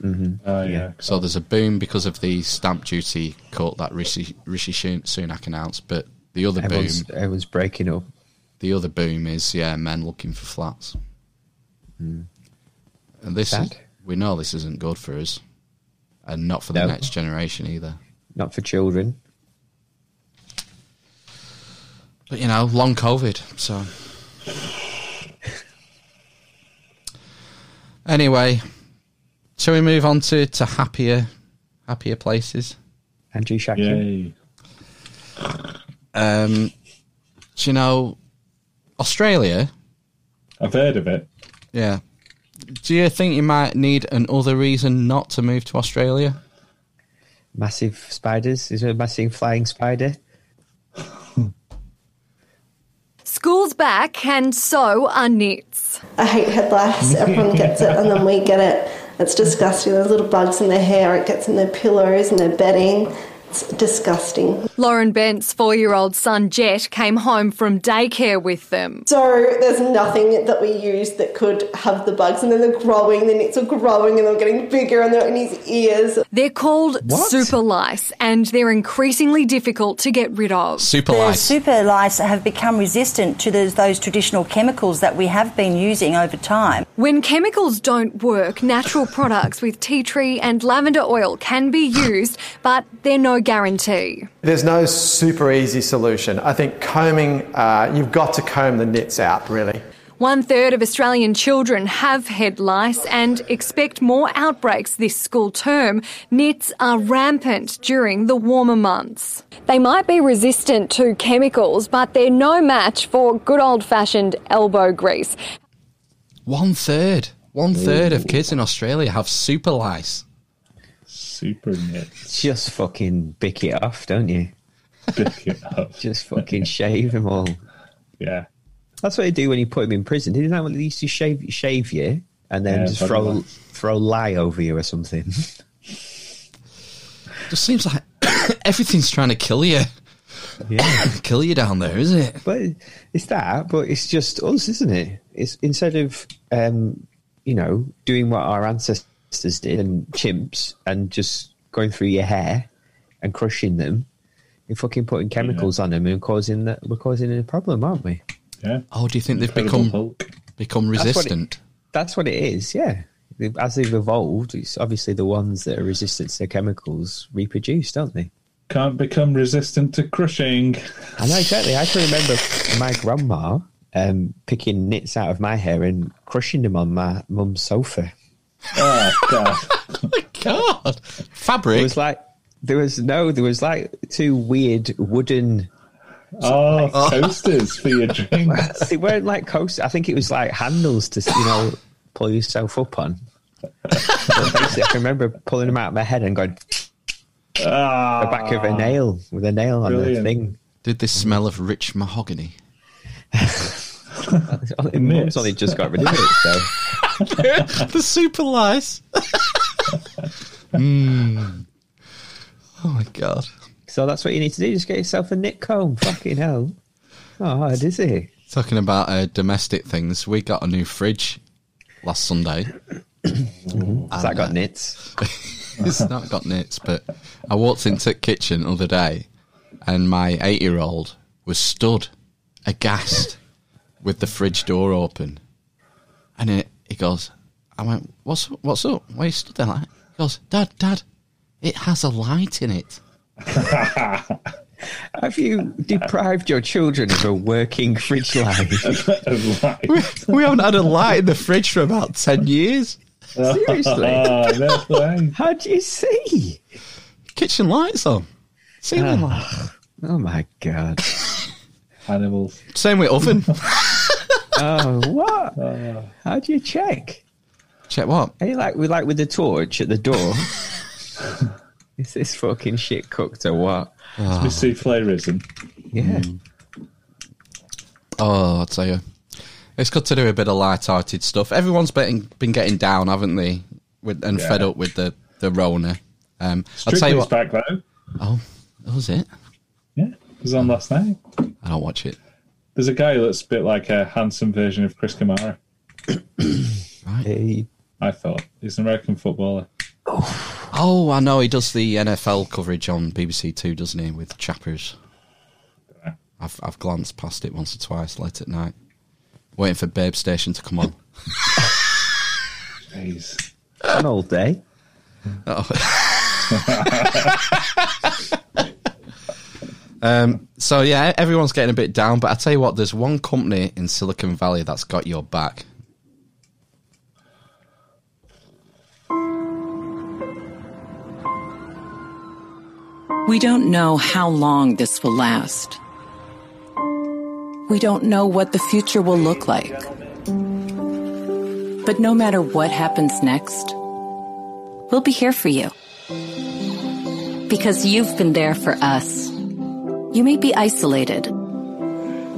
Speaker 4: Mm-hmm.
Speaker 3: Oh, yeah.
Speaker 2: So there's a boom because of the stamp duty cut that Rishi, Rishi Sunak announced, but the other
Speaker 4: everyone's,
Speaker 2: boom.
Speaker 4: Everyone's breaking up.
Speaker 2: The other boom is, yeah, men looking for flats.
Speaker 4: Mm.
Speaker 2: And this is, we know this isn't good for us, and not for the no. next generation either.
Speaker 4: Not for children.
Speaker 2: But you know, long COVID, so. anyway, shall we move on to, to happier, happier places?
Speaker 4: Andrew Shackleton.
Speaker 2: Um, do you know Australia?
Speaker 3: I've heard of it.
Speaker 2: Yeah, do you think you might need another reason not to move to Australia?
Speaker 4: Massive spiders? Is there a massive flying spider?
Speaker 23: School's back, and so are nits.
Speaker 24: I hate head lice. Everyone gets it, and then we get it. It's disgusting. There's little bugs in their hair. It gets in their pillows and their bedding. It's disgusting.
Speaker 23: Lauren Bent's four year old son Jet came home from daycare with them.
Speaker 24: So there's nothing that we use that could have the bugs, and then they're growing, the nits are growing, and they're getting bigger, and they're in his ears.
Speaker 23: They're called what? super lice, and they're increasingly difficult to get rid of.
Speaker 2: Super
Speaker 25: the
Speaker 2: lice.
Speaker 25: super lice have become resistant to those, those traditional chemicals that we have been using over time.
Speaker 23: When chemicals don't work, natural products with tea tree and lavender oil can be used, but they're no guarantee.
Speaker 26: There's no super easy solution. I think combing, uh, you've got to comb the nits out, really.
Speaker 23: One third of Australian children have head lice and expect more outbreaks this school term. Nits are rampant during the warmer months. They might be resistant to chemicals, but they're no match for good old fashioned elbow grease.
Speaker 2: One third. One third of kids in Australia have super lice
Speaker 3: super nits.
Speaker 4: Just fucking bick it off, don't you?
Speaker 3: Bick it off.
Speaker 4: Just fucking shave them all.
Speaker 3: Yeah.
Speaker 4: That's what they do when you put him in prison. Didn't that what they used to shave shave you and then yeah, just throw throw lye over you or something?
Speaker 2: Just seems like everything's trying to kill you.
Speaker 4: Yeah,
Speaker 2: kill you down there, is it?
Speaker 4: But it's that. But it's just us, isn't it? It's instead of um, you know doing what our ancestors did and chimps and just going through your hair and crushing them. You're fucking putting chemicals yeah. on them and causing that. We're causing a problem, aren't we?
Speaker 3: Yeah.
Speaker 2: Oh, do you think they've become Hulk. become resistant?
Speaker 4: That's what, it, that's what it is. Yeah. As they've evolved, it's obviously the ones that are resistant to chemicals reproduce, don't they?
Speaker 3: Can't become resistant to crushing.
Speaker 4: I know exactly. I can remember my grandma um, picking nits out of my hair and crushing them on my mum's sofa.
Speaker 3: Oh god!
Speaker 2: oh my god! Fabric.
Speaker 4: It was like there was no, there was like two weird wooden
Speaker 3: Oh, coasters for your drinks.
Speaker 4: they weren't like coasters. I think it was like handles to you know pull yourself up on. Basically, I can remember pulling them out of my head and going
Speaker 3: Ah,
Speaker 4: the back of a nail with a nail on the thing.
Speaker 2: Did this smell of rich mahogany?
Speaker 4: Mum's only just got rid of it, so
Speaker 2: the super lice. mm. Oh my god.
Speaker 4: so that's what you need to do. Just get yourself a nit comb. Fucking hell. Oh, hard is it?
Speaker 2: Talking about uh, domestic things, we got a new fridge last Sunday.
Speaker 4: Has that got nits?
Speaker 2: it's not got nits, but I walked into the kitchen the other day and my eight year old was stood aghast with the fridge door open. And it, he goes, I went, What's what's up? Why you stood there like that?" He goes, Dad, Dad, it has a light in it.
Speaker 4: Have you deprived your children of a working fridge light?
Speaker 2: we, we haven't had a light in the fridge for about 10 years.
Speaker 4: Seriously?
Speaker 3: Oh.
Speaker 4: How do you see?
Speaker 2: Kitchen lights on. Ceiling
Speaker 4: Ah.
Speaker 2: light.
Speaker 4: Oh my god.
Speaker 3: Animals.
Speaker 2: Same with oven.
Speaker 4: Oh, what? Uh, How do you check?
Speaker 2: Check what?
Speaker 4: Are you like we like with the torch at the door? Is this fucking shit cooked or what?
Speaker 3: It's my ah. souffle risen.
Speaker 4: Yeah. Mm.
Speaker 2: Oh, I'll tell you. It's good to do a bit of light-hearted stuff. Everyone's been been getting down, haven't they? With, and
Speaker 3: Yeah.
Speaker 2: fed up with the the Rona. Um, I'll tell you
Speaker 3: Strictly's
Speaker 2: what.
Speaker 3: back though.
Speaker 2: Oh, was it.
Speaker 3: Yeah, it was on last night.
Speaker 2: I don't watch it.
Speaker 3: There's a guy that's a bit like a handsome version of Chris Kamara.
Speaker 4: Hey.
Speaker 3: I thought he's an American footballer.
Speaker 2: Oh, I know. He does the NFL coverage on BBC Two, doesn't he? With chappers. I've I've glanced past it once or twice late at night, waiting for Babe Station to come on.
Speaker 3: Jeez.
Speaker 4: An all day.
Speaker 2: Oh. um, so yeah, everyone's getting a bit down, but I tell you what, there's one company in Silicon Valley that's got your back.
Speaker 27: We don't know how long this will last. We don't know what the future will look like. But no matter what happens next, we'll be here for you. Because you've been there for us. You may be isolated,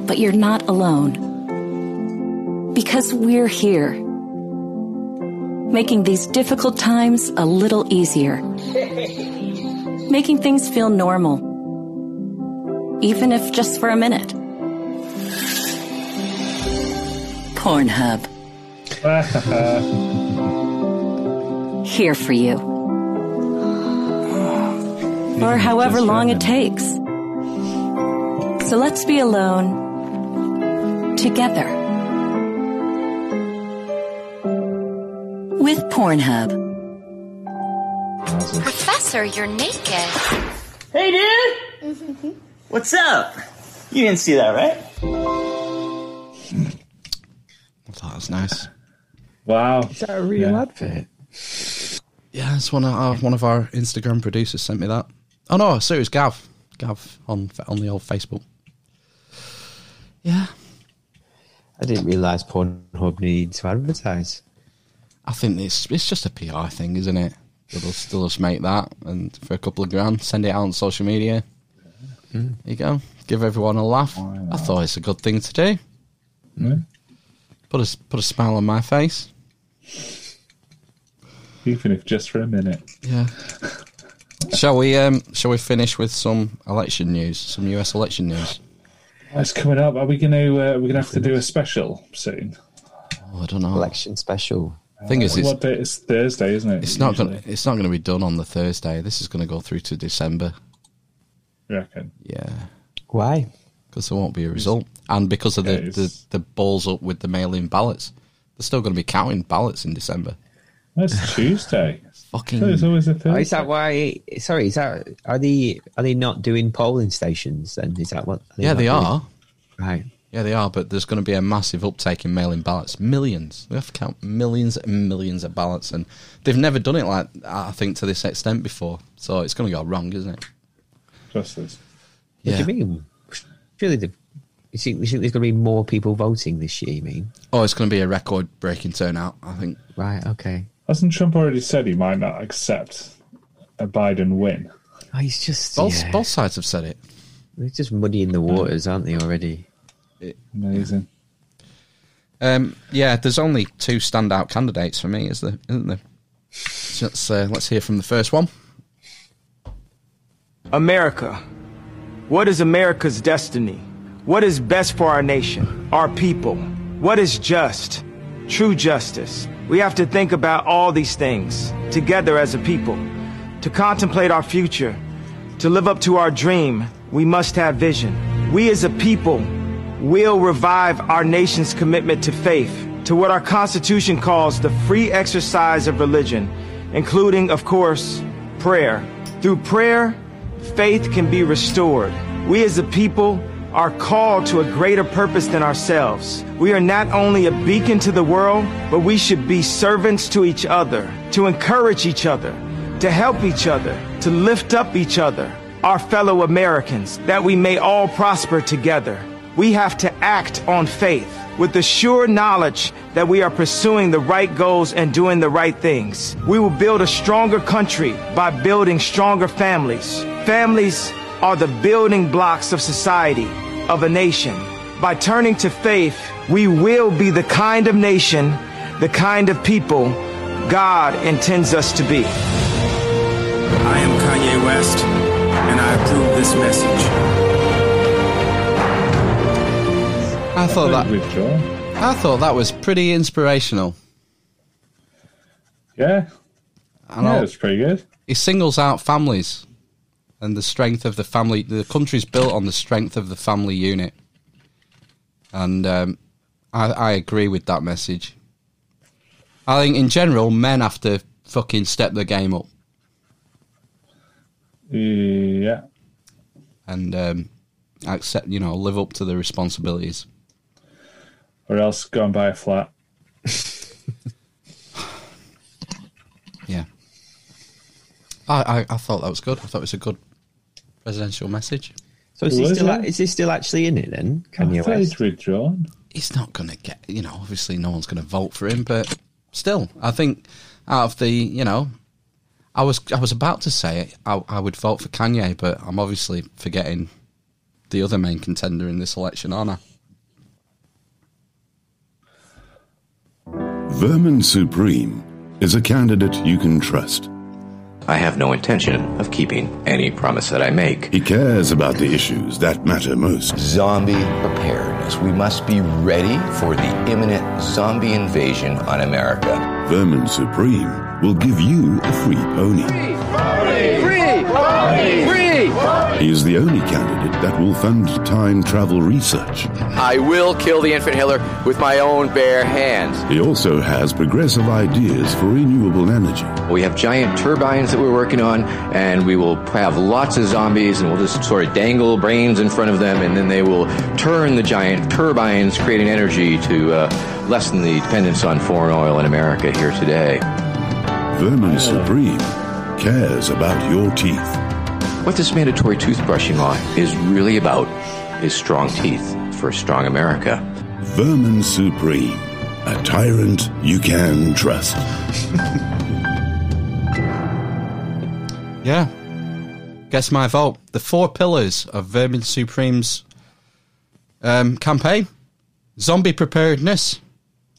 Speaker 27: but you're not alone. Because we're here. Making these difficult times a little easier making things feel normal, even if just for a minute. Pornhub. Here for you. Or however long it takes. So let's be alone together. With Pornhub.
Speaker 28: Professor, you're naked.
Speaker 29: Hey, dude! What's up? You didn't see that, right?
Speaker 2: I thought that was nice.
Speaker 3: Wow.
Speaker 4: Is that a real
Speaker 3: Yeah.
Speaker 4: advert?
Speaker 2: Yeah, it's one of our, one of our Instagram producers sent me that. Oh no, so it was Gav. Gav on on the old Facebook. Yeah,
Speaker 4: I didn't realise Pornhub needed to advertise.
Speaker 2: I think it's it's just a PR thing, isn't it? They'll just, they'll just make that and for a couple of grand, send it out on social media. There you go. Give everyone a laugh. I thought it's a good thing to do.
Speaker 3: Yeah.
Speaker 2: Put a put a smile on my face.
Speaker 3: Even if just for a minute.
Speaker 2: Yeah. shall we um shall we finish with some election news, some US election news?
Speaker 3: What's coming up? Are we going to? Uh, we're going to have to do a special soon.
Speaker 2: Oh, I don't know.
Speaker 4: Election special.
Speaker 2: Thing is, it's,
Speaker 3: what day? It's Thursday, isn't it?
Speaker 2: it's not going it's not going to be done on the Thursday. This is going to go through to December.
Speaker 3: You reckon?
Speaker 2: Yeah,
Speaker 4: Why?
Speaker 2: because there won't be a result, and because of the,
Speaker 3: Yeah,
Speaker 2: the the balls up with the mail-in ballots, they're still going to be counting ballots in December.
Speaker 3: That's Tuesday.
Speaker 2: Fucking.
Speaker 3: So it's always a
Speaker 4: Oh,
Speaker 3: Thursday.
Speaker 4: is that why? Sorry, is that are they are they not doing polling stations? Then is that what?
Speaker 2: yeah, they
Speaker 4: doing?
Speaker 2: are.
Speaker 4: Right.
Speaker 2: Yeah, they are. But there's going to be a massive uptake in mail-in ballots. Millions. We have to count millions and millions of ballots, and they've never done it like I think to this extent before. So it's going to go wrong, isn't it?
Speaker 3: Just this.
Speaker 4: What do you mean? Surely, the, you think, you think there's going to be more people voting this year? You mean?
Speaker 2: Oh, it's going to be a record-breaking turnout. I think.
Speaker 4: Right. Okay.
Speaker 3: Hasn't Trump already said he might not accept a Biden win?
Speaker 4: Oh, he's just
Speaker 2: Both,
Speaker 4: yeah.
Speaker 2: both sides have said it.
Speaker 4: They're just muddying the waters, aren't they already?
Speaker 3: Amazing.
Speaker 2: Um, yeah, there's only two standout candidates for me, is there? Isn't there? So let's uh, let's hear from the first one.
Speaker 30: America. What is America's destiny? What is best for our nation, our people? What is just? True justice. We have to think about all these things together as a people. To contemplate our future, to live up to our dream, we must have vision. We as a people will revive our nation's commitment to faith, to what our Constitution calls the free exercise of religion, including, of course, prayer. Through prayer, faith can be restored. We as a people are called to a greater purpose than ourselves. We are not only a beacon to the world, but we should be servants to each other, to encourage each other, to help each other, to lift up each other, our fellow Americans, that we may all prosper together. We have to act on faith with the sure knowledge that we are pursuing the right goals and doing the right things. We will build a stronger country by building stronger families. Families are the building blocks of society, of a nation. By turning to faith, we will be the kind of nation, the kind of people God intends us to be.
Speaker 31: I am Kanye West, and I approve this message.
Speaker 2: I thought that. I thought that was pretty inspirational.
Speaker 3: Yeah,
Speaker 2: And
Speaker 3: yeah,
Speaker 2: I'll-
Speaker 3: it's pretty good.
Speaker 2: He singles out families and the strength of the family. The country's built on the strength of the family unit, and um, I, I agree with that message. I think in general, men have to fucking step the game up,
Speaker 3: Yeah,
Speaker 2: and um, accept, you know, live up to the responsibilities.
Speaker 3: or else go and buy a flat.
Speaker 2: Yeah. I, I, I thought that was good. I thought it was a good presidential message.
Speaker 4: So is he still? Is he still actually in it then? Kanye
Speaker 3: thought
Speaker 4: West.
Speaker 3: he'd withdrawn.
Speaker 2: He's not going to get, you know, obviously no one's going to vote for him, but still, I think out of the, you know, I was I was about to say it, I, I would vote for Kanye, but I'm obviously forgetting the other main contender in this election, aren't I?
Speaker 32: Vermin Supreme is a candidate you can trust.
Speaker 33: I have no intention of keeping any promise that I make.
Speaker 32: He cares about the issues that matter most.
Speaker 33: Zombie preparedness. We must be ready for the imminent zombie invasion on America.
Speaker 32: Vermin Supreme will give you a free pony.
Speaker 30: Free! Pony! Free! Free!
Speaker 32: He is the only candidate that will fund time travel research.
Speaker 34: I will kill the infant Hitler with my own bare hands.
Speaker 32: He also has progressive ideas for renewable energy.
Speaker 33: We have giant turbines that we're working on, and we will have lots of zombies, and we'll just sort of dangle brains in front of them, and then they will turn the giant turbines, creating energy to uh, lessen the dependence on foreign oil in America here today.
Speaker 32: Vermin Supreme cares about your teeth.
Speaker 33: What this mandatory toothbrushing law is really about is strong teeth for a strong America.
Speaker 32: Vermin Supreme, a tyrant you can trust.
Speaker 2: Yeah. Guess my vote. The four pillars of Vermin Supreme's um, campaign zombie preparedness,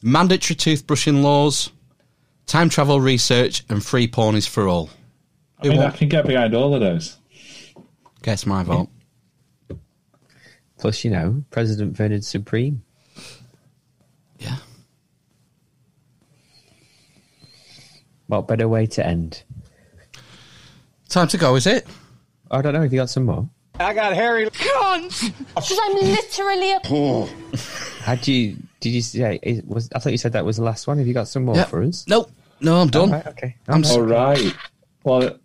Speaker 2: mandatory toothbrushing laws, time travel research, and free ponies for all.
Speaker 3: I mean, I can get behind all of those.
Speaker 2: Guess my vote.
Speaker 4: Plus, you know, President Vermin Supreme.
Speaker 2: Yeah.
Speaker 4: What better way to end?
Speaker 2: Time to go, is it?
Speaker 4: I don't know. Have you got some more?
Speaker 30: I got Harry.
Speaker 35: Cunt! Because I'm literally a.
Speaker 4: Had you? Did you say? It was I thought you said that was the last one. Have you got some more
Speaker 2: Yeah.
Speaker 4: for us?
Speaker 2: Nope. No, I'm done.
Speaker 4: All right, okay.
Speaker 2: I'm
Speaker 3: All right. Well,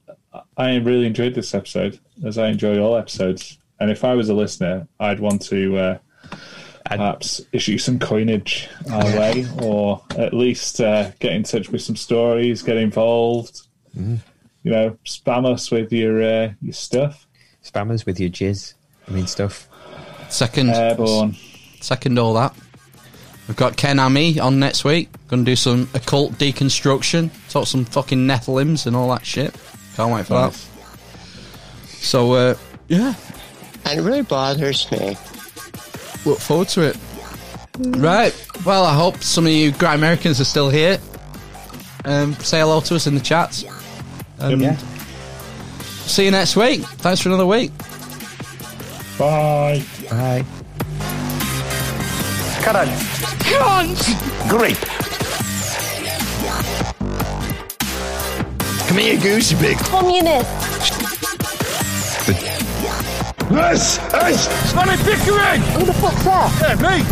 Speaker 3: I really enjoyed this episode, as I enjoy all episodes. And if I was a listener, I'd want to uh, perhaps issue some coinage our way, or at least uh, get in touch with some stories, get involved.
Speaker 4: Mm.
Speaker 3: You know, spam us with your uh, your stuff.
Speaker 4: Spammers with your jizz. I mean stuff.
Speaker 2: Second.
Speaker 3: Airborne.
Speaker 2: Second all that. We've got Ken Ami on next week. Going to do some occult deconstruction. Talk some fucking Nephilims and all that shit. Can't wait for
Speaker 3: Nice.
Speaker 2: that. So, uh, yeah.
Speaker 36: And it really bothers me.
Speaker 2: Look forward to it. Right. Well, I hope some of you great Americans are still here. Um, say hello to us in the chat. And
Speaker 3: Yeah.
Speaker 2: See you next week. Thanks for another week.
Speaker 3: Bye.
Speaker 4: Bye.
Speaker 26: Cut on. Grape. Come here, goosey pig.
Speaker 12: Communist.
Speaker 26: Yes, yes. Sonny Pickering.
Speaker 12: Who the fuck's that?
Speaker 26: Yeah, me.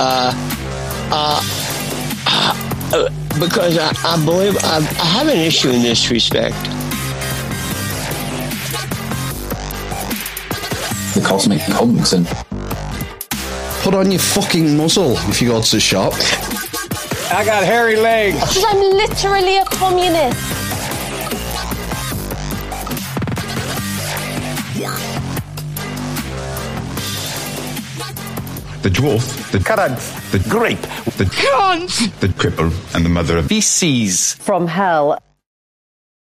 Speaker 36: Uh, uh, uh, because I, I believe I, I have an issue in this respect.
Speaker 37: The cosmic hugs and
Speaker 2: Put on your fucking muzzle if you go to the shop.
Speaker 26: I got hairy legs.
Speaker 12: Because I'm literally a communist.
Speaker 5: The dwarf, the
Speaker 26: Currant.
Speaker 5: the
Speaker 26: Grape.
Speaker 5: the
Speaker 26: Cunt.
Speaker 5: the cripple, and the mother of
Speaker 26: Feces.
Speaker 21: From hell.